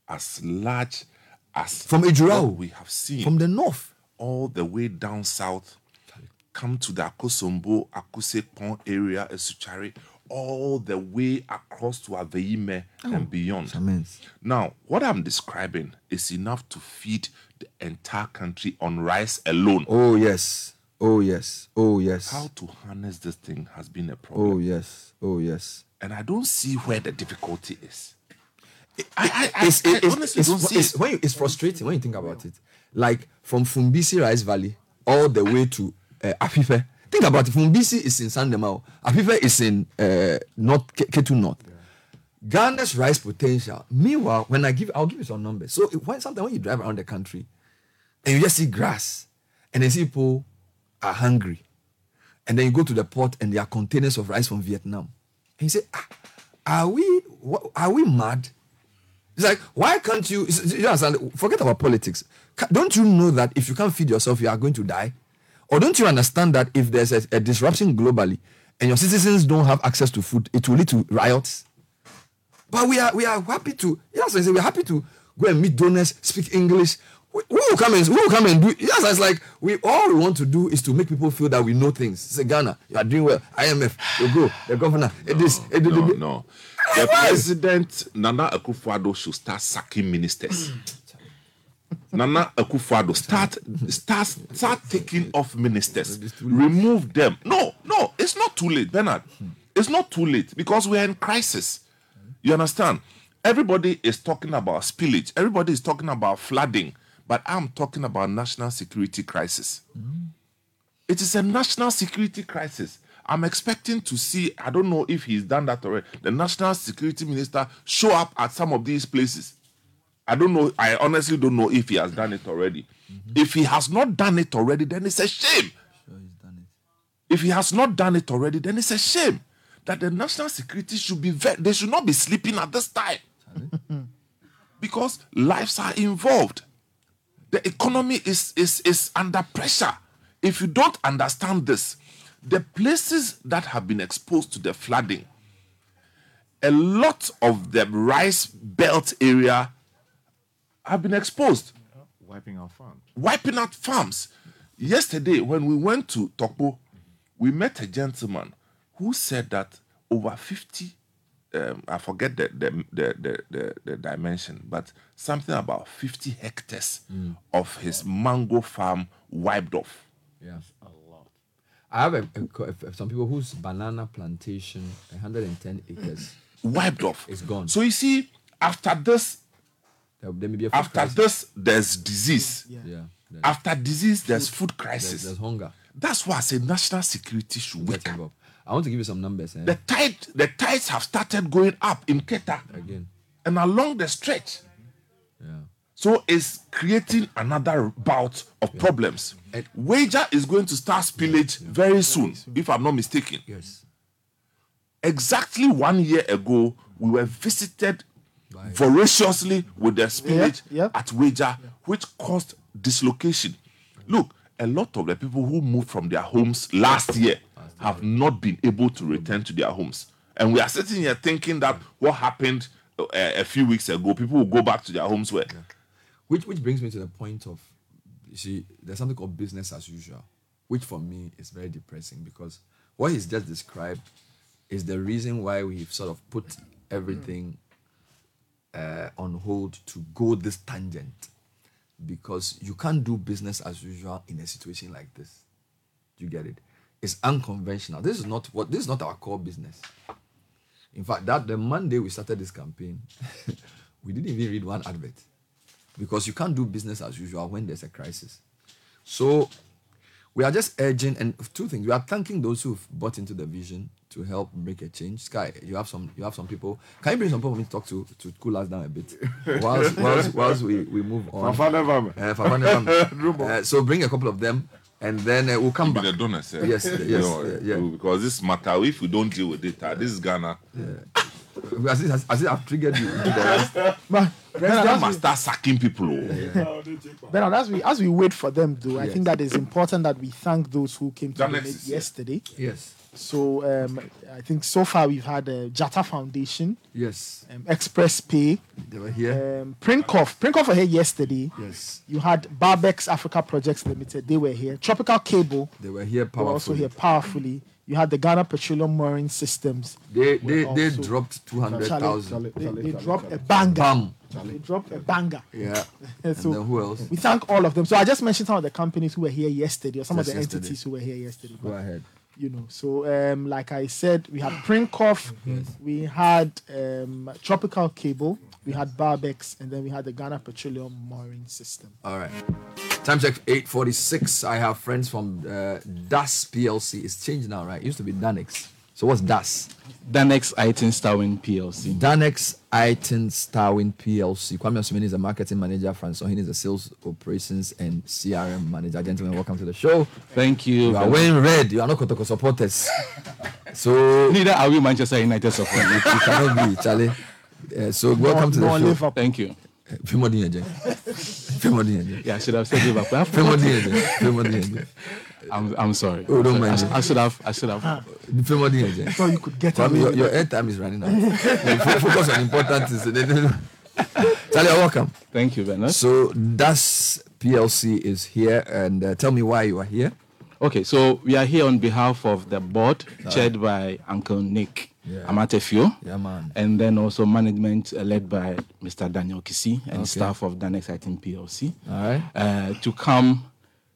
As large as From what we have seen From the north. all the way down south, come to the Akosombo, Akuse Pond area, Asutsuare, all the way across to Aveime and oh, beyond. Now, what I'm describing is enough to feed the entire country on rice alone. Oh yes. Oh yes. Oh yes. How to harness this thing has been a oh, problem. Oh yes. Oh yes. And I don't see where the difficulty is. I, it's, I it's, honestly it's, don't see it's, when you, it's frustrating when you think about it. Like from Fumbisi Rice Valley all the way to uh, Afife. Think about it. Fumbisi is in Sandemao. Afife is in uh, North K- Ketu North. Ghana's rice potential. Meanwhile, when I give, I'll give you some numbers. So it- when sometimes when you drive around the country and you just see grass, and then people are hungry, and then you go to the port and there are containers of rice from Vietnam, and you say, ah, are we what, are we mad? It's like, why can't you? you understand? Forget about politics. Don't you know that if you can't feed yourself, you are going to die? Or don't you understand that if there's a, a disruption globally and your citizens don't have access to food, it will lead to riots? But we are we are happy to yes, I say we're happy to go and meet donors, speak English. We, we will come and we will come and do yes, it's like we all we want to do is to make people feel that we know things. Say Ghana, you are doing well. IMF, you go, the governor, it is it, No, no. The president Nana Akufo-Addo should start sacking ministers. Nana Akufo-Addo start start start taking off ministers. Remove them. No, no, it's not too late, Bernard. It's not too late because we're in crisis. You understand? Everybody is talking about spillage. Everybody is talking about flooding, but I'm talking about national security crisis. It is a national security crisis. I'm expecting to see, I don't know if he's done that already, the national security minister show up at some of these places. I don't know, I honestly don't know if he has done it already. If he has not done it already, then it's a shame. Sure If he has not done it already, then it's a shame that the national security should be, ve- they should not be sleeping at this time. because lives are involved. The economy is, is, is under pressure. If you don't understand this, the places that have been exposed to the flooding, a lot of the rice belt area have been exposed, Wiping out farms. wiping out farms. Yesterday, when we went to Tokpo, we met a gentleman who said that over 50, um, I forget the, the, the, the, the, dimension, but something about 50 hectares Mm. of his mango farm wiped off. Yeah, a lot. I have a, a a- some people whose banana plantation, 110 acres, wiped off. It's gone. So you see, after this, there, there may be a food after crisis. this, there's disease. Yeah. Yeah, there's- After disease, there's Food- food crisis. There's, there's hunger. That's why I say national security should wake up. I want to give you some numbers. Eh? The tide, the tides have started going up in Keta Again. and along the stretch. Yeah. So it's creating another bout of problems. And Weija is going to start spillage very soon, if I'm not mistaken. Yes. Exactly one year ago, we were visited voraciously with the spillage at Weija, which caused dislocation. Look, a lot of the people who moved from their homes last year have not been able to return to their homes. And we are sitting here thinking that what happened uh, a few weeks ago, people will go back to their homes where. Which which brings me to the point of, you see, there's something called business as usual, which for me is very depressing because what he's just described is the reason why we've sort of put everything uh, on hold to go this tangent because you can't do business as usual in a situation like this. Do you get it? It's unconventional. This is not what this is not our core business. In fact, that the Monday we started this campaign, we didn't even read one advert because you can't do business as usual when there's a crisis. So we are just urging and two things. We are thanking those who've bought into the vision to help make a change. Sky, you have some you have some people. Can you bring some people for me to talk to to cool us down a bit? Whilst whilst, whilst we, we move on. Fafa never, man. Uh, Fafa never, man. Uh, so bring a couple of them and then uh, we'll come back. the donors, eh? Yes, yes, No, yeah, yeah. Because this matter, if we don't deal with it, uh, this is Ghana. As if, as if I've triggered you. into the rest. But President Bernard, must start sacking people. oh. we, Bernard, as we as we wait for them, though, I think that it's important that we thank those who came to That donate next is- yeah. yesterday. Yes. So um, I think so far we've had uh, Jata Foundation, Yes. um, Express Pay, They were here. um, Prinkoff. Prinkoff were here yesterday. Yes. You had Barbex Africa Projects Limited. They were here. Tropical Cable. They were here They were also here powerfully. You had the Ghana Petroleum Mooring Systems. They were they they dropped two hundred thousand. They, they dropped a banger. Bam. They dropped a banger. Yeah. And so then who else? we thank all of them. So I just mentioned some of the companies who were here yesterday, or some Just of the yesterday. entities who were here yesterday. Go ahead. You know, so um, like I said, we had Prinkoff, we had um, Tropical Cable, we had Barbex, and then we had the Ghana Petroleum Mooring System. All right. Time check 846. I have friends from uh, DAS PLC. It's changed now, right? It used to be Dannex. So what's DAS? Dannex Ayrton Starwin PLC. Dannex Ayrton Starwin PLC. Kwame Osumeni is a marketing manager. Francis Ohin is a sales operations and CRM manager. Gentlemen, welcome to the show. Thank you. You are wearing red. You are not Kotoko supporters. So neither are we Manchester United supporters. you cannot be, Charlie. Uh, so welcome to the show. Thank you. Fimodi Eje. Fimodi Eje. Yeah, I should have said Liverpool. Fimodi Eje. Fimodi Eje. I'm, I'm sorry. Oh, don't I, mind should- it. I should have. I should have. Fimodi Eje. I thought you could get Kwame, away your, your it. airtime is running out. Fo- Focus on important things. Charlie, you're welcome. Thank you, Bernard. So DAS PLC is here, and uh, tell me why you are here. Okay, so we are here on behalf of the board, chaired by Uncle Nick Yeah. Amarteifio. Yeah, man. And then also management uh, led by Mr. Daniel Kisi and Okay. staff of Dannex Ayrton PLC. All right. Uh, to come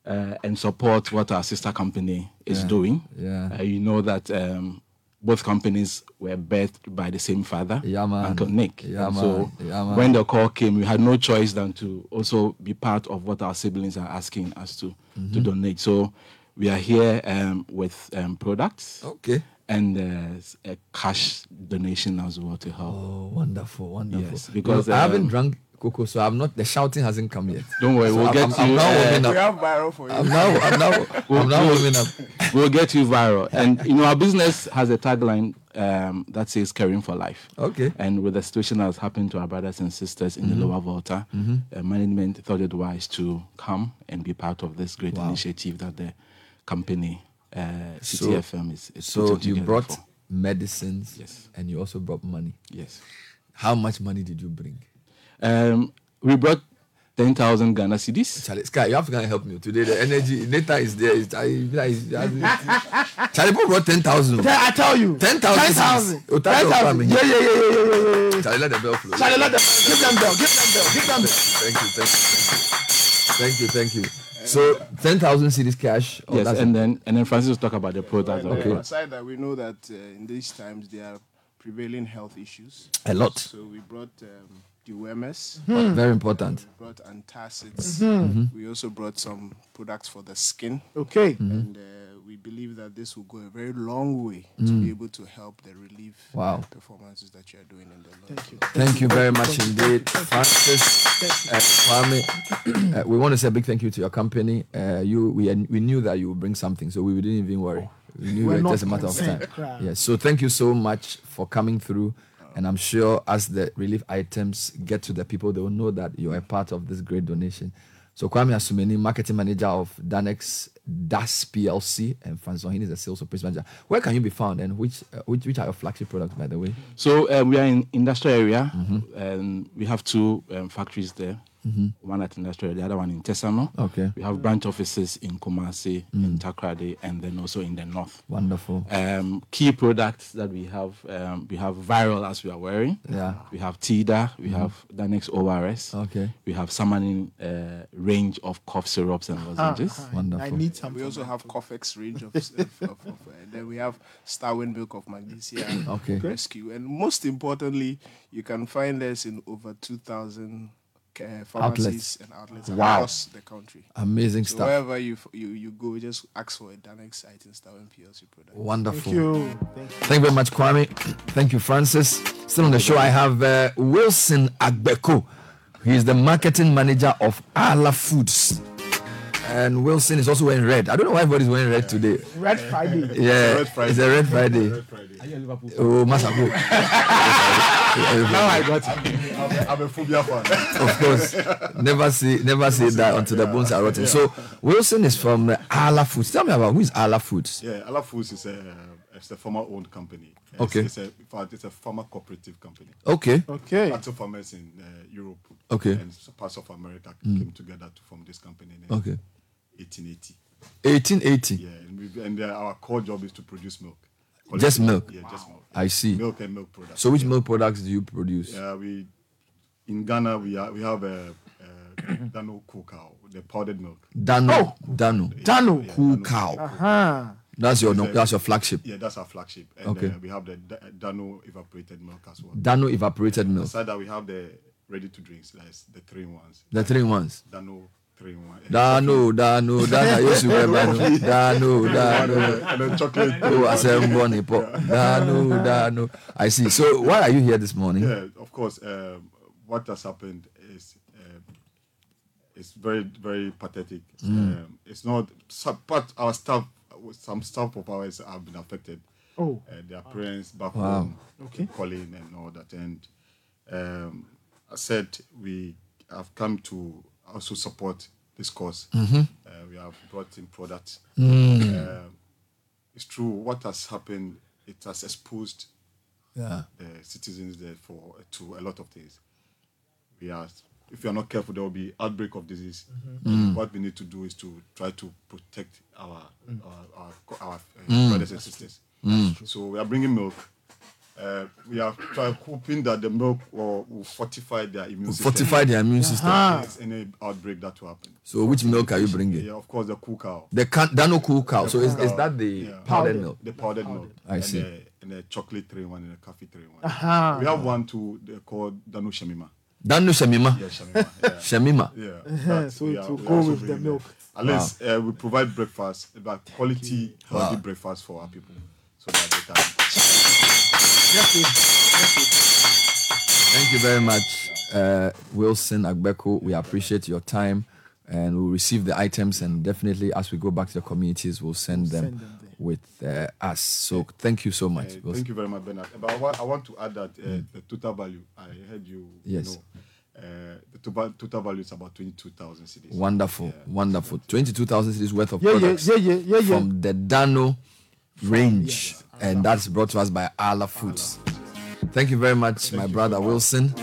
uh, and support what our sister company is Yeah. doing. Yeah. Uh, you know that um, both companies were birthed by the same father, Yeah. Uncle Nick. Yeah, man. So when the call came, we had no choice than to also be part of what our siblings are asking us to, to Mhm. donate. So we are here um, with um, products. Okay. And uh, a cash donation as well to help. Oh, wonderful, wonderful. Yes, because You know, I haven't um, drunk cocoa, so I'm not. The shouting hasn't come yet. Don't worry, So we'll I'm, get I'm, you. I'm now uh, warming up. we have viral for you. I'm now. I'm now. I'm now warming up. We'll get you viral. And you know, our business has a tagline um, that says "caring for life." Okay. And with the situation that has happened to our brothers and sisters in Mhm. the lower Volta, Mhm. uh, management thought it wise to come and be part of this great Wow. initiative that the company uh, So- Citi FM is. is So you brought for. medicines. Yes. And you also brought money. Yes. How much money did you bring? Um, we brought ten thousand Ghana cedis. Charlie, Sky, you have to help me today. The energy, data is there. It's, I, I, Charlie, who brought ten thousand? Yeah, I tell you. 10,000. 10,000. Oh, thank you, 10,000. Yeah, yeah, yeah, yeah, yeah, yeah, yeah. Charlie, let the bell flow. Charlie, let them give them bell, give them bell, give them bell. Thank you, thank you, thank you, thank you. Thank you. So ten thousand cedis cash. Oh, yes, that's and then and then Francis will talk about the product. And, Okay. aside that, we know that uh, in these times there are prevailing health issues. A lot. So we brought um, dewormers. Hmm. Very important. We brought antacids. Mhm. Mhm. We also brought some products for the skin. Okay. Mhm. And uh, we believe that this will go a very long way to Mm. be able to help the relief Wow. performances that you are doing in the Lord. Thank you. Thank you very much indeed, Francis uh, Kwame. Uh, we want to say a big thank you to your company. Uh, you, we, we knew that you would bring something, so we didn't even worry. We knew We're it was not just a matter of time. concerned. Crap. Yes. So thank you so much for coming through. And I'm sure as the relief items get to the people, they will know that you are a part of this great donation. So Kwame Asumeni, marketing manager of Dannex DAS PLC, and Ohin is the sales operations manager. Where can you be found, and which uh, which, which are your flagship products, by the way? So uh, we are in industrial area, Mm-hmm. and we have two um, factories there. Mhm. one at Industrial, the other one in Tesano. Okay. We have branch offices in Kumasi, Mm. in Takoradi, and then also in the north. Wonderful. Um, key products that we have, um, we have Viral as we are wearing. Yeah. We have Tida, we Mhm. have Dannex ORS. Okay. We have Samanin uh, range of cough syrups and lozenges. Ah, I need some. We also have Cofex range of, of, of, of uh, then we have Starwin milk of magnesia Okay. rescue, and most importantly, you can find us in over two thousand uh, pharmacies Outlets. and outlets Wow. across the country. Amazing so stuff. Wherever you you you go, just ask for a Dannex Ayrton Starwin PLC product. Wonderful. Thank you. Thank you very much, Kwame. Thank you, Francis. Still on the show, I have uh, Wilson Agbeko. He is the marketing manager of Arla Foods. And Wilson is also wearing red. I don't know why everybody's wearing red today. Red Friday. Yeah, it's a red Friday. Red Friday. Are you a Liverpool Oh, Masako. Now I got I'm, I'm a phobia fan. of course, never say never say that until the bones are rotten. So Wilson is from uh, Arla Foods. Tell me about who is Arla Foods. Yeah, Arla Foods is a it's a farmer owned company. It's, Okay. It's a, in fact, it's a farmer cooperative company. Okay. Okay. Lots of farmers in uh, Europe. Okay. And parts of America Mm. came together to form this company Okay. 1880. 1880. Yeah, and, we've, and uh, our core job is to produce milk. Just Quality- milk. Yeah, just milk. I see. Milk and milk products. So which milk products do you produce? Yeah, we in Ghana we are, we have a, a Dano cool cow, the powdered milk. Dano. Dano. Dano. Cool cow. Uh-huh. That's your no, a- that's your flagship. Yeah, that's our flagship. And Okay. uh, we have the Da- Dano evaporated milk as well. Dano evaporated milk. Aside that, we have the ready to drinks, that's the three ones. The three ones. in ones. Dano three in one. Dano, Dano, Dano, yes, you remember. Dano, Dano. And then chocolate. Oh, I said, Bonnie Pop. Dano, Dano. I see. So, why are you here this morning? Yeah, of course. Um, what has happened is um, it's very, very pathetic. Mm. Um, it's not, but our staff, some staff of ours have been affected. Oh. Uh, their parents back Wow. home, Okay. calling and all that. And um, I said we have come to also support this cause. Mhm. Uh, we have brought in products. Mm. Um, it's true. What has happened? It has exposed Yeah. the citizens there for to a lot of things. We are, if you are not careful, there will be outbreak of disease. Mm. What we need to do is to try to protect our our our, co- our uh, Mm. brothers and sisters. Mm. So we are bringing milk. Uh, we are trying, hoping that the milk will, will fortify their immune Will system. fortify their immune system. Against Any outbreak that will happen. So, which milk are you bringing? Yeah, of course, the cool cow. The can- Dano cool cow. The So, cool is, is that the Yeah. powdered milk? The powdered milk. I and see. The, and the chocolate three in one and the coffee three in one. Aha. We have one too. They're called Dano Shamima. Dano Shamima. Yeah, Shamima. Yeah. Shamima. Yeah. Uh-huh. that So we to go with the milk. At least uh, we provide breakfast, about quality, healthy Wow. breakfast for our people, so that they can. Thank you very much, uh, Wilson Agbeko. We appreciate your time and we'll receive the items. And definitely, as we go back to the communities, we'll send them, send them with uh, us. So, thank you so much. Uh, thank you very much, Bernard. But I want, I want to add that uh, the total value. I heard you. Yes. Know, uh, the total, total value is about twenty-two thousand cedis. Wonderful, wonderful. 22,000 cedis worth of Yeah, yeah, products yeah, yeah, yeah, yeah. from the Dano range. And that's brought to us by Arla Foods. Thank you very much, my brother Wilson.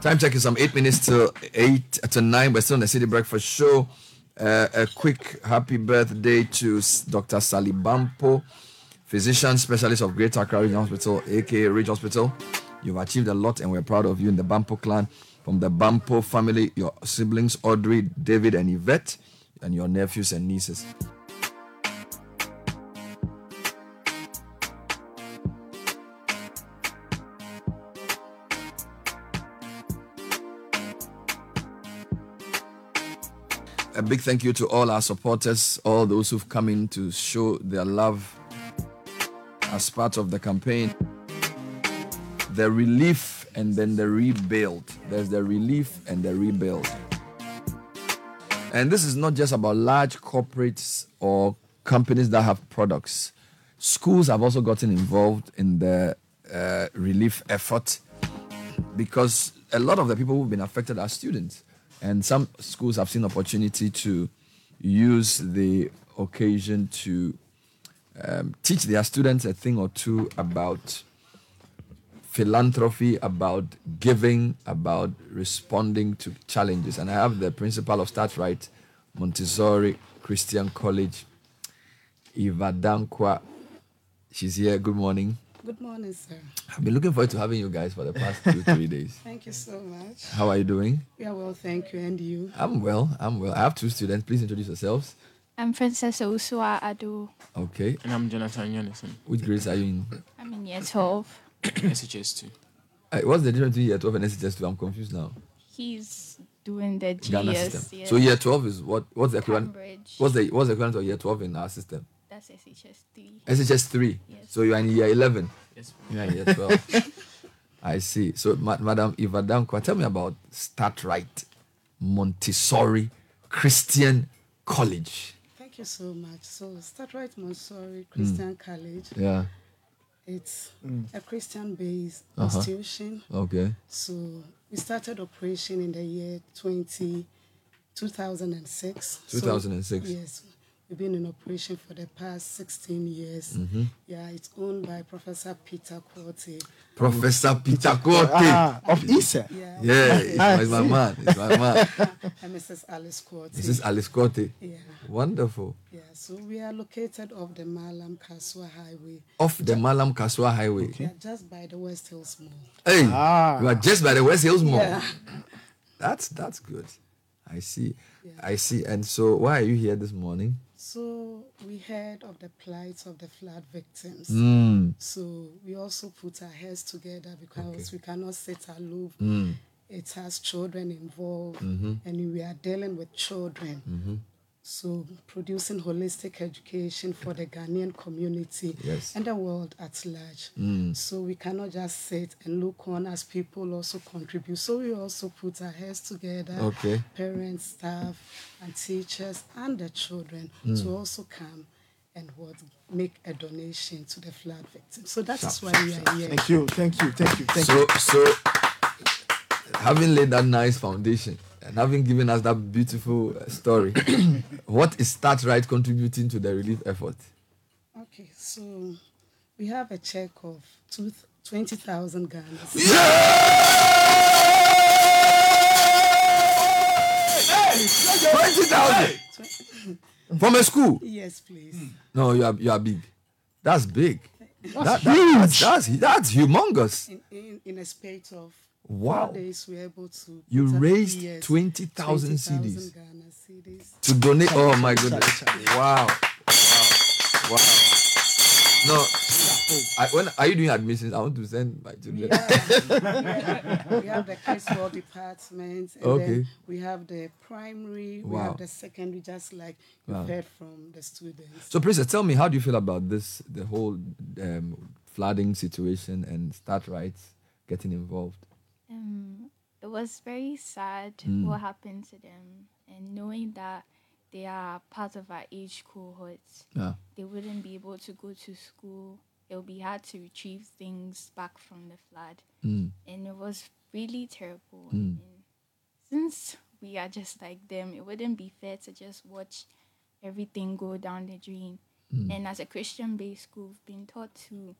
Time check is some eight minutes till eight to nine. We're still on the Citi Breakfast Show. Uh, a quick happy birthday to Dr. Sally Bampo, physician specialist of Greater Accra Regional Hospital, aka Ridge Hospital. You've achieved a lot, and we're proud of you in the Bampo clan. From the Bampo family, your siblings Audrey, David, and Yvette, and your nephews and nieces. A big thank you to all our supporters, all those who've come in to show their love as part of the campaign. The relief and then the rebuild. There's the relief and the rebuild. And this is not just about large corporates or companies that have products. Schools have also gotten involved in the uh, relief effort because a lot of the people who've been affected are students. And some schools have seen opportunity to use the occasion to um, teach their students a thing or two about philanthropy, about giving, about responding to challenges. And I have the principal of Start Right Montessori Christian College, Eva Dankwa. She's here. Good morning. Good morning, sir. I've been looking forward to having you guys for the past two, three days. Thank you so much. How are you doing? We are well, thank you. And you? I'm well. I'm well. I have two students. Please introduce yourselves. I'm Princess Usua Adu. Okay. And I'm Jonathan Yonison. Which grades are you in? I'm in year 12. SHS2. Uh, what's the difference between year 12 and SHS2? I'm confused now. He's doing the Ghana GS. system. yes. So year 12 is what? What's the equivalent? Cambridge. What's the what's the equivalent of year 12 in our system? That's SHS 3. SHS 3. Yes. So you are in year 11. Yes. You are in year 12. I see. So, Ma- Madam Eva Dankwa, tell me about Start Right Montessori Christian College. Thank you so much. So, Start Right Montessori Christian College. Yeah. It's Mm. a Christian based Uh-huh. institution. Okay. So, we started operation in the year 20, 2006. So, 2006. yes. We've been in operation for the past 16 years. Mhm. Yeah, it's owned by Professor Peter Quartey. Professor Peter Quartey. Ah, of ISSER. Yeah, Yeah, it's my, it's my man. It's my man. and Mrs. Alice Quartey. Mrs. Alice Quartey. Yeah. Wonderful. Yeah, so we are located off the Malam Kasoa Highway. Off the Malam Kasoa Highway. Yeah, just by the West Hills Mall. Hey, Ah. you are just by the West Hills Mall. Yeah. That's that's good. I see. I see. And so, why are you here this morning? So we heard of the plight of the flood victims. Mm. So we also put our heads together because we cannot sit aloof. Mm. It has children involved, Mhm. and we are dealing with children. Mhm. So producing holistic education for the Ghanaian community Yes. and the world at large. Mm. So we cannot just sit and look on as people also contribute. So we also put our heads together, Okay. parents, staff, and teachers, and the children Mm. to also come and what make a donation to the flood victims. So that is why we are here. Thank you, thank you, thank you, thank so, you. so having laid that nice foundation and having given us that beautiful uh, story, what is Start Right contributing to the relief effort? Okay, so we have a check of two, 20,000 Ghana. Twenty thousand from a school. Yes, please. No, you are you are big. That's big. That's That- that- huge. that's, that's humongous. In, in, in a space of Wow. four we were able to. You raised 20,000 20,000 cedis. cedis. to donate. Oh my goodness! Wow, wow, wow. No, I, when are you doing admissions? I want to send my children. we have the case law department, and Okay. then we have the primary, we Wow. have the secondary, just like you Wow. heard from the students. So, Princess, tell me, how do you feel about this, the whole um, flooding situation and Start Rights getting involved? Um, it was very sad Mm. what happened to them, and knowing that they are part of our age cohort, Yeah. they wouldn't be able to go to school. It would be hard to retrieve things back from the flood, Mm. and it was really terrible. Mm. And since we are just like them, it wouldn't be fair to just watch everything go down the drain. Mm. And as a Christian based school, we've been taught to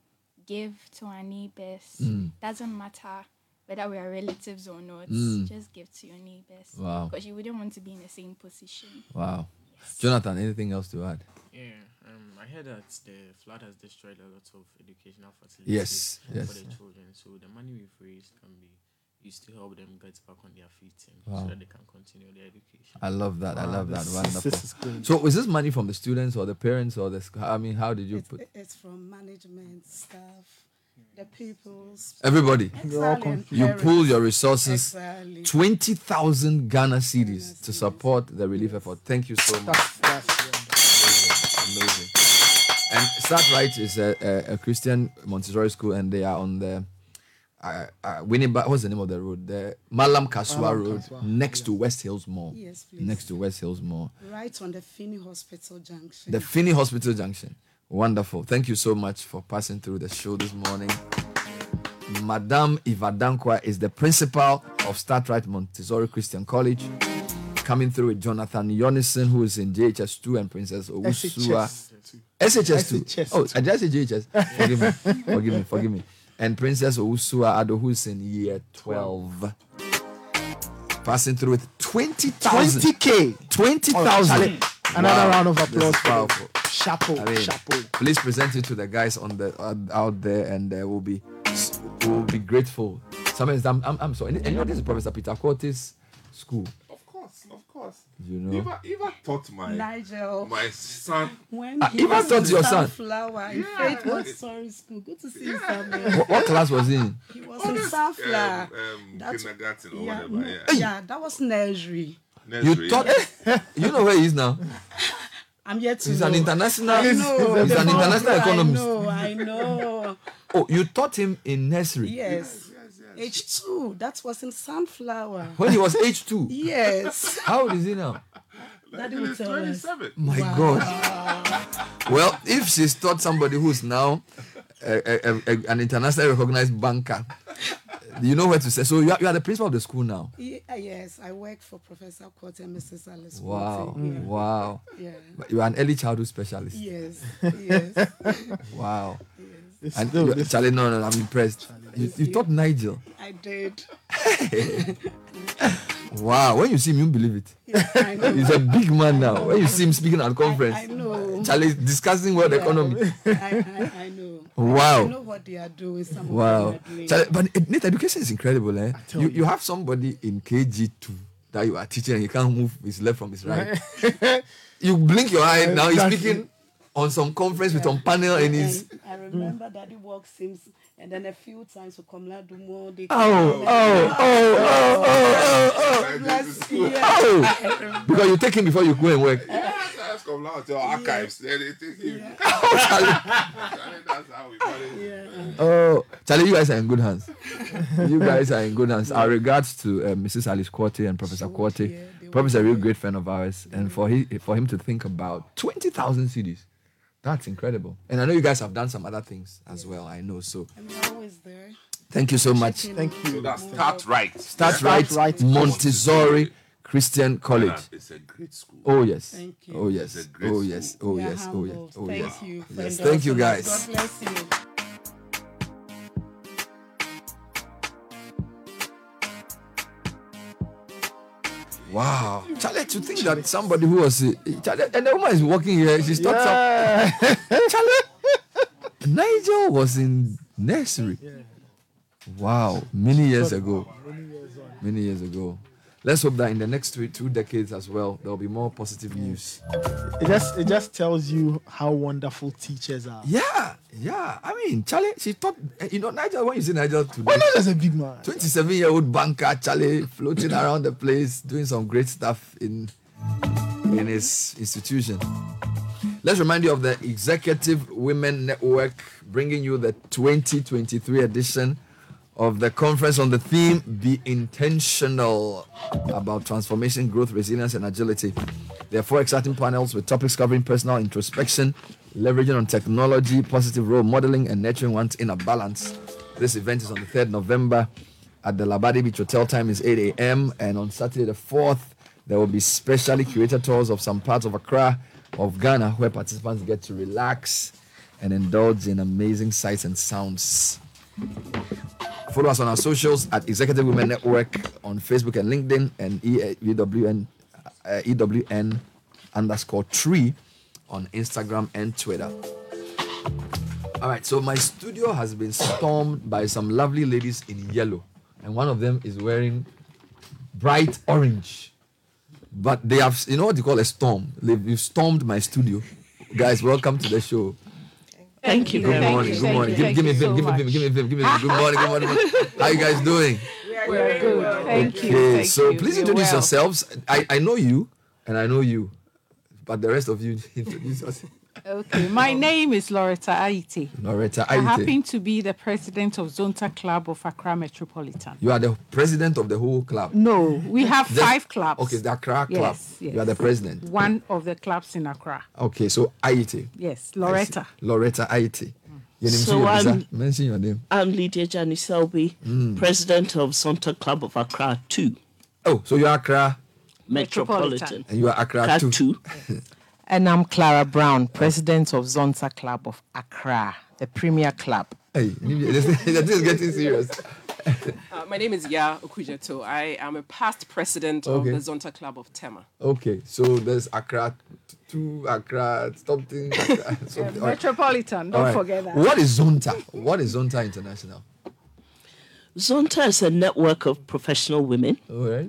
give to our neighbors. Mm. Doesn't matter whether we are relatives or not, Mm. just give to your neighbors. Wow. Because you wouldn't want to be in the same position. Wow. Jonathan, anything else to add? Yeah, um, I heard that the flood has destroyed a lot of educational facilities Yes, for yes. the children. So the money we've raised can be used to help them get back on their feet and Wow. so that they can continue their education. I love that. I love that. this is- Wonderful. this is. So, is this money from the students or the parents or the? sc- I mean, how did you It's, put? it's from management, staff, the people's. Everybody, Exactly, and you parents. pool your resources. Exactly. Twenty thousand Ghana cedis to support the relief effort. Thank you so much. Amazing, amazing. And Start Right is a, a, a Christian Montessori school, and they are on the uh, uh, Winneba. What's the name of the road? The Malam Kasoa Malam Road, Kasoa. next to West Hills Mall. Yes, please. Next to West Hills Mall. Right on the Finney Hospital Junction. The Finney Hospital Junction. Wonderful. Thank you so much for passing through the show this morning. Madame Eva Dankwa is the principal of Start Right Montessori Christian College. Coming through with Jonathan Yonison, who is in JHS2, and Princess Owusua. SHS2. SHS2. Oh, I just say JHS. Forgive me. Forgive me. Forgive me. and Princess Owusua Ado, who's in year 12. Passing through with 20,000. 20K. 20,000. Charlie, Another round of This applause is for them. powerful. Chapeau, I mean, chapeau. Please present it to the guys on the uh, out there, and uh, we'll be we'll be grateful. Sometimes I'm I'm, I'm sorry. And you know this is Professor Peter Quartey's school. Of course, of course. You know. Eva, Eva taught my Nigel. my son. When he Eva was taught your son? Sunflower in Yeah. Faith Montessori School. Good to see you, Samuel. What, what class was he in? He was in Sunflower. Um, um, kindergarten or yeah, whatever. no, Yeah. yeah, that was nursery. Nursery, You thought you know where he is now. I'm yet to He's know. an international- I he's- know. he's an international economist. I know. I know. Oh, you taught him in nursery Yes. H2. That was in Sunflower. when he was age two. Yes. How old is he now? Daddy will tell us. My Wow. God. Well, if she's taught somebody who's now a, a, a- an internationally recognized banker, you know where to say. So you are, you are the principal of the school now. Ye- uh, yes, I work for Professor Court and Mrs. Alice. Wow. Court, yeah. Wow. Yeah. But You are an early childhood specialist. Yes. Yes. Wow. It's And still- you- Charlie, no, no, I'm impressed. You, you taught Nigel. I did. Wow. When you see him, you believe it. I. He's a big man now. When you see him speaking at conference, I know. Charlie discussing world economy. I, I, I know. I Wow. know what they are doing. Some Wow. doing. Charlie, but net education is incredible, eh? You, you have somebody in KG2 that you are teaching and he can't move his left from his right. you blink your eye, now he's speaking on some conference with some panel and he's. I remember Daddy walks him, and then a few times to Komla Dumo. They Oh, oh, oh, oh, oh, oh, Bless oh. you. Oh, because you take him before you go and work. Let's come now to our archives. Then they take him. That's how we manage. Oh, Charlie, you guys are in good hands. you guys are in good hands. Our regards to uh, Mrs. Alice Quartey and Professor Quartey. Professor, a real great friend of ours, and for he, for him to think about twenty thousand cedis, that's incredible. And I know you guys have done some other things as well. I know. So I'm always there. thank you so much. Thank you. So that's start right. Start Yeah. right, right. Montessori Christian College. It's a great school. Oh yes. Thank you. Oh yes. It's a great Oh yes. Oh yes. Oh yes. Oh Thank yes. you. Yes. Thank you guys. God bless you. Wow. Charlie, to think that somebody who was uh, Charlie, and the woman is working here, she's taught some Charlie. Nigel was in nursery. Wow, many years ago. Many years ago. Let's hope that in the next two, two decades as well, there will be more positive news. It just it just tells you how wonderful teachers are. Yeah, yeah. I mean, Charlie, she taught, eh, you know, Nigel, when you see Nigel today, not as a big man? 27 year old banker, Charlie, floating around the place, doing some great stuff in, in his institution. Let's remind you of the Executive Women Network bringing you the 2023 edition of the conference on the theme Be Intentional about transformation, growth, resilience, and agility. There are four exciting panels with topics covering personal introspection, leveraging on technology, positive role modeling, and nurturing one's inner balance. This event is on the 3rd November at the Labadi Beach Hotel. Time is 8 a.m. And on Saturday the 4th, there will be specially curated tours of some parts of Accra, of Ghana, where participants get to relax and indulge in amazing sights and sounds. Follow us on our socials at Executive Women Network on Facebook and LinkedIn and EWN, uh, EWN underscore tree on Instagram and Twitter. All right, so my studio has been stormed by some lovely ladies in yellow, and one of them is wearing bright orange. But they have, you know what you call a storm? They've, stormed my studio. Guys, welcome to the show. Thank you Good morning. Good morning. Give, you. give me Thank film. you Give me so film. Give me film. Give me film. Good morning. Good morning. Good morning. How you guys doing? We are good. Thank you. Okay, Thank so you. please We're introduce well. yourselves. I, I know you, and I know you, but the rest of you introduce yourself. Okay, my name is Loretta Aite. Loretta I happen to be the president of Zonta Club of Accra Metropolitan. You are the president of the whole club. No, we have Just- five clubs. Okay, the Accra club. Yes, yes. You are the president. One of the clubs in Accra. Okay, so Aite. Yes, Loretta. Loretta Aite. Your name So too, I'm- Mention your name. I'm Lydia Jani Selby, Mm. president of Zonta Club of Accra 2. Oh, so you are Accra. Metropolitan. And you are Accra, Accra too. 2. And I'm Clara Brown, president of Zonta Club of Accra, the premier club. Hey, this this is getting serious. Uh, my name is Ya Okujato. I am a past president Okay. of the Zonta Club of Tema. Okay, so there's Accra two, Accra something. Accra, something. All right. Metropolitan, don't All right. forget that. What is Zonta? What is Zonta International? Zonta is a network of professional women All right.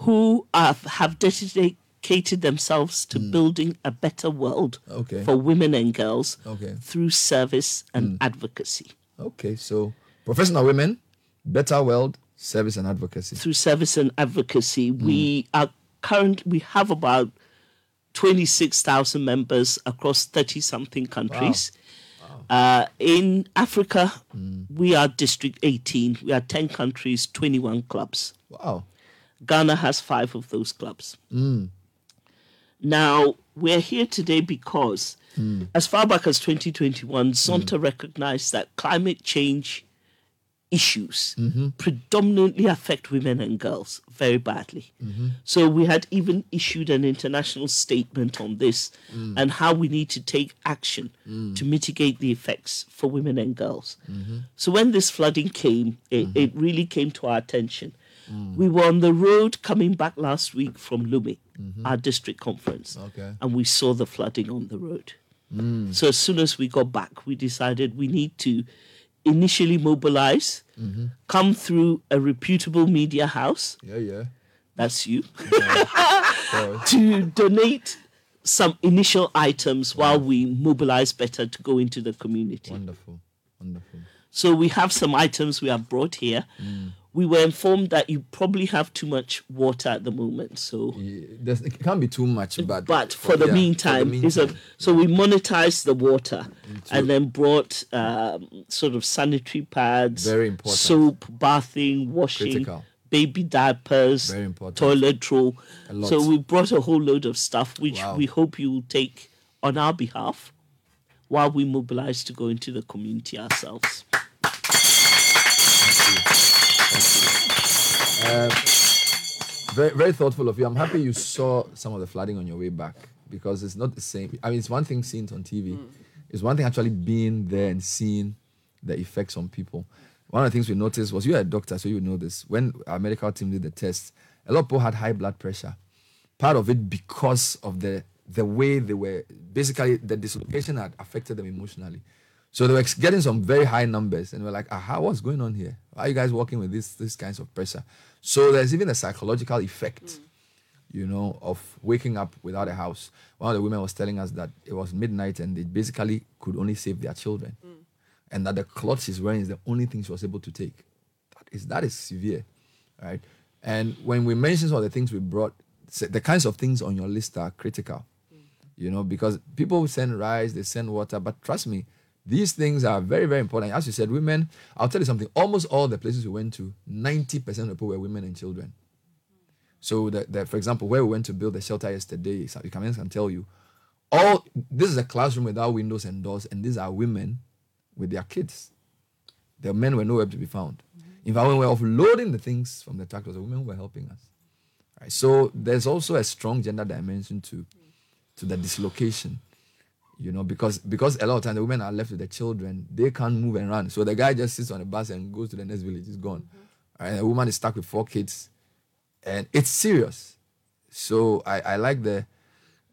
who have, have dedicated themselves to building a better world. Okay. for women and girls Okay. Through service and advocacy. Okay, so professional women, better world, service and advocacy. Through service and advocacy, Hmm. we are current. We have about twenty six thousand members across thirty something countries. Uh, in Africa, Hmm. we are District 18. We are 10 countries, 21 clubs. Wow. Ghana has five of those clubs. Mm. Now, we're here today because, Mm. as far back as 2021, Zonta recognized that climate change issues Mm-hmm. predominantly affect women and girls very badly. Mm-hmm. So we had even issued an international statement on this Mm. and how we need to take action Mm. to mitigate the effects for women and girls. Mm-hmm. So when this flooding came, it, it really came to our attention. Mm. We were on the road coming back last week from Lomé, Mhm. our district conference, Okay. and we saw the flooding on the road. Mm. So as soon as we got back, we decided we need to initially mobilize, Mhm. come through a reputable media house. Yeah, yeah. That's you. To donate some initial items while we mobilize better to go into the community. Wonderful. Wonderful. So we have some items we have brought here. Mm. We were informed that you probably have too much water at the moment. So There's, it can't be too much, but but for the yeah, meantime, is a, so we monetized the water Into- and then brought um, sort of sanitary pads, Very important. soap, bathing, washing, Critical. baby diapers, Very important. toilet roll. So we brought a whole load of stuff, which Wow. we hope you will take on our behalf while we mobilize to go into the community ourselves. Uh, very, very thoughtful of you. I'm happy you saw some of the flooding on your way back because it's not the same. I mean, it's one thing seeing it on TV, it's one thing actually being there and seeing the effects on people. One of the things we noticed was you're a doctor, so you know this. When our medical team did the test, a lot of people had high blood pressure. Part of it because of the the way they were basically the dislocation had affected them emotionally. So they were getting some very high numbers, and we're like, "Aha, what's going on here? Why are you guys working with this these kinds of pressure?" So there's even a psychological effect, mm. you know, of waking up without a house. One of the women was telling us that it was midnight, and they basically could only save their children, mm. and that the clothes she's wearing is the only thing she was able to take. That is that is severe, right? And when we mention some of the things we brought, the kinds of things on your list are critical mm. you know, because people send rice, they send water, but trust me, these things are very, very important. As you said, women, I'll tell you something, almost all the places we went to, 90% of the people were women and children. So, the, the, for example, where we went to build a shelter yesterday, so- can can tell you, all this is a classroom without windows and doors, and these are women with their kids. The men were nowhere to be found. Mm-hmm. In fact, when we were offloading the things from the tractors, the women were helping us. Right? So there's also a strong gender dimension to to the dislocation. You know, because because a lot of times the women are left with the children, they can't move and run. So the guy just sits on a bus and goes to the next village, he's gone. Mm-hmm. And the woman is stuck with four kids. And it's serious. So I, I like the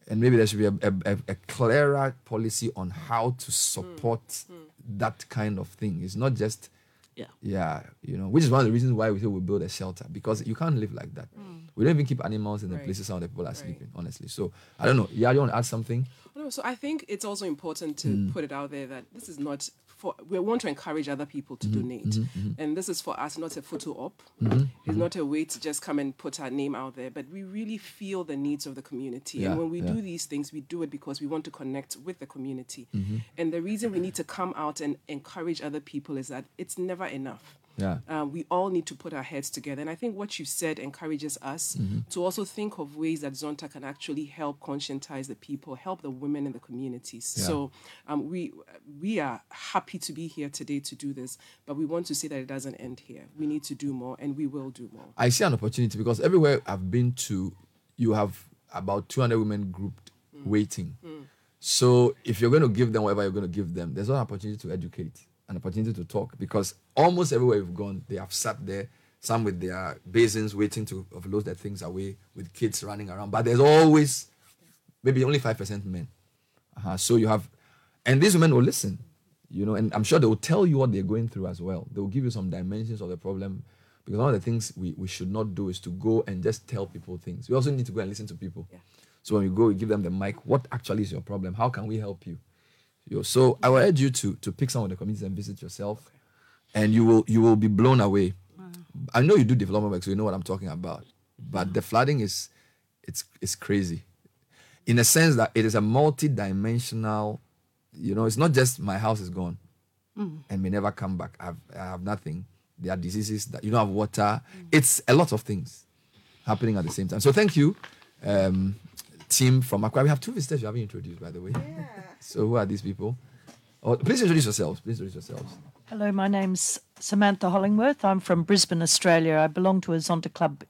and maybe there should be a, a, a- clearer policy on how to support mm, mm. that kind of thing. It's not just Yeah. yeah, you know, which is one of the reasons why we say we build a shelter because you can't live like that. Mm. We don't even keep animals in the Right. places some of the people are sleeping, honestly. So I don't know. Yeah, you want to add something? No, so I think it's also important to Mm. put it out there that this is not for. We want to encourage other people to Mhm, donate, mhm, mhm. and this is for us not a photo op. Mhm, It's mhm. not a way to just come and put our name out there, but we really feel the needs of the community. Yeah, and when we yeah. do these things, we do it because we want to connect with the community. Mhm. And the reason we need to come out and encourage other people is that it's never enough. Yeah. Um, we all need to put our heads together. And I think what you said encourages us Mhm. to also think of ways that Zonta can actually help conscientize the people, help the women in the communities. Yeah. So um, we we are happy to be here today to do this, but we want to say that it doesn't end here. We need to do more, and we will do more. I see an opportunity because everywhere I've been to, you have about 200 women grouped waiting. Mm. So if you're going to give them whatever you're going to give them, there's an opportunity to educate an opportunity to talk because almost everywhere we've gone, they have sat there, some with their basins waiting to offload their things away, with kids running around. But there's always maybe only 5% men. Uh-huh. So you have, and these women will listen, you know, and I'm sure they will tell you what they're going through as well. They will give you some dimensions of the problem. Because one of the things we, we should not do is to go and just tell people things. We also need to go and listen to people. So when you go, you give them the mic. What actually is your problem? How can we help you? So I will urge you to to pick some of the communities and visit yourself, and you will you will be blown away. I know you do development work, so you know what I'm talking about. But the flooding is it's it's crazy, in a sense that it is a multi-dimensional. You know, it's not just my house is gone Mm. and may never come back. I have, I have nothing. There are diseases that you don't have water. It's a lot of things happening at the same time. So thank you, um, team from Accra. We have two visitors you haven't introduced, by the way. Yeah. So who are these people? Oh, please introduce yourselves. Please introduce yourselves. Hello, my name's Samantha Hollingworth. I'm from Brisbane, Australia. I belong to a Zonta club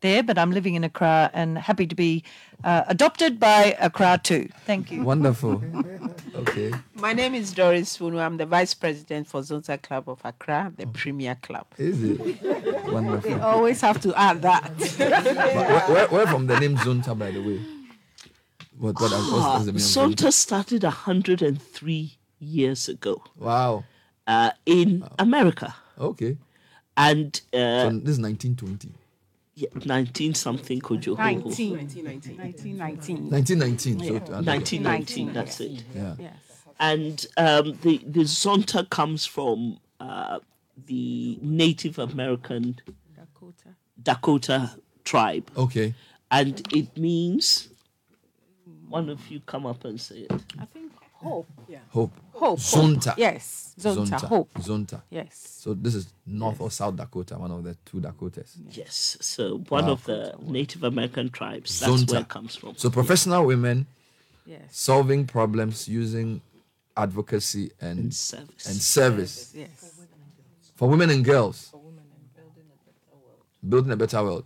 there, but I'm living in Accra and happy to be uh, adopted by Accra too. Thank you. Wonderful. okay. My name is Doris Funu. I'm the vice president for Zonta Club of Accra, the premier club. Is it? Wonderful. We always have to add that. But where, where, where from the name Zonta, by the way? What, what, what's, Ah, what's the meaning started 103 years ago. Wow. Uh, in America. Okay. And uh, So this is 1920. yeah, 19 something, could you 19. 1919. 1919. 1919. So Yeah, to- 1919, that's it. Yeah. Yes. And um, the, the Zonta comes from uh, the Native American Dakota. Dakota tribe. Okay. And it means, one of you come up and say it. I think hope. Yeah. Hope. Hope. Zonta. Yes. Zonta. Hope. Zonta. Yes. So this is North or South Dakota, one of the two Dakotas. Yes. So one Wow. of the Native American tribes. That's Zonta. where it comes from. So professional women Yes. solving problems using advocacy and, service. And service. Yes. For women and girls. Building a better world.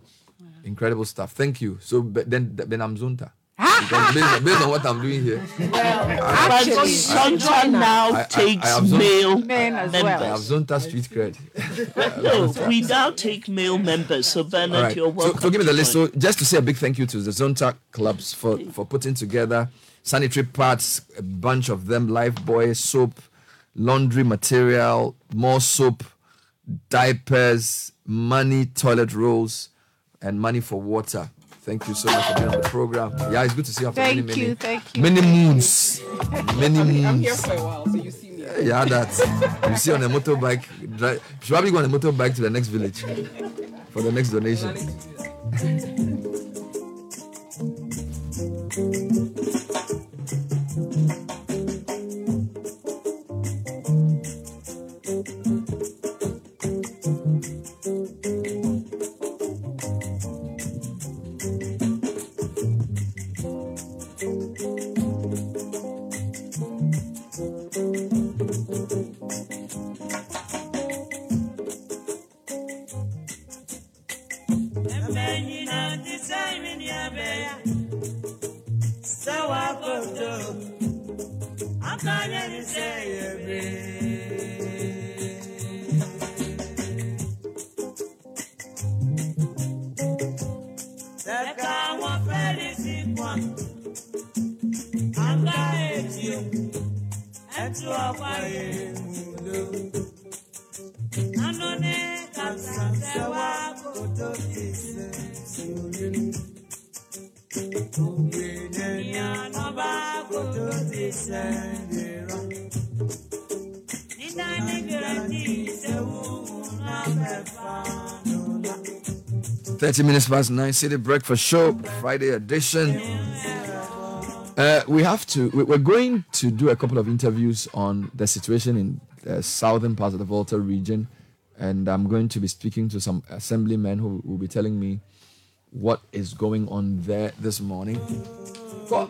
Incredible stuff. Thank you. So be- then, then I'm Zonta. Because based, on, based on what I'm doing here, But Actually, Zonta now I- I- takes I have male Men as I well. have Zonta street cred. No, we now take male members. So Bernard, All right. you're So, welcome. so give me the list. So just to say a big thank you to the Zonta clubs for, for putting together sanitary parts, a bunch of them, life boy, soap, laundry material, more soap, diapers, money, toilet rolls, and money for water. Thank you so much for being on the program. Yeah, it's good to see you after Thank many, you, many, thank you. many moons. Many moons. I'm here for a while, so you see me. Yeah, that. You see on a motorbike, drive, probably go on a motorbike to the next village for the next donation. Thirty minutes past nine, Citi Breakfast Show, Friday edition. Uh, we have to. we- We're going to do a couple of interviews on the situation in the southern part of the Volta region, and I'm going to be speaking to some assemblymen who will be telling me what is going on there this morning. Go.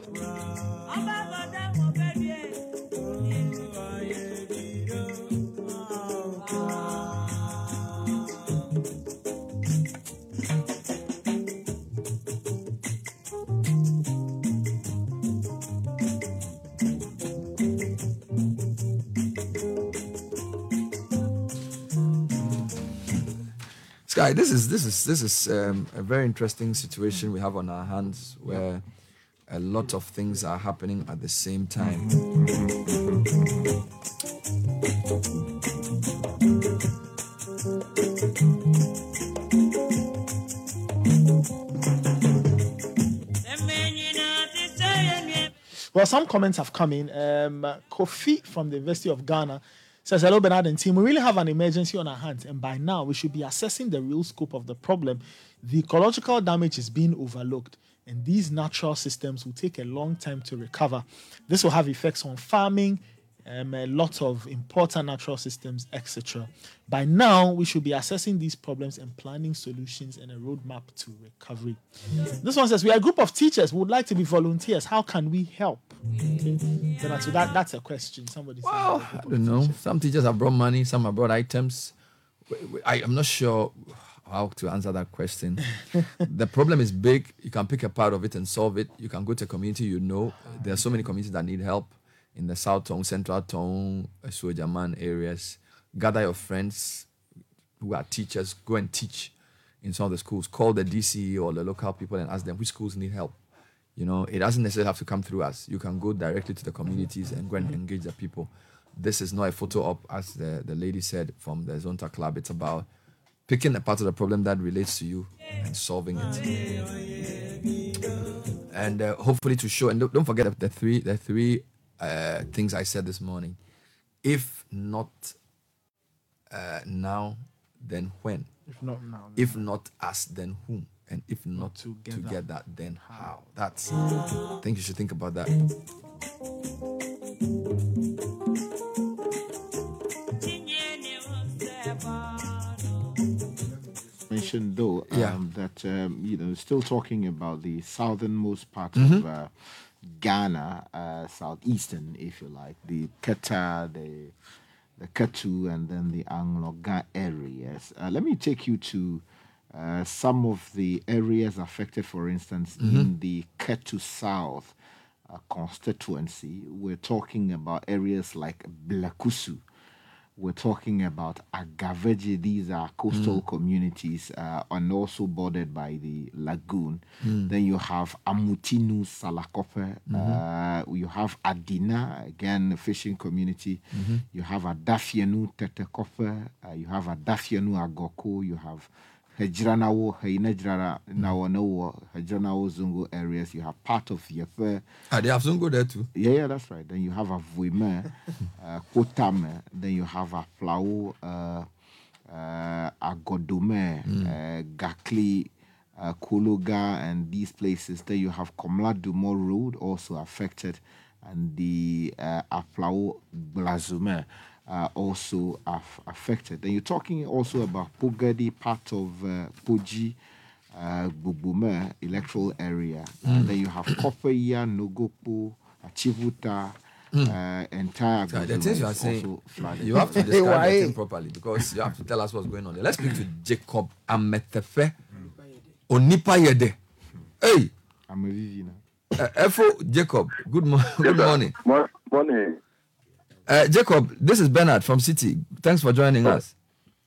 Sky, this is this is this is um, a very interesting situation we have on our hands where a lot of things are happening at the same time. Well, some comments have come in. Um, Kofi from the University of Ghana says, Hello, Bernard and team. We really have an emergency on our hands, and by now we should be assessing the real scope of the problem. The ecological damage is being overlooked, and these natural systems will take a long time to recover. This will have effects on farming, um, a lot of important natural systems, etc. By now, we should be assessing these problems and planning solutions and a roadmap to recovery. This one says, We are a group of teachers who would like to be volunteers. How can we help? Okay. Then so that, that's a question. Somebody said, Well, I don't know. Some teachers have brought money, some have brought items. We- we- I, am not sure how to answer that question. the problem is big. You can pick a part of it and solve it. You can go to a community you know. There are so many communities that need help in the South Tongu, Central Tongu, Suojaman areas. Gather your friends who are teachers, go and teach in some of the schools. Call the DC or the local people and ask them which schools need help. You know, it doesn't necessarily have to come through us. You can go directly to the communities and go and engage the people. This is not a photo op, as the, the lady said from the Zonta Club. It's about picking a part of the problem that relates to you and solving it. And uh, hopefully to show, and don't, don't forget the three, the three uh, things I said this morning. If not uh, now, then when? If not now, then If not us, then whom? And if not together, together, then how? That's. I think you should think about that. mentioned though Yeah. um, that um, you know still talking about the southernmost part Mhm. of uh, Ghana, uh, southeastern, if you like, the Keta, the the Ketu, and then the Anloga areas. Uh, let me take you to uh, some of the areas affected, for instance, in Mhm. the Ketu South uh, constituency. We're talking about areas like Blekusu. We're talking about Agaveji. These are coastal Mm. communities uh, and also bordered by the lagoon. Mm. Then you have Amutinu Salakope. Mhm. Uh, you have Adina, again, a fishing community. Mhm. You have Adafienu Tetekope. Uh, you have Adafienu Agoko. You have Hejranawo, Heinejrana, Nawonowo, Hejranawo Zungo areas. You have part of Yefe. Ah, they have Zungo there too. Yeah, yeah, that's right. Then you have a Vuime, uh, Kotame. Then you have a Flau, uh, uh, Agodome, Mm. uh, Gakli, uh, Kologa, and these places. Then you have Komla Dumo Road also affected, and the uh, Aflao Blazume. Uh, also aff- affected. Then you're talking also about Pogadi, part of uh, Poji, uh, Bubume electoral area. Mm. And then you have Kopeya, Nogopo, Achivuta, uh, entire. Guy, the things you are saying, flooded. you have to describe Why? the thing properly because you have to tell us what's going on there. Let's speak to Jacob Ametefe Onipa Yede. Hey, I'm a Vivina. uh, Efo Jacob, good, mo- good morning. Morning. Uh, Jacob, this is Bernard from Citi. Thanks for joining us.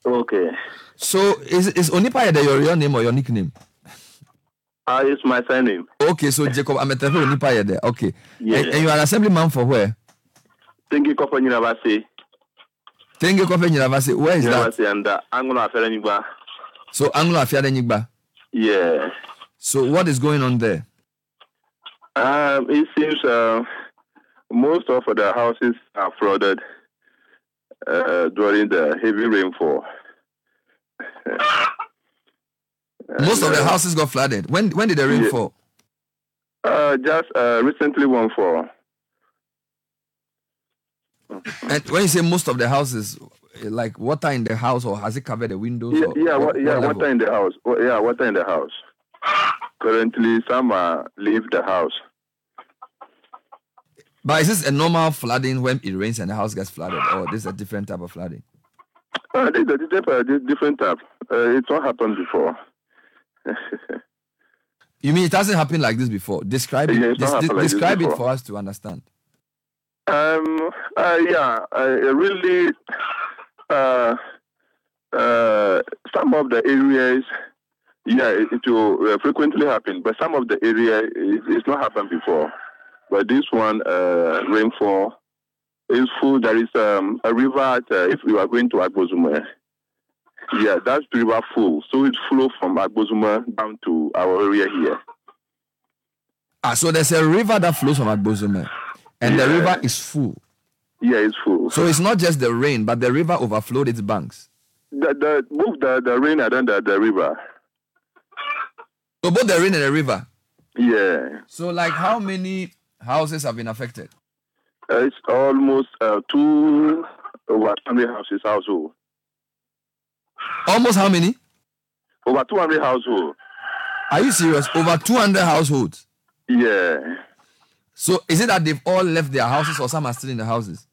Okay. So, is, is Onipa Yede your real name or your nickname? Uh, it's my surname. Okay, so Jacob Ametefe Onipa Yede. Okay. Yeah. And, and you are an assemblyman for where? Thank you, Kofa University. Tenge Kofe University. Where is that? University and uh, Angola Affair So, Anglo. Yeah. So, what is going on there? Um, it seems uh, most of the houses are flooded uh, during the heavy rainfall. Most of the houses got flooded. When when did the rain Yeah. fall? Uh, just uh, recently one fall. And when you say most of the houses, like water in the house, or has it covered the windows? Yeah, or yeah, what- yeah, what water in the house. Yeah, water in the house. Currently, some uh, leave the house. But is this a normal flooding when it rains and the house gets flooded, or this is a different type of flooding? Uh, this is a different, uh, different type. Uh, it's not happened before. You mean it hasn't happened like this before? Describe it. Yeah, it's not des- happened like this describe it for us to understand. Um, uh, yeah, uh, really, uh, Uh, some of the areas, yeah, it, it will uh, frequently happen, but some of the area it, it's not happened before. But this one, uh, rainfall is full. There is um, a river. At, uh, if you are going to Agbozume, yeah, that's the river full. So it flows from Agbozume down to our area here. Ah, so there's a river that flows from Agbozume, and the river is full. Yeah, it's full. So it's not just the rain, but the river overflowed its banks. The, the both the, the rain and then the, the river. So both the rain and the river. Yeah. So like how many houses have been affected? Uh, it's almost uh, two over 200 houses household. Almost how many? Over 200 household. Are you serious? Over 200 households. Yeah. So is it that they've all left their houses or some are still in the houses?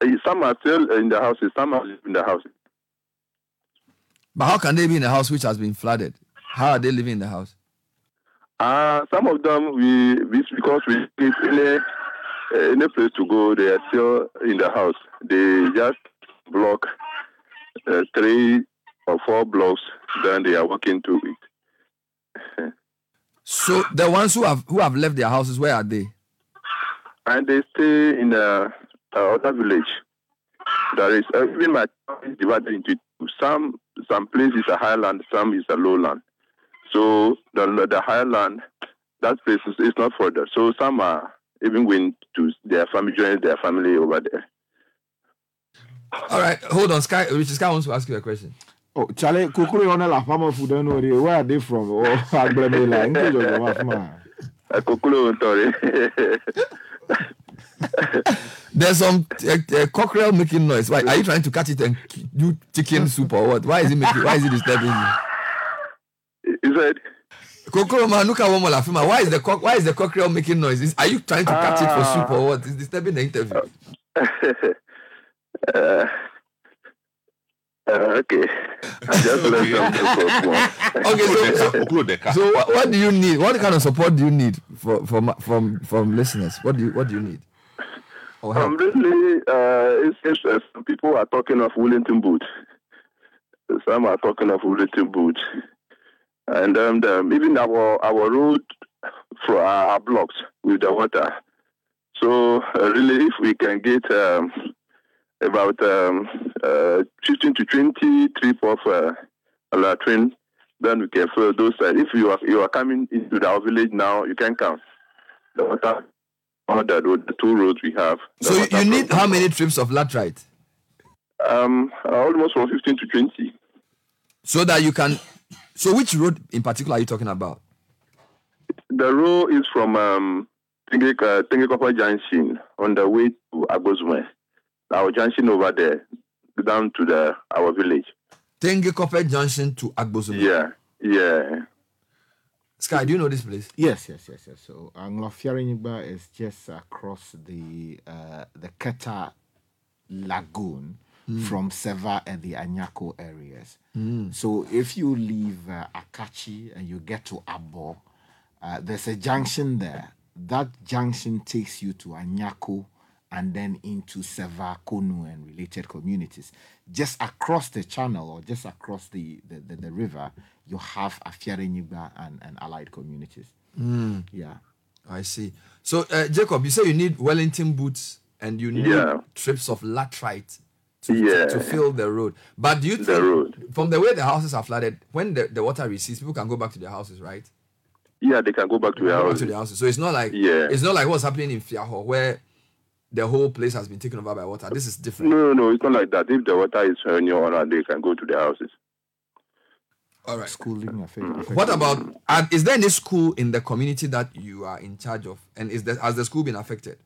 Uh, Some are still in the houses, some are in the houses. But how can they be in a house which has been flooded? How are they living in the house? Uh, some of them, we, we because we give any, uh, any place to go, they are still in the house. They just block uh, three or four blocks, then they are walking to it. So the ones who have who have left their houses, where are they? and they stay in a, a other village. There is uh, even my town is divided into two. some some places are highland, some is a lowland. So the the higher land, that place is, is not that. So some are even going to their family, join their family over there. All right, hold on. Sky Richard Sky wants to ask you a question. Oh, Charlie, kukuru on la fama food don't know the- where are they from? Oh, Agbleme la, nke jo jo ma fama. A There's some uh, uh, cockerel making noise. Why are you trying to catch it and do chicken soup or what? Why is it making? Why is it disturbing you? He said, Kokoro man, look at one more lafima. Why is the cock? Why is the cockerel making noise? Is, are you trying to catch it for soup or what? It's disturbing the interview. uh, uh, okay. I just let them go. Okay, so so, so what, what do you need? What kind of support do you need for, from from from listeners? What do you what do you need? Um, really, uh, it's, it's, some people are talking of Wellington boot. Some are talking of Wellington boot, and um, the, even our our road for our, blocks with the water. So uh, really, if we can get um, about um, uh, 15 to 20 trip of uh, a laterite, then we can fill those sides. If you are you are coming into our village now, you can count the water on the road, the two roads we have. So you, you need how many trips of laterite Um, almost from 15 to 20. so that you can? So which road in particular are you talking about? The road is from um, Tenge- uh, Junction on the way to Agbozume. Our junction over there, down to the our village. Tenge Junction to Agbozume. Yeah, yeah. Sky, do you know this place? Yes, yes, yes, yes. So Anglofiarinigba is just across the uh, the Keta Lagoon Mm. from Seva and the Anyako areas. Mm. So if you leave uh, Akatsi and you get to Abo, uh, there's a junction there. That junction takes you to Anyako and then into Seva, Konu, and related communities. Just across the channel or just across the, the, the, the river, you have Afiadenyigba and, and allied communities. Mm. Yeah. I see. So uh, Jacob, you say you need Wellington boots and you need Yeah. trips of laterite to, Yeah. to, to fill the road. But do you think from the way the houses are flooded, when the, the water recedes, people can go back to their houses, right? Yeah, they can go back to their Go back house. to their houses. So it's not like Yeah. it's not like what's happening in Fiaho where the whole place has been taken over by water. This is different. No, no, it's not like that. If the water is on your honor, they can go to their houses. All right. Schooling affected. Mm. What about and is there any school in the community that you are in charge of? And is the, has the school been affected?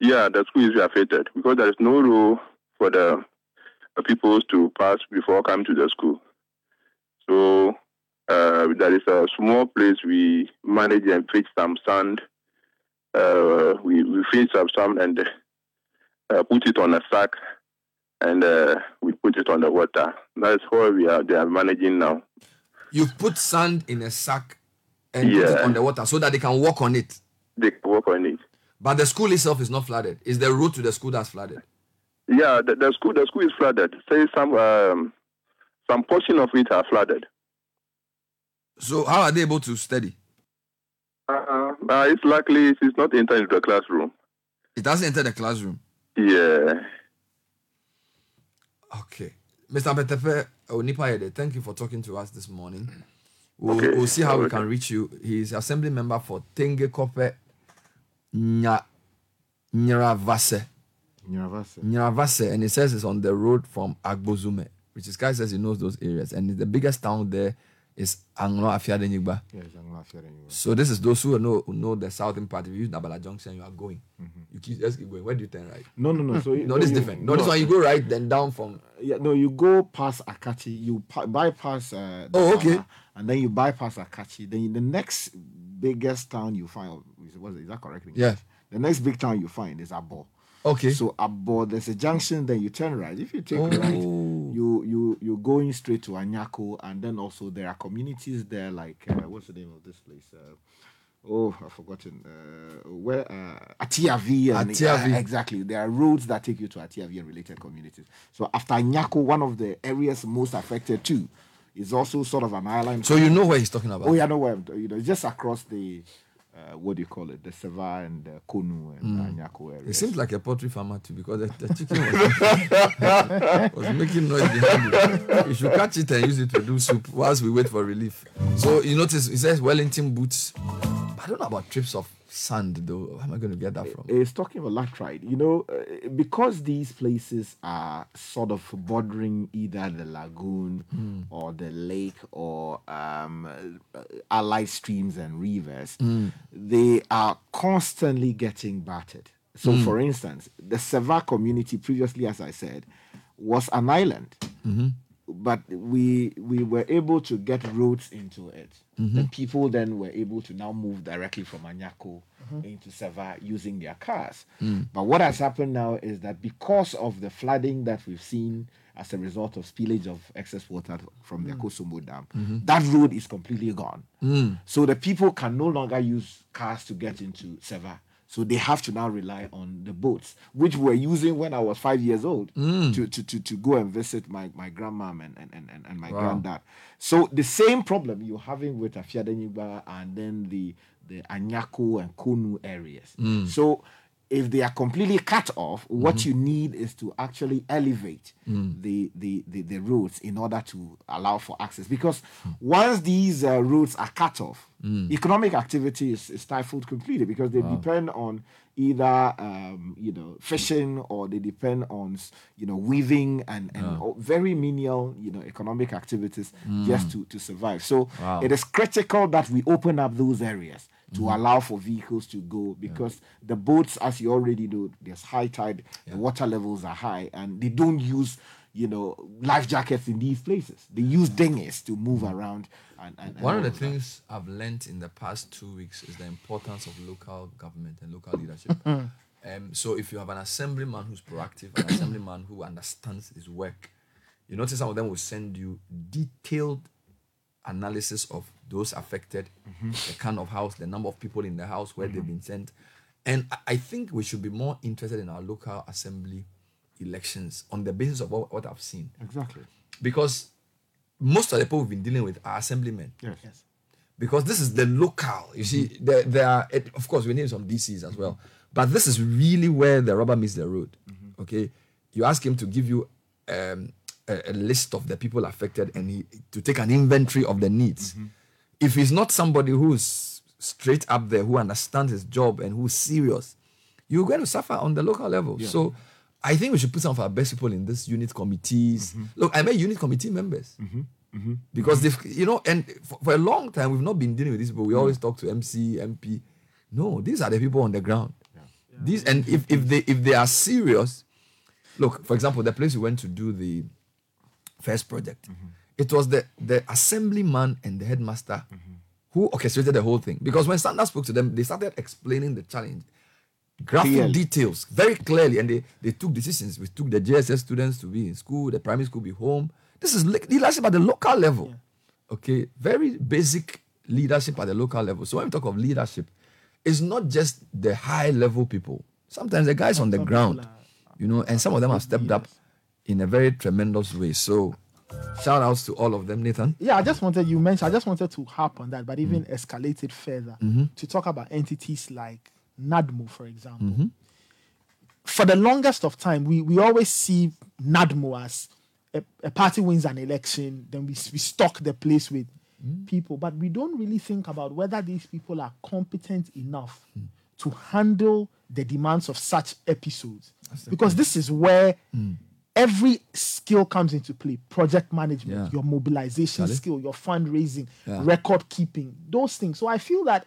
Yeah, the school is affected because there is no rule for the uh, people to pass before coming to the school. So uh, there is a small place we manage and fetch some sand. Uh, we, we fetch some sand and uh, put it on a sack and uh, we put it on the water. That's how we are. They are managing now. You put sand in a sack and put it on the water so that they can walk on it. They can work on it. But the school itself is not flooded. It's the road to the school that's flooded. Yeah, the, the school the school is flooded. Say some um, some portion of it are flooded. So how are they able to study? Uh, uh, it's likely it is not entered into the classroom. It doesn't enter the classroom. Yeah. Okay. Mr. Betepe Onipayede, thank you for talking to us this morning. We'll, Okay. we'll see how we can reach you. He's assembly member for Tenge Kope Nya, Nyiravase. Nyiravase. Nyiravase, and he says it's on the road from Agbozume, which is guy says he knows those areas. And the biggest town there is Anlo Afiadenyigba. Yes, not. So this is those who know who know the southern part. If you use Nabala Junction, you are going. Mm-hmm. You keep just keep going. Where do you turn right? No, no, no. So no, this is different. No, this one you go right, then down from. Yeah, no, you go past Akatsi, you pa- bypass. Uh, Oh, okay. Sahara, And then you bypass Akatsi. Then the next biggest town you find, is, was is that correct? English? Yeah. The next big town you find is Abo. Okay. So above there's a junction. Then you turn right. If you take Oh. right, you you you're going straight to Anyako, and then also there are communities there like uh, what's the name of this place? Uh, Oh, I've forgotten. Uh, where uh, Atiavi and Atiavi. uh, exactly. There are roads that take you to Atiavi and related communities. So after Nyako, one of the areas most affected too, is also sort of an island. So you know where he's talking about? Oh, yeah, I know where I'm. You know, just across the. Uh, what do you call it? The Seva and the Konu and Mm. uh, Nyako area. It seems like a poultry farmer too because the, the chicken was, was making noise behind you. You should catch it and use it to do soup whilst we wait for relief. So you notice it says Wellington boots. I don't know about trips of sand though. Where am I going to get that from? It's talking about laterite. You know, uh, because these places are sort of bordering either the lagoon Mm. or the lake or um, uh, allied streams and rivers, Mm. they are constantly getting battered. So, Mm. for instance, the Seva community, previously, as I said, was an island Mm-hmm. But we we were able to get roads into it. Mhm. The people then were able to now move directly from Anyako Mhm. into Seva using their cars. Mm. But what has happened now is that because of the flooding that we've seen as a result of spillage of excess water from the Mm. Akosombo Dam, Mhm. that road is completely gone. Mm. So the people can no longer use cars to get into Seva. So they have to now rely on the boats, which we're using when I was five years old Mm. to, to, to, to go and visit my, my grandmom and, and, and, and- my Wow. granddad. So the same problem you're having with Afiadenyigba and then the, the Anyako and Konu areas. Mm. So if they are completely cut off, what Mhm. you need is to actually elevate Mm. the, the, the, the roads in order to allow for access. Because once these uh, roads are cut off, Mm. economic activity is, is stifled completely because they Wow. depend on either um, you know fishing or they depend on you know weaving and, and Yeah. very menial you know economic activities Mm. just to, to survive. So Wow. it is critical that we open up those areas to Mhm. allow for vehicles to go because the boats, as you already know, there's high tide, the water levels are high, and they don't use you know life jackets in these places. They use dinghies to move around. And, and, and One of the that. things I've learned in the past two weeks is the importance of local government and local leadership. Mhm. um, so if you have an assemblyman who's proactive, an assemblyman who understands his work, you notice some of them will send you detailed analysis of those affected, Mhm. the kind of house, the number of people in the house, where they've been sent. And I- I think we should be more interested in our local assembly elections on the basis of what, what I've seen. Exactly. Because most of the people we've been dealing with are assemblymen. Yes. yes. Because this is the local. You see, there, there are, it, of course, we need some DCs as well. But this is really where the rubber meets the road. Okay. You ask him to give you um, a, a list of the people affected and he, to take an inventory of the needs. If he's not somebody who's straight up there, who understands his job and who's serious, you're going to suffer on the local level. Yeah. So I think we should put some of our best people in this unit committees. Mm-hmm. Look, I met unit committee members mm-hmm. mm-hmm. because they've you know and for, for a long time we've not been dealing with these people we mm. always talk to mc mp no these are the people on the ground these and if, if they if they are serious look for example the place we went to do the first project. It was the the assemblyman and the headmaster who orchestrated the whole thing. Because when Sanders spoke to them they started explaining the challenge graphic details very clearly. And they, they took decisions. We took the jss students to be in school the primary school be home. This is le- leadership at the local level. Okay? Very basic leadership at the local level. So when we talk of leadership it's not just the high level people. Sometimes the guys on the ground you know and some of them have stepped up in a very tremendous way so shout outs to all of them, Nathan. Yeah, I just wanted you mentioned. I just wanted to harp on that, but even escalate it further Mhm. to talk about entities like NADMO, for example. Mhm. For the longest of time, we we always see NADMO as a, a party wins an election, then we we stock the place with people, but we don't really think about whether these people are competent enough to handle the demands of such episodes. Because this is where every skill comes into play project management Yeah. your mobilization Charlie? skill your fundraising Yeah. record keeping those things so i feel that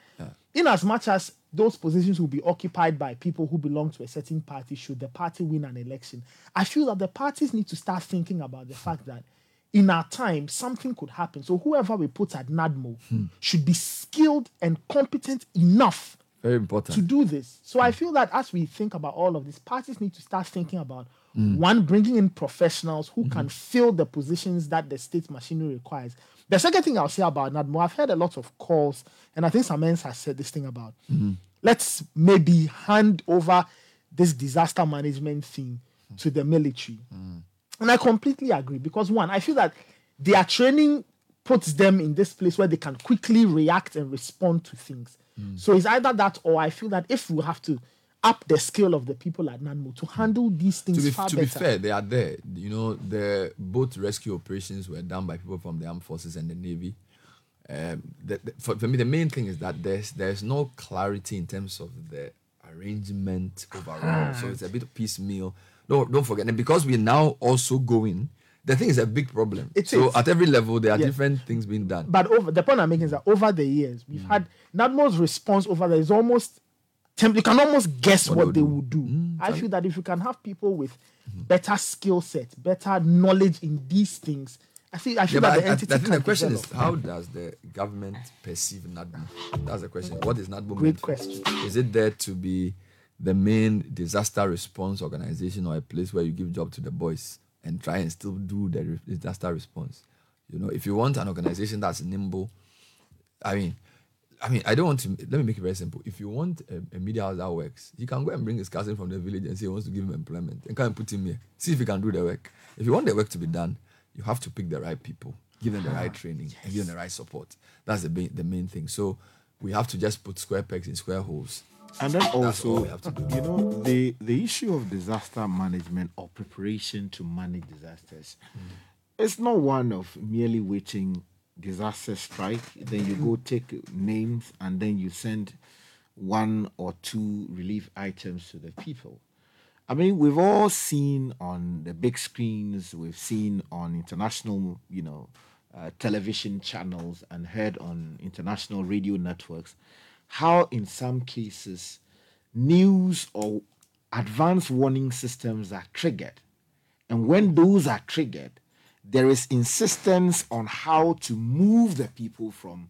in as much as those positions will be occupied by people who belong to a certain party should the party win an election i feel that the parties need to start thinking about the fact that in our time something could happen so whoever we put at nadmo hmm. should be skilled and competent enough Very important. to do this. So I hmm. feel that as we think about all of this, parties need to start thinking about Mm. one, bringing in professionals who can mm-hmm. fill the positions that the state machinery requires. The second thing I'll say about NADMO, I've heard a lot of calls, and I think Samens has said this thing about mm-hmm. let's maybe hand over this disaster management thing mm. to the military. Mm. And I completely agree because one, I feel that their training puts them in this place where they can quickly react and respond to things. Mm. So it's either that or I feel that if we have to up the skill of the people at NADMO to handle these things to be, far to better. be fair, they are there. You know, the both rescue operations were done by people from the armed forces and the navy. Um, the, the- for, for me, the main thing is that there's there's no clarity in terms of the arrangement overall. so it's a bit piecemeal. No, don't forget. And because we're now also going, the thing is a big problem. It so is. at every level, there are Yeah. different things being done. But over the point I'm making is that over the years, we've Mm. had NADMO's response over there is almost temp- you can almost guess What what, they would do. Mm, I feel that if you can have people with better skill set, better knowledge in these things, I think I feel but that I, the I- I entity think the question develop. is how does the government perceive NADMO? That's the question. What is NADMO? Great question. Is it there to be the main disaster response organization or a place where you give job to the boys and try and still do the disaster response? You know, if you want an organization that's nimble, I mean, I mean, I don't want to. Let me make it very simple. If you want a, a media house that works, you can go and bring his cousin from the village and say he wants to give him employment and come and put him here. See if he can do the work. If you want the work to be done, you have to pick the right people, give them the right ah, training, and give them the right support. That's the main, the main thing. So we have to just put square pegs in square holes. And then also, we have to do. you know, the the issue of disaster management or preparation to manage disasters, mm. it's not one of merely waiting disaster strike. Then you go take names and then you send one or two relief items to the people. I mean, we've all seen on the big screens, we've seen on international, you know, uh, television channels and heard on international radio networks how, in some cases, news or advanced warning systems are triggered. And when those are triggered, there is insistence on how to move the people from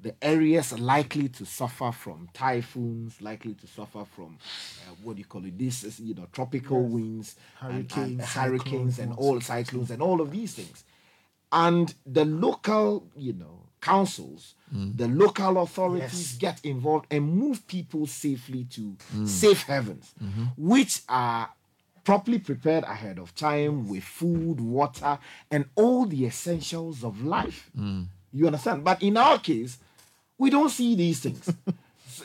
the areas likely to suffer from typhoons, likely to suffer from uh, what do you call it? This is you know tropical Yes. winds, and- and Hurricanes, hurricanes, and all all sorts of cyclones, and all of these things. And the local, you know, councils, the local authorities get involved and move people safely to Mm. safe havens, Mhm. which are properly prepared ahead of time with food, water, and all the essentials of life. Mm. You understand? But in our case, we don't see these things.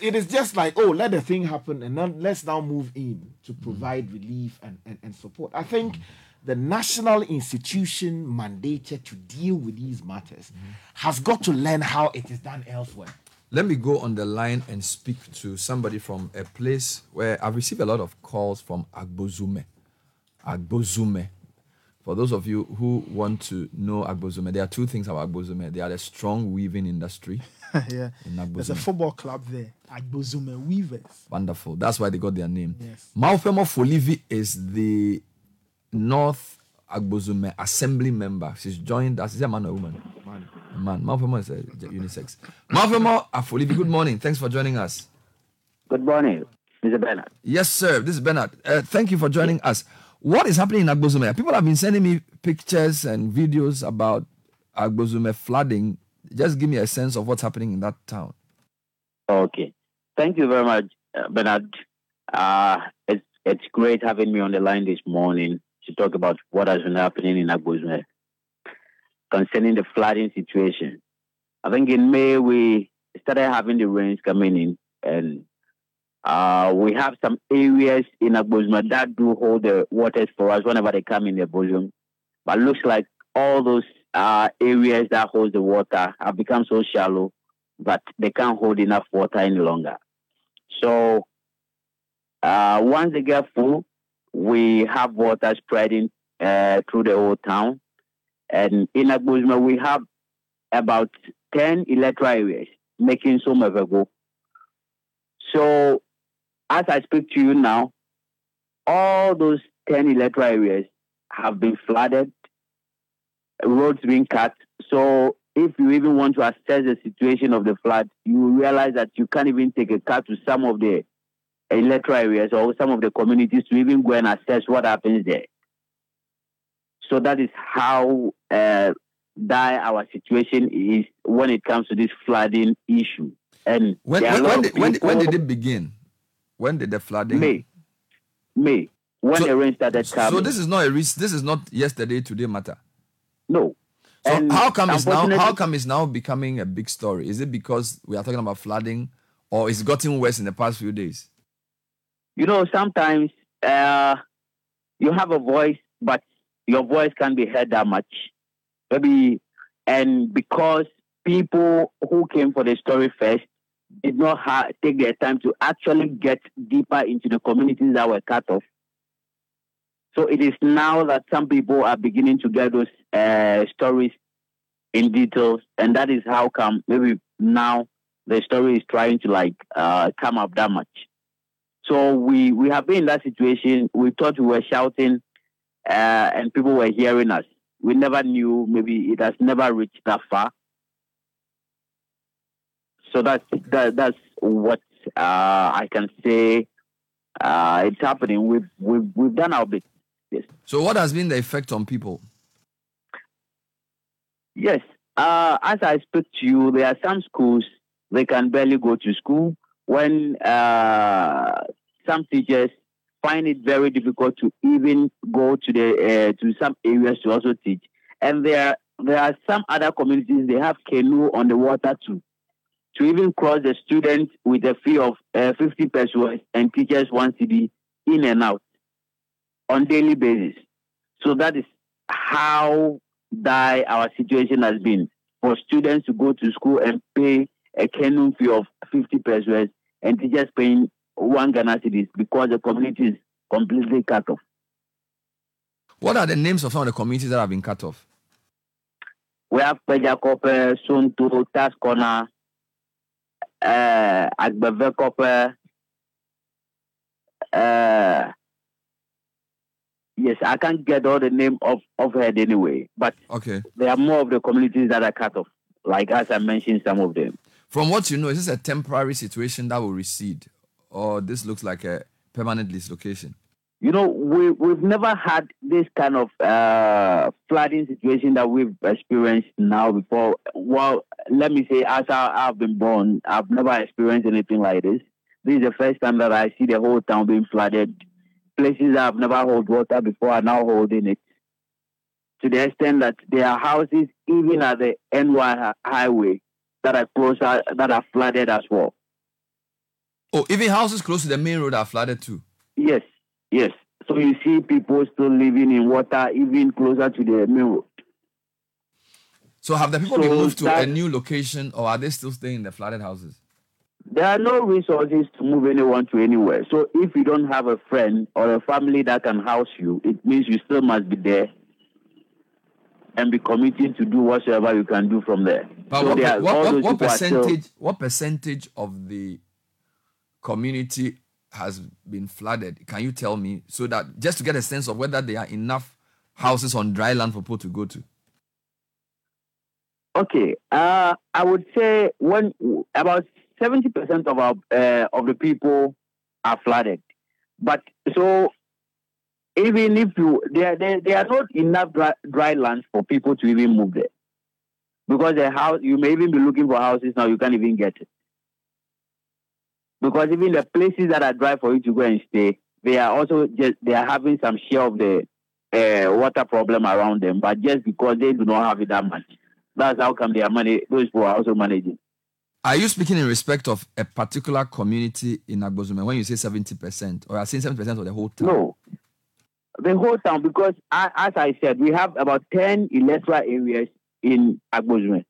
It is just like, oh, let the thing happen and then let's now move in to mm. provide relief and, and, and support. I think mm. the national institution mandated to deal with these matters mm-hmm. has got to learn how it is done elsewhere. Let me go on the line and speak to somebody from a place where I've received a lot of calls from Agbozume. Agbozume. For those of you who want to know Agbozume, there are two things about Agbozume. They are the strong weaving industry. yeah. in There's a football club there, Agbozume Weavers. Wonderful. That's why they got their name. Yes. Maufemo Folivi is the North Agbozume assembly member. She's joined us. Is it a man or a woman? Man. Man. Maufemo is a unisex. Maufemo Afolivi, good morning. Thanks for joining us. Good morning, Mr. Bernard. Yes, sir. This is Bernard. Uh, thank you for joining us. What is happening in Agbozume? People have been sending me pictures and videos about Agbozume flooding. Just give me a sense of what's happening in that town. Okay. Thank you very much, uh, Bernard. Uh, it's, it's great having me on the line this morning to talk about what has been happening in Agbozume. concerning the flooding situation. I think in May we started having the rains coming in, and uh, we have some areas in Agbozma that do hold the waters for us whenever they come in the bosom. But looks like all those uh, areas that hold the water have become so shallow that they can't hold enough water any longer. So uh, once they get full, we have water spreading uh, through the whole town. And in Agbozma, we have about 10 electoral areas making some of a go. So as I speak to you now, all those 10 electoral areas have been flooded, roads being cut. So if you even want to assess the situation of the flood, you will realize that you can't even take a car to some of the electoral areas or some of the communities to even go and assess what happens there. So that is how uh, dire our situation is when it comes to this flooding issue. And When there are a when, when, did, when, when did it begin? When did the flooding? May. May. When So- the rain started coming. So this is not a risk. This is not yesterday today matter. No. So And how come it's now? How come it's now becoming a big story? Is it because we are talking about flooding, or it's gotten worse in the past few days? you know, sometimes uh, you have a voice, but your voice can't be heard that much. Maybe, and because people who came for the story first did not ha- take their time to actually get deeper into the communities that were cut off. So it is now that some people are beginning to get those uh, stories in details, and that is how come maybe now the story is trying to like uh, come up that much. So we we have been in that situation. We thought we were shouting, uh, and people were hearing us. We never knew. Maybe it has never reached that far. So that's that, that's what uh, I can say. Uh, it's happening. We've we've we've done our bit. Yes. So what has been the effect on people? Yes. Uh, as I speak to you, there are some schools they can barely go to school when uh, some teachers find it very difficult to even go to the uh, to some areas to also teach. And there there are some other communities they have canoe on the water too. To even cross the students with a fee of uh, 50 pesewas and teachers one cedi in and out on daily basis. So that is how dire our situation has been for students to go to school and pay a canoe fee of 50 pesewas and teachers paying one Ghana cedis because the community is completely cut off. What are the names of some of the communities that have been cut off? We have Pejakope, Suntu, Taskona, uh, Agbevekope, uh, yes, I can't get all the name of, of head anyway, but Okay. there are more of the communities that are cut off, like as I mentioned some of them. From what you know, is this a temporary situation that will recede, or this looks like a permanent dislocation? You know, we we've never had this kind of uh, flooding situation that we've experienced now before. Well, let me say, as I, I've been born, I've never experienced anything like this. This is the first time that I see the whole town being flooded. Places that I've never held water before are now holding it. To the extent that there are houses even at the NY highway that are closer that are flooded as well. Oh, even houses close to the main road are flooded too. Yes, yes. So you see people still living in water even closer to the main road. So have the people So moved to a new location, or are they still staying in the flooded houses? There are no resources to move anyone to anywhere. So if you don't have a friend or a family that can house you, it means you still must be there and be committed to do whatsoever you can do from there. But so what, there are- what, what, what people still- percentage? What percentage of the community has been flooded? Can you tell me so that just to get a sense of whether there are enough houses on dry land for people to go to? Okay, uh, I would say when about seventy percent of our uh, of the people are flooded, but so even if you there there, there are not enough dry, dry lands for people to even move there because the house you may even be looking for houses now you can't even get it because even the places that are dry for you to go and stay they are also just they are having some share of the uh, water problem around them, but just because they do not have it that much. That's how come they are manage, those people are also managing. Are you speaking in respect of a particular community in Agbozume when you say 70%, or are you saying 70% of the whole town? No, the whole town, because I, as I said, we have about 10 electoral areas in Agbozume.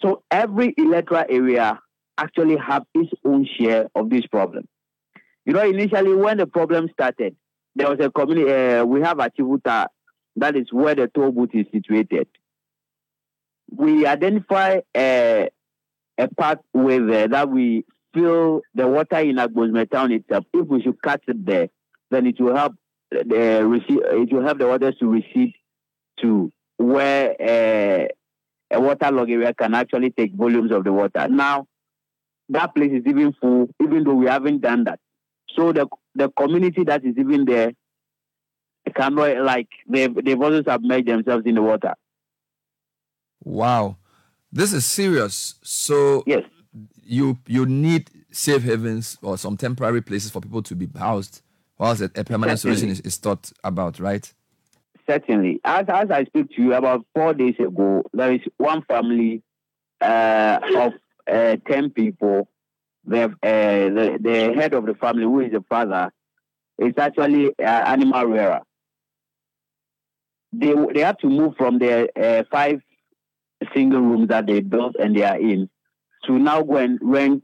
So every electoral area actually have its own share of this problem. You know, initially when the problem started, there was a community, uh, we have a Achivuta, that is where the toll booth is situated. We identify uh, a pathway there that we fill the water in Agbozume town itself. If we should cut it there, then it will help the receive, it will help the waters to recede to where uh, a waterlogged area can actually take volumes of the water. Now, that place is even full, even though we haven't done that. So the the community that is even there cannot like they've they've also submerged themselves in the water. Wow, this is serious. So yes, you you need safe havens or some temporary places for people to be housed, whilst a, a permanent solution is, is thought about, right? Certainly. As as I speak to you about four days ago, there is one family uh, of uh, ten people. They have, uh, the the head of the family, who is the father, is actually uh, animal rearer. They they have to move from their uh, five single rooms that they built and they are in to now go and rent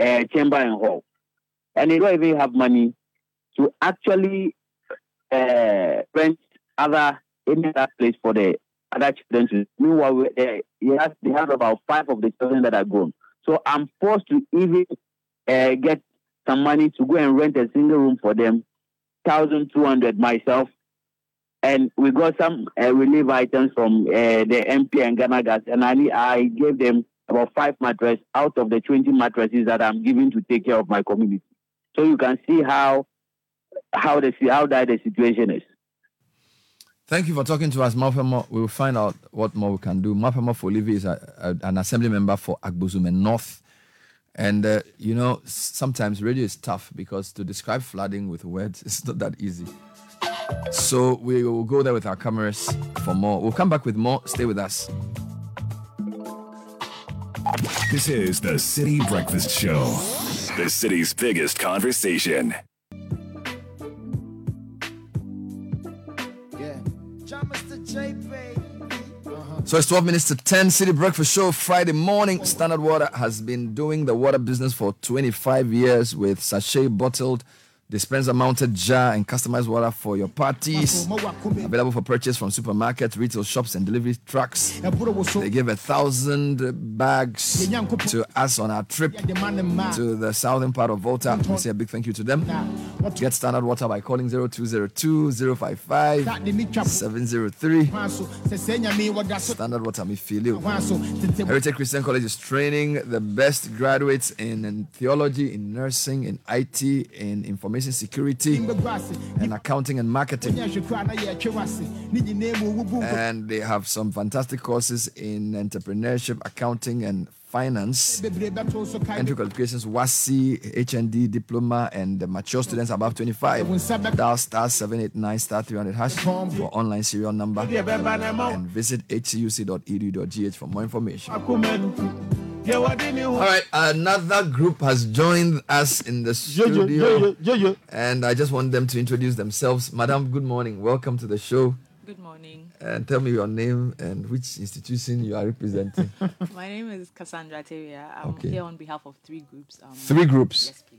a chamber and hall, and they don't even have money to actually uh, rent other any other place for the other children to. Meanwhile, they, he has, they have about five of the children that are grown. So I'm forced to even uh, get some money to go and rent a single room for them, thousand two hundred myself, and we got some uh, relief items from uh, the MP and Ghana Gas, and I I gave them about five mattresses out of the twenty mattresses that I'm giving to take care of my community. So you can see how how the how that the situation is. Thank you for talking to us, Mafemo. We'll find out what more we can do. Mafemo Folivi is a, a- an assembly member for Agbozume North. And, uh, you know, sometimes radio is tough because to describe flooding with words is not that easy. So we will go there with our cameras for more. We'll come back with more. Stay with us. This is the Citi Breakfast Show, the city's biggest conversation. So it's 12 minutes to 10 Citi Breakfast Show Friday morning. Standard Water has been doing the water business for 25 years with sachet bottled, dispenser mounted jar, and customized water for your parties. Available for purchase from supermarkets, retail shops, and delivery trucks. They gave a thousand bags to us on our trip to the southern part of Volta. We say a big thank you to them. Get Standard Water by calling 0202 055 703. Standard Water, me feel you. Heritage Christian College is training the best graduates in, in theology, in nursing, in IT, in information security, and accounting and marketing. And they have some fantastic courses in entrepreneurship, accounting, and finance. Entry qualifications WASSCE, HND, diploma, and the mature students above 25. Dial star 789 star 300 hash for online serial number and visit hcuc.edu.gh for more information. All right, another group has joined us in the studio. And I just want them to introduce themselves. Madam, good morning. Welcome to the show. Good morning. And tell me your name and which institution you are representing. My name is Cassandra Teria. I'm Okay. here on behalf of three groups. Um, Three groups. Yes, please.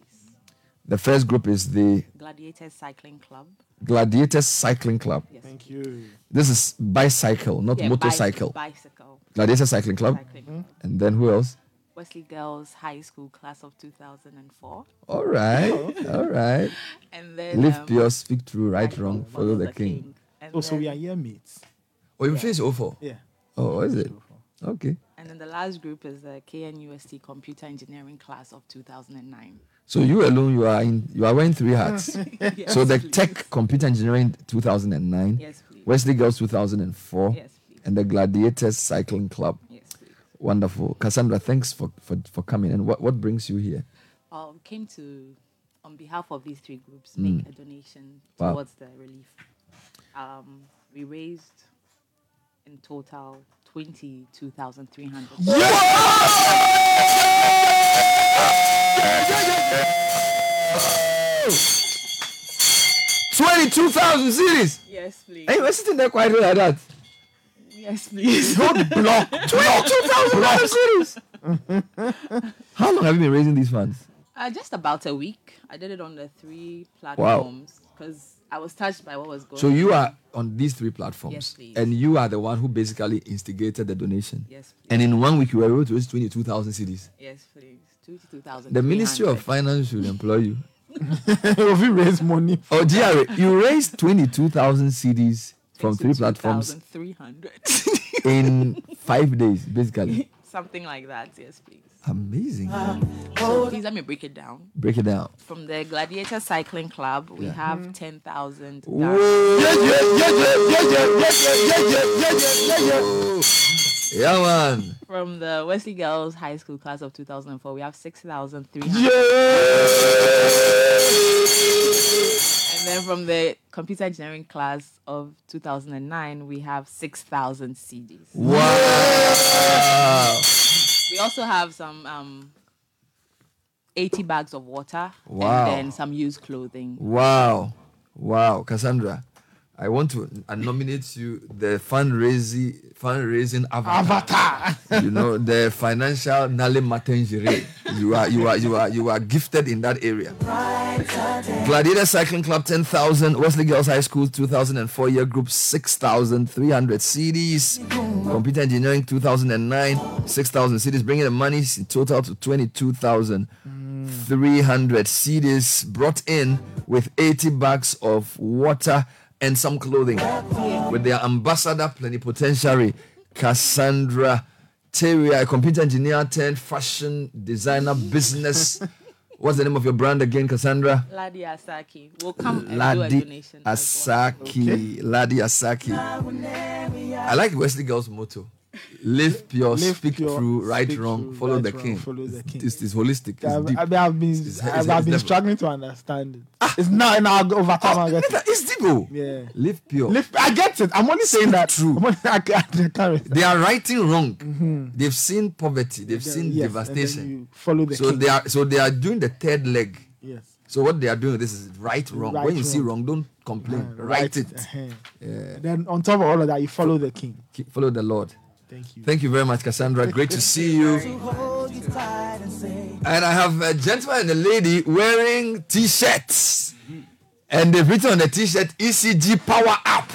The first group is the Gladiators Cycling Club. Gladiators Cycling Club. Yes. Thank you. This is bicycle, not Yeah, motorcycle. bicy- bicycle. Gladiator Cycling Club. Cycling Club. And then who else? Wesley Girls High School Class of 2004. All right. All right. And then Live um, pure, speak true, right, wrong, follow the king. And Oh, so we are year mates. Oh, you finished 04? Yeah. Oh, what is it? Okay. And then the last group is the KNUST Computer Engineering Class of 2009. So you alone, you are in, you are wearing three hats. Yes, so the please. Tech Computer Engineering 2009, Yes. Wesley Girls 2004, Yes, and the Gladiators Cycling Club. Yes. Wonderful, Cassandra. Thanks for, for, for coming. And what, what brings you here? Uh, we came to, on behalf of these three groups, Mm. make a donation Wow. towards the relief. Um, we raised in total twenty-two thousand three hundred. Twenty-two thousand cedis. Yes, please. Hey, we're sitting there quietly like that. Yes, please. Whole block. Twenty-two thousand cedis. How long have you been raising these funds? Uh, just about a week. I did it on the three platforms because I was touched by what was going. So you on. are on these three platforms, Yes, please. and you are the one who basically instigated the donation. Yes, please. And in one week, you were able to raise twenty-two thousand cedis. Yes, please. Twenty-two thousand. The Ministry of Finance should employ you. If you raise money. Oh, GRA, you raised twenty-two thousand cedis from three platforms Three hundred. in five days, basically. Something like that. Yes, please. Amazing. So please let me break it down. Break it down. From the Gladiator Cycling Club, we Yeah. have ten thousand. Yeah, man. From the Wesley Girls High School class of 2004, we have 6,300. And then from the Computer Engineering class of 2009, we have 6,000 cedis. Wow. We also have some um, 80 bags of water Wow. and then some used clothing. Wow. Wow. Cassandra, I want to nominate you the fundraising fundraising avatar. you know, the financial Nale Matengere. You are you are you are you are gifted in that area. Gladiator Cycling Club 10,000, Wesley Girls High School 2004 year group 6,300 cedis, Computer Engineering 2009 6,000 cedis, bringing the money in total to 22,300 cedis brought in with 80 bags of water and some clothing with their ambassador plenipotentiary Cassandra Teria, a computer engineer turned fashion designer business. What's the name of your brand again, Cassandra? Ladi Asaki We'll come and do a donation. Asaki. Ladi Asaki. I like Wesley Girls' motto. Live pure, Live speak pure, true, right speak wrong, true, follow right the wrong, king. follow the king. It's, it's holistic. It's I've, deep. I've, been, It's- I've, I've been struggling to understand it. It's not, I'll go over time. It. It's deep. oh. Yeah. Live pure. Live, I get it. I'm only saying that. True. Only, I, I They are writing wrong. They've seen poverty. They've Yeah, seen yes, devastation. follow the so king. they are so they are doing the third leg. Yes. So what they are doing this is right wrong. Right, when you see wrong. wrong, don't complain. Uh, write right, it. uh-huh. Yeah. Then on top of all of that, you follow the king. Keep- Follow the Lord. Thank you. Thank you very much, Cassandra. Great to see you. And I have a gentleman and a lady wearing t-shirts. And they've written on the t-shirt ECG Power Up.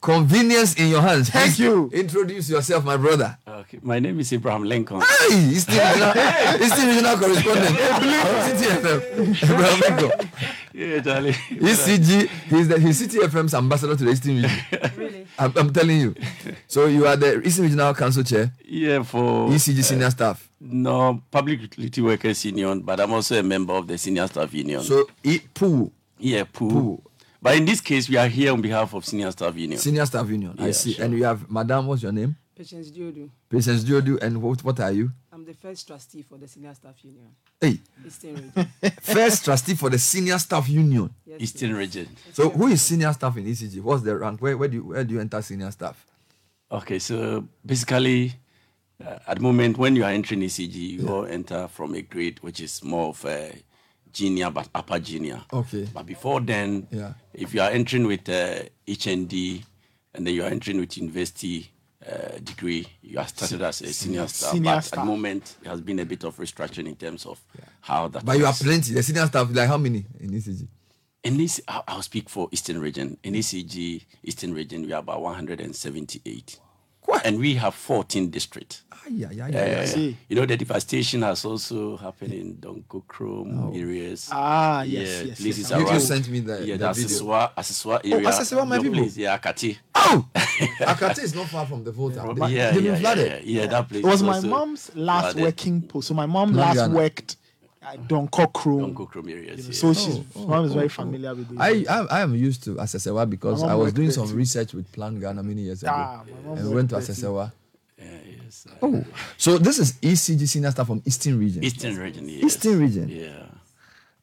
Convenience in your hands. Thank you. Introduce yourself, my brother. Okay, my name is Abraham Lincoln. Hey, he's the regional, he's the regional correspondent. Citi FM. Abraham Lincoln. Yeah, Charlie. ECG, he's the he's Citi FM's ambassador to the Eastern region. Really? I'm, I'm telling you. So you are the Eastern Regional Council Chair, Yeah, for ECG uh, senior staff. No, Public Utility Workers Union, but I'm also a member of the Senior Staff Union. So, e, POO. Yeah, POO. But in this case, we are here on behalf of Senior Staff Union. Senior Staff Union. I see. sure. And you have Madam, what's your name? Patience Diodu. Patience Diodu. And what, what are you? I'm the first trustee for the Senior Staff Union. Hey. Eastern Region. First trustee for the Senior Staff Union. Yes, Eastern Region. So who is senior staff in ECG? What's the rank? Where, where do you where do you enter senior staff? Okay, so basically, uh, at the moment, when you are entering ECG, you all enter from a grade which is more of a junior, but upper junior. Okay. But before then, Yeah. if you are entering with uh, HND and then you are entering with university uh, degree, you are started as a senior staff. Senior but at the moment, there has been a bit of restructuring in terms of how that. But you are works. plenty. The senior staff, like how many in ECG? In this, I'll, speak for Eastern Region. In ECG, Eastern Region, we are about 178. And we have 14 districts. Yeah, yeah, yeah. I see. you know, the devastation has also happened in Donkokrom areas. Ah, yes, yeah, yes, places yes. around. You sent me the- yeah, the the video. Asesewa, Asesewa Oh, area. Asesewa, my your people. Place, yeah, Akati. Oh, Akate is not far from the Volta. Yeah, They- yeah, they've yeah, flooded. yeah, yeah, that place It was my mom's last flooded. working post. So my mom Not last Ghana. worked at Donkokro. Donkokrom areas. You know, yeah. So she's Oh, mom is oh, very oh. familiar with this. I, I I am used to Asesewa because My mom I was doing some too. research with Plan Ghana many years ago. Ah, and we went to worked too. Asesewa. Yeah, yes. Oh, so this is ECG senior staff from Eastern Region. Eastern Region, yes. Eastern Region. Yeah.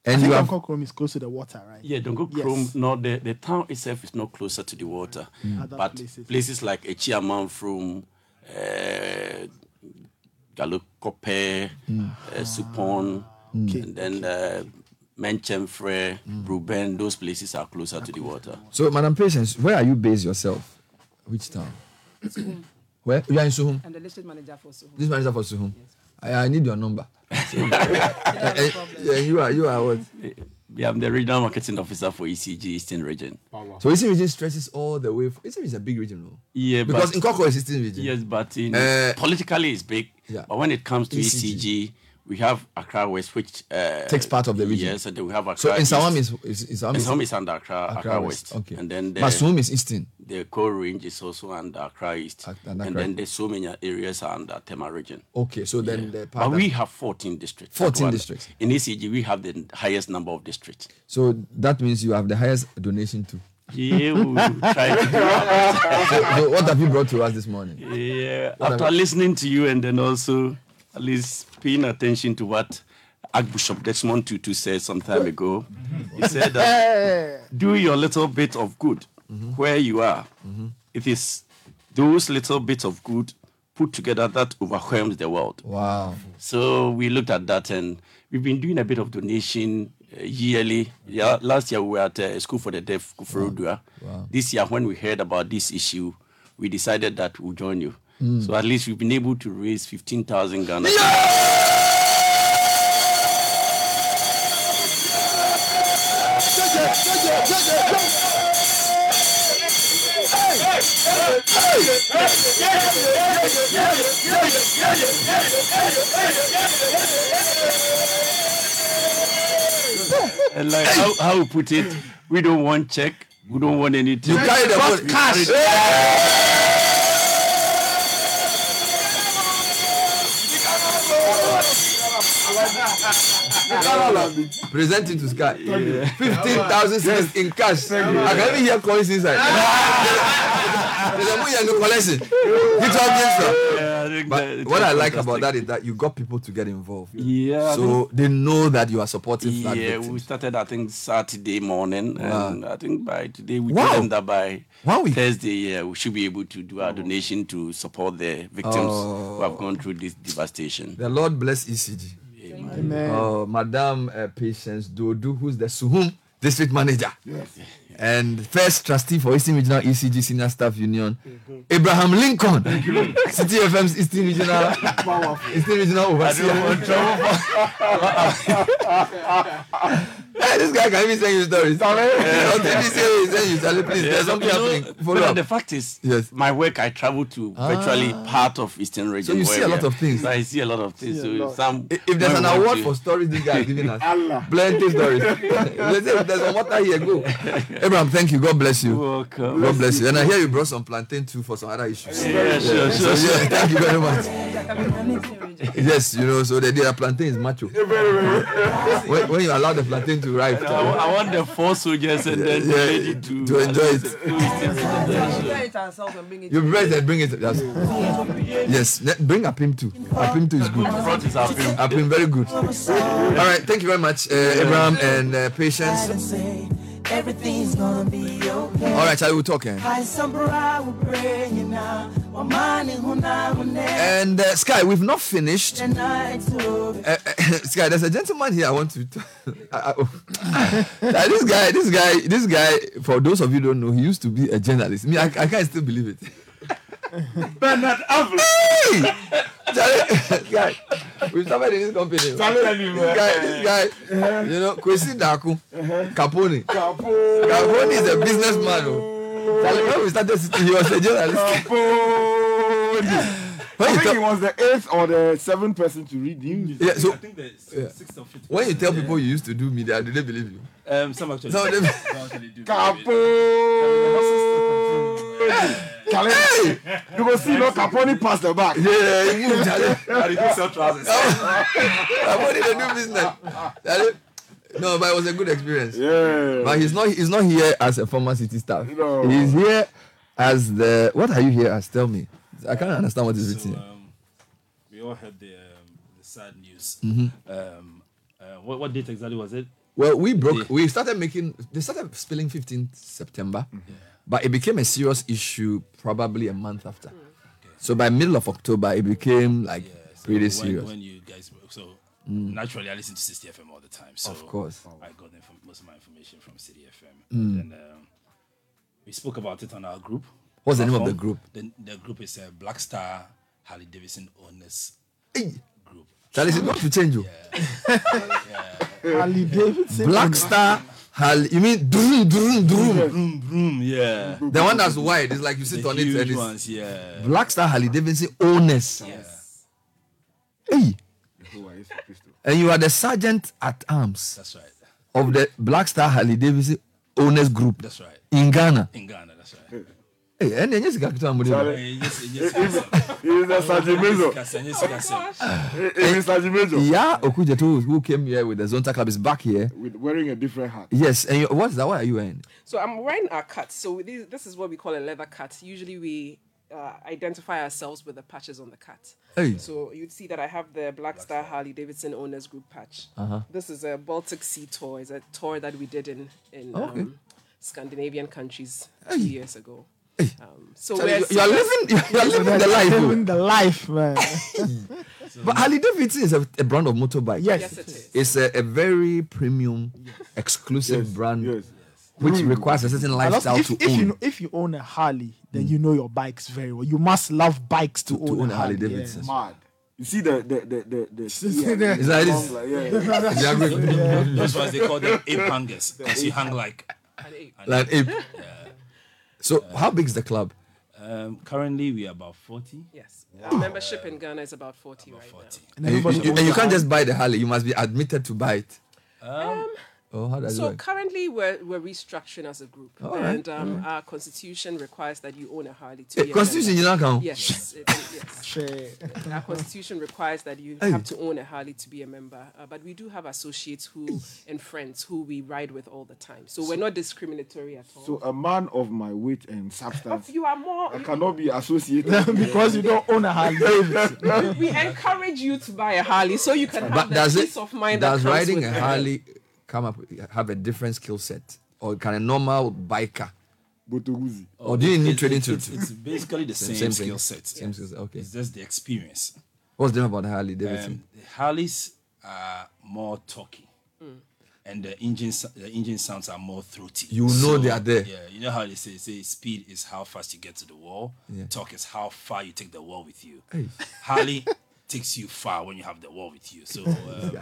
I And think you have Chrome is close to the water, right? Yeah, Dongo Yes. Chrome, no, the, the town itself is not closer to the water. Mm. But places. places, like Echiaman from uh, Galokope, Mm. uh, Supon, Okay. and then uh, Menchemfre, Ruben, those places are closer to the water. So, Madam Patience, where are you based yourself? Which town? Where? You are in Suhum. I'm the district manager for Suhum. This manager for Suhum. I, I need your number. So, yeah, you are you are what? Yeah, I'm the regional marketing officer for ECG Eastern Region. So Eastern region stretches all the way. f- Eastern is a big region, no? Yeah, because but- Nkoko is Eastern region. Yes, but in, Uh, politically it's big. yeah. But when it comes to ECG. ECG, we have Accra West, which uh, Takes part of the region. Yes, and then we have Accra. So in Sawam is- is- is Sawam is- Sawam is under Accra, Accra, Accra West. West, okay. And then the, But Suhum is Eastern. The core range is also under Accra East. under and Accra. then there's so many areas are under Tema region. Okay, so then the part But we have 14 districts. 14 districts. In ECG, we have the highest number of districts. So that means you have the highest donation too. Yeah, we will try to do so, so what have you brought to us this morning? Yeah, What after listening to you and then also at least paying attention to what Archbishop Desmond Tutu said some time ago, he said that do your little bit of good where you are. It is those little bits of good put together that overwhelms the world. Wow. So we looked at that and we've been doing a bit of donation uh, yearly. Yeah, last year we were at uh, School for the Deaf, Koforidua. Wow. This year, when we heard about this issue, we decided that we'll join you. Mm. So at least we've been able to raise 15,000 Ghana. Yeah! And like how, how we put it, we don't want check, we don't want anything. You carry the cash. Present it to Sky. 15,000 cedis in cash. I can even hear coins inside. There's a and no collection. You talking, sir? But what I like about that is that you got people to get involved. Yeah. So they know that you are supporting Yeah, victims. we started I think Saturday morning, and I think by today we Wow. told them that by Wow. Thursday, yeah, we should be able to do our donation to support the victims who have Oh. gone through this devastation. The Lord bless ECG. Amen. Uh, Madam uh, Patience Dodu, who's the Suhum district manager. Yes. And first trustee for Eastern Regional ECG Senior Staff Union, Abraham Lincoln, Citi FM's Eastern Regional Eastern Regional Overseer. hey, this guy can even send you stories. Yeah. Don't tell me say he send you, Charlie, please. Yeah, There's something you know, happening. Follow up. The fact is, Yes. my work I travel to virtually Ah. part of Eastern region. So you see a lot of things. So I see a lot of things. See So some If if there's an award to- for stories this guy is giving us, plenty of stories. Let's say there's some water here, go. Abraham, thank you. God bless you. Welcome. God bless you. And I hear you brought some plantain too for some other issues. Yeah, sure, So, sure, yeah, sure. thank you very much. yes, you know, so the, the plantain is macho. when, when you allow the plantain to ripe, I, I want the four soldiers and then the Yeah, lady to, to enjoy it. it. You bread and bring it. Yes, yes bring a pim too. A pim too is good. Front is apim. A pim, very good. All right, thank you very much, uh, Abraham and uh, Patience. Everything's gonna be okay. All right, shall we talk? By some bride will bring you now. Well, money, huna, huna. And uh, Sky, we've not finished. The night to Uh, uh, Sky, there's a gentleman here. I want to. T- I- I- Uh, this guy, this guy, this guy. For those of you who don't know, he used to be a journalist. Me, I, I can't still believe it. Bernard Avila. Hey! Charlie, guy, we started in this company. Charlie, this guy, this guy, you know, Kwesi Daku, Capone. Capone is a businessman. Oh. Charlie, when we started sitting, he was a journalist. I When you think talk- he was the eighth or the seventh person to read news. Yeah, so I think the yeah. sixth or fifth. when you tell people you used to do media, do they believe you? Um, some actually. Some of them- Capone. You will see no Capone pass the back. Yeah, he moved, Charlie. And he could sell trousers. Capone is a new business. Charlie, No, but it was a good experience. Yeah. But he's not he's not here as a former Citi staff. No. He's here as the what are you here as? Tell me. I can't understand what is written. here. Um, we all heard the, um, the sad news. Mhm. Um, uh, what, what date exactly was it? Well, we broke. We started making. They started spilling 15th September, but it became a serious issue probably a month after. So by middle of October, it became like pretty when, serious. When you guys, so Mm. naturally, I listen to Citi FM all the time. So Of course. I got the, inf- most of my information from Citi FM. Mm. And um, we spoke about it on our group. What's the name of the group? The, the group is uh, Black Star Harley Davidson Owners Group. Charlie, it's not to change you. Harley Davidson. Black Star Harley. You mean drum drum drum? Vroom, vroom, yeah. The one that's wide. It's like you sit The on it huge and it's ones, yeah. Black Star Harley Davidson owners. Hey. And you are the sergeant at arms. That's right. Of the Black Star Harley Davidson owners group. That's right. In Ghana. In Ghana, that's right. Hey, and then you got to Charlie, Charlie. yes, yes, He's a Sergeant Major. Yes, yes, yes. He's a Sergeant Major. Yeah, Okujetu, who came here with the Zonta Club, is back here. With wearing a different hat. Yes, and you, what's that? What are you wearing? So I'm wearing a cut. So this, this is what we call a leather cut. Usually we uh, identify ourselves with the patches on the cut. Hey. So you'd see that I have the Black Star Harley Davidson Owners Group patch. Uh-huh. This is a Baltic Sea tour. It's a tour that we did in in okay. um, Scandinavian countries two years ago. Um, so Charlie, we're you- you are living, you are living the life. oh. Living the life, man. But Harley Davidson is a, a brand of motorbike. Yes. Yes, it is. It's a, a very premium, exclusive brand, which Mm. requires a certain And also, lifestyle if, to if own. you know, if you own a Harley, then you know your bikes very well. You must love bikes to, own, own a a Harley Harley. Davidson. Yeah. Mad. You see the the the the, the It's yeah, like the this. long, like, yeah. They are good. That's why they call them ape hangers because you hang like an ape. Like ape. So, how big is the club? Um, currently, we are about 40. Yes. Our membership in Ghana is about 40 right And, you, you- and you can't just buy the Harley, you must be admitted to buy it. now. Um, Oh, how does it so work? currently we're, we're restructuring as a group All right, and um, all right. our constitution requires that you own a harley to Eh, be a constitution, member. you don't count? yes, it- it- yes. our constitution requires that you have to own a harley to be a member uh, but we do have associates who and friends who we ride with all the time so we're not discriminatory at all So a man of my weight and substance, you are more I cannot be associated because you don't own a Harley we encourage you to buy a harley so you can have But the does peace it of mind that does comes riding with a it. Harley come up have a different skill set, or can a normal biker? Botoguzi. Or do you need It's- training it's- to? it's- It's basically the Same- same, same skill set. Same skill set, okay. It's just the experience. What's different about the Harley Davidson? Um, the Harleys are more torquey. And the engine, the engine sounds are more throaty. You know they are there. Yeah, you know how they say, say speed is how fast you get to the wall. Yeah. Torque is how far you take the wall with you. Hey. Harley takes you far when you have the wall with you. So um,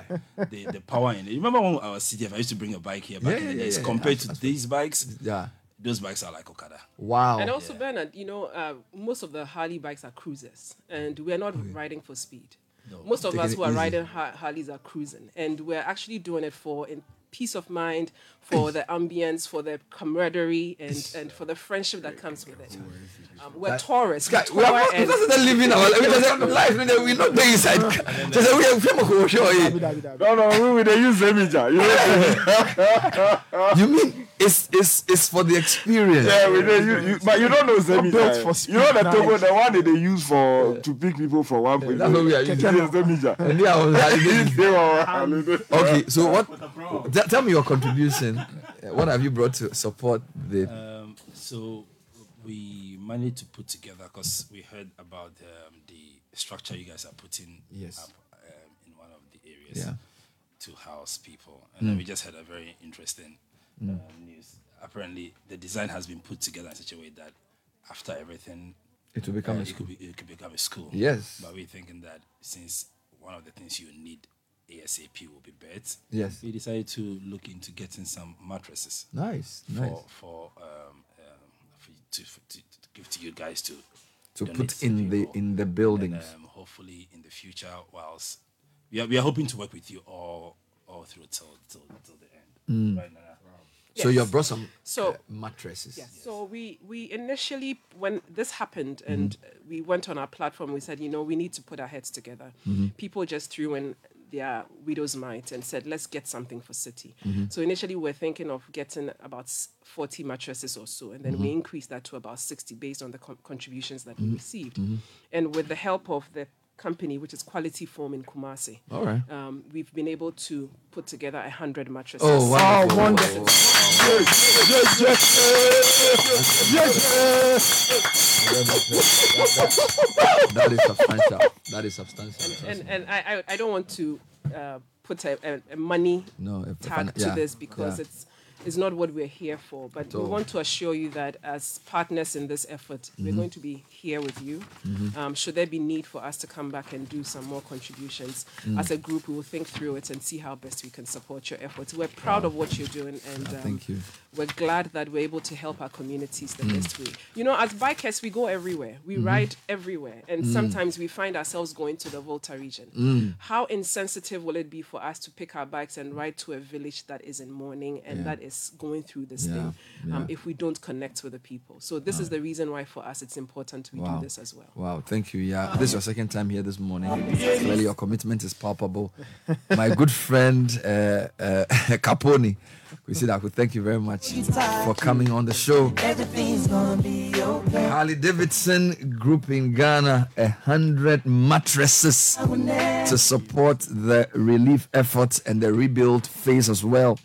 the the power in it. Remember when I was CDF, I used to bring a bike here back Yeah, in the yeah, days. yeah, Compared yeah. to these bikes, yeah, those bikes are like Okada. Wow. And also, Bernard, you know, uh, most of the Harley bikes are cruisers, and we're not riding for speed. Most of Taking us who are easy. riding ha- Harleys are cruising, and we're actually doing it for in peace of mind, for the ambience, for the camaraderie, and, and for the friendship that comes with it. Um, we're Like- tourists. Sky, we we are not, and- we not living our life. We just life. no, We not there inside. Just say we are from Okosho. Eh? No, no, we they use Zemija. Ah, you mean it's it's it's for the experience? Yeah, we they use, you, but you don't know Zemija. Ah. you know the Togo, the one that they use for to pick people from one place. That's what we are using. Zemija. Ah. And they are on Harley Davidson. They were Harley Okay, so what? Tell, tell me your contribution. Uh, What have you brought to support the? Um, so we managed to put together because we heard about um, the structure you guys are putting Yes. up um, in one of the areas Yeah. to house people, and then Mm. we just had a very interesting Mm. um, news. Apparently, the design has been put together in such a way that after everything, It will become a it school. could, be, it could become a school. Yes. but we're thinking that since one of the things you need ASAP will be beds. Yes. we decided to look into getting some mattresses Nice, for nice. for um, um for you to, for, to, to give to you guys to To donate put to in the in the And, buildings. um, hopefully in the future, whilst we are, we are hoping to work with you all all through till till, till the end. Mm. Right now. So you have brought some So- uh, mattresses. Yes. So we we initially when this happened Mm-hmm. and uh, we went on our platform, we said, you know, we need to put our heads together. Mhm. People just threw in their widow's mite and said, let's get something for Citi. Mhm. So initially we we're thinking of getting about 40 mattresses or so, and then we Mhm. increased that to about 60 based on the con- contributions that we Mhm. received. Mhm. And with the help of the company, which is Quality Foam in Kumasi. All right. Um, we've been able to put together a hundred mattresses. Oh, wonderful. Oh, wonderful. that is substantial. That is substantial. and and I I, I don't want to uh, put a, a, a money No, if- tag fin- to yeah, this because yeah. it's it's not what we're here for. But we want to assure you that as partners in this effort, we're Mhm. going to be here with you. Mhm. Um, should there be need for us to come back and do some more contributions Mm. as a group, we will think through it and see how best we can support your efforts. We're proud Wow. of what you're doing, and Ah, um, thank you. we're glad that we're able to help our communities the Mm. best way. You know, as bikers, we go everywhere. We Mhm. ride everywhere, and Mm. sometimes we find ourselves going to the Volta region. Mm. How insensitive will it be for us to pick our bikes and ride to a village that is in mourning and Yeah. that is going through this Yeah, thing um, yeah. if we don't connect with the people? So this is the reason why for us it's important we Wow. do this as well. Wow, thank you. Yeah, this is your second time here this morning. Clearly, your commitment is palpable. My good friend uh, uh, Caponi, we see that. Thank you very much for coming on the show. Everything's gonna be okay. Harley Davidson Group in Ghana, a hundred mattresses to support the relief efforts and the rebuild phase as well.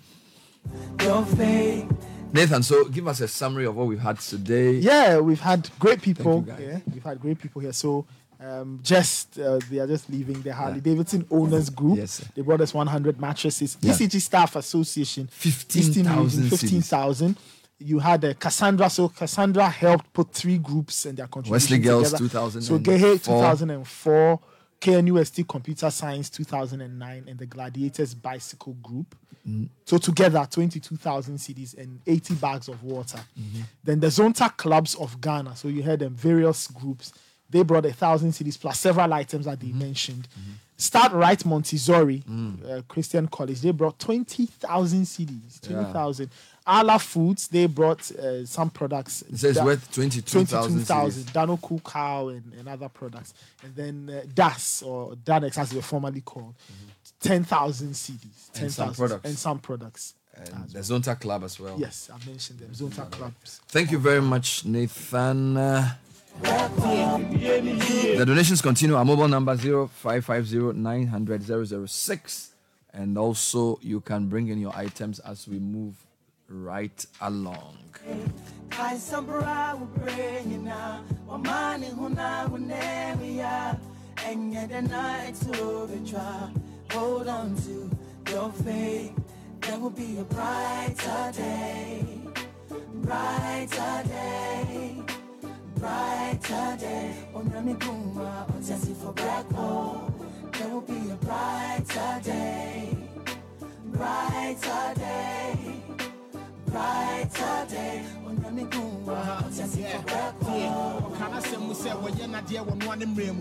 Your faith. Nathan, so give us a summary of what we've had today. Yeah, we've had great people guys. here. We've had great people here. So um, just uh, they are just leaving the Harley Davidson Owners Group. Yes, sir. They brought us 100 mattresses. Yeah. ECG Staff Association, 15,000 Eastern Region, 15,000. You had uh, Cassandra. So Cassandra helped put three groups and their contributions Wesley Girls, together. 2004. So Gehe 2004, KNUST Computer Science 2009, and the Gladiators Bicycle Group. Mm. So together, 22,000 cedis and 80 bags of water. Mhm. Then the Zonta clubs of Ghana. So you had them various groups. They brought a thousand cedis plus several items that they Mm-hmm. mentioned. Start Right Montessori Mm. uh, Christian College. They brought 20,000 cedis. Yeah. 20,000. Ala Foods. They brought uh, some products. It says Da- worth 22,000 22,000. Dano Cool Cow and, and other products. And then uh, DAS or Danex as they were formerly called. 10,000 cedis. Mm-hmm. And some 10,000 products. And some products. And the Zonta Club as well. Yes, I mentioned them. Zonta clubs. Thank you very much, Nathan. The donations continue. Our mobile number 0550 And also, you can bring in your items as we move right along. Hold on to your faith. There will be a brighter day. Brighter day. Brighter day. Onyami kuma. Otesi for black hole. There will be a brighter day. Brighter day. Brighter day. Onyami kuma. Otesi for black hole. ɔka no sɛ mu sɛ wɔyɛ nadeɛ wɔ noa ne mmerɛ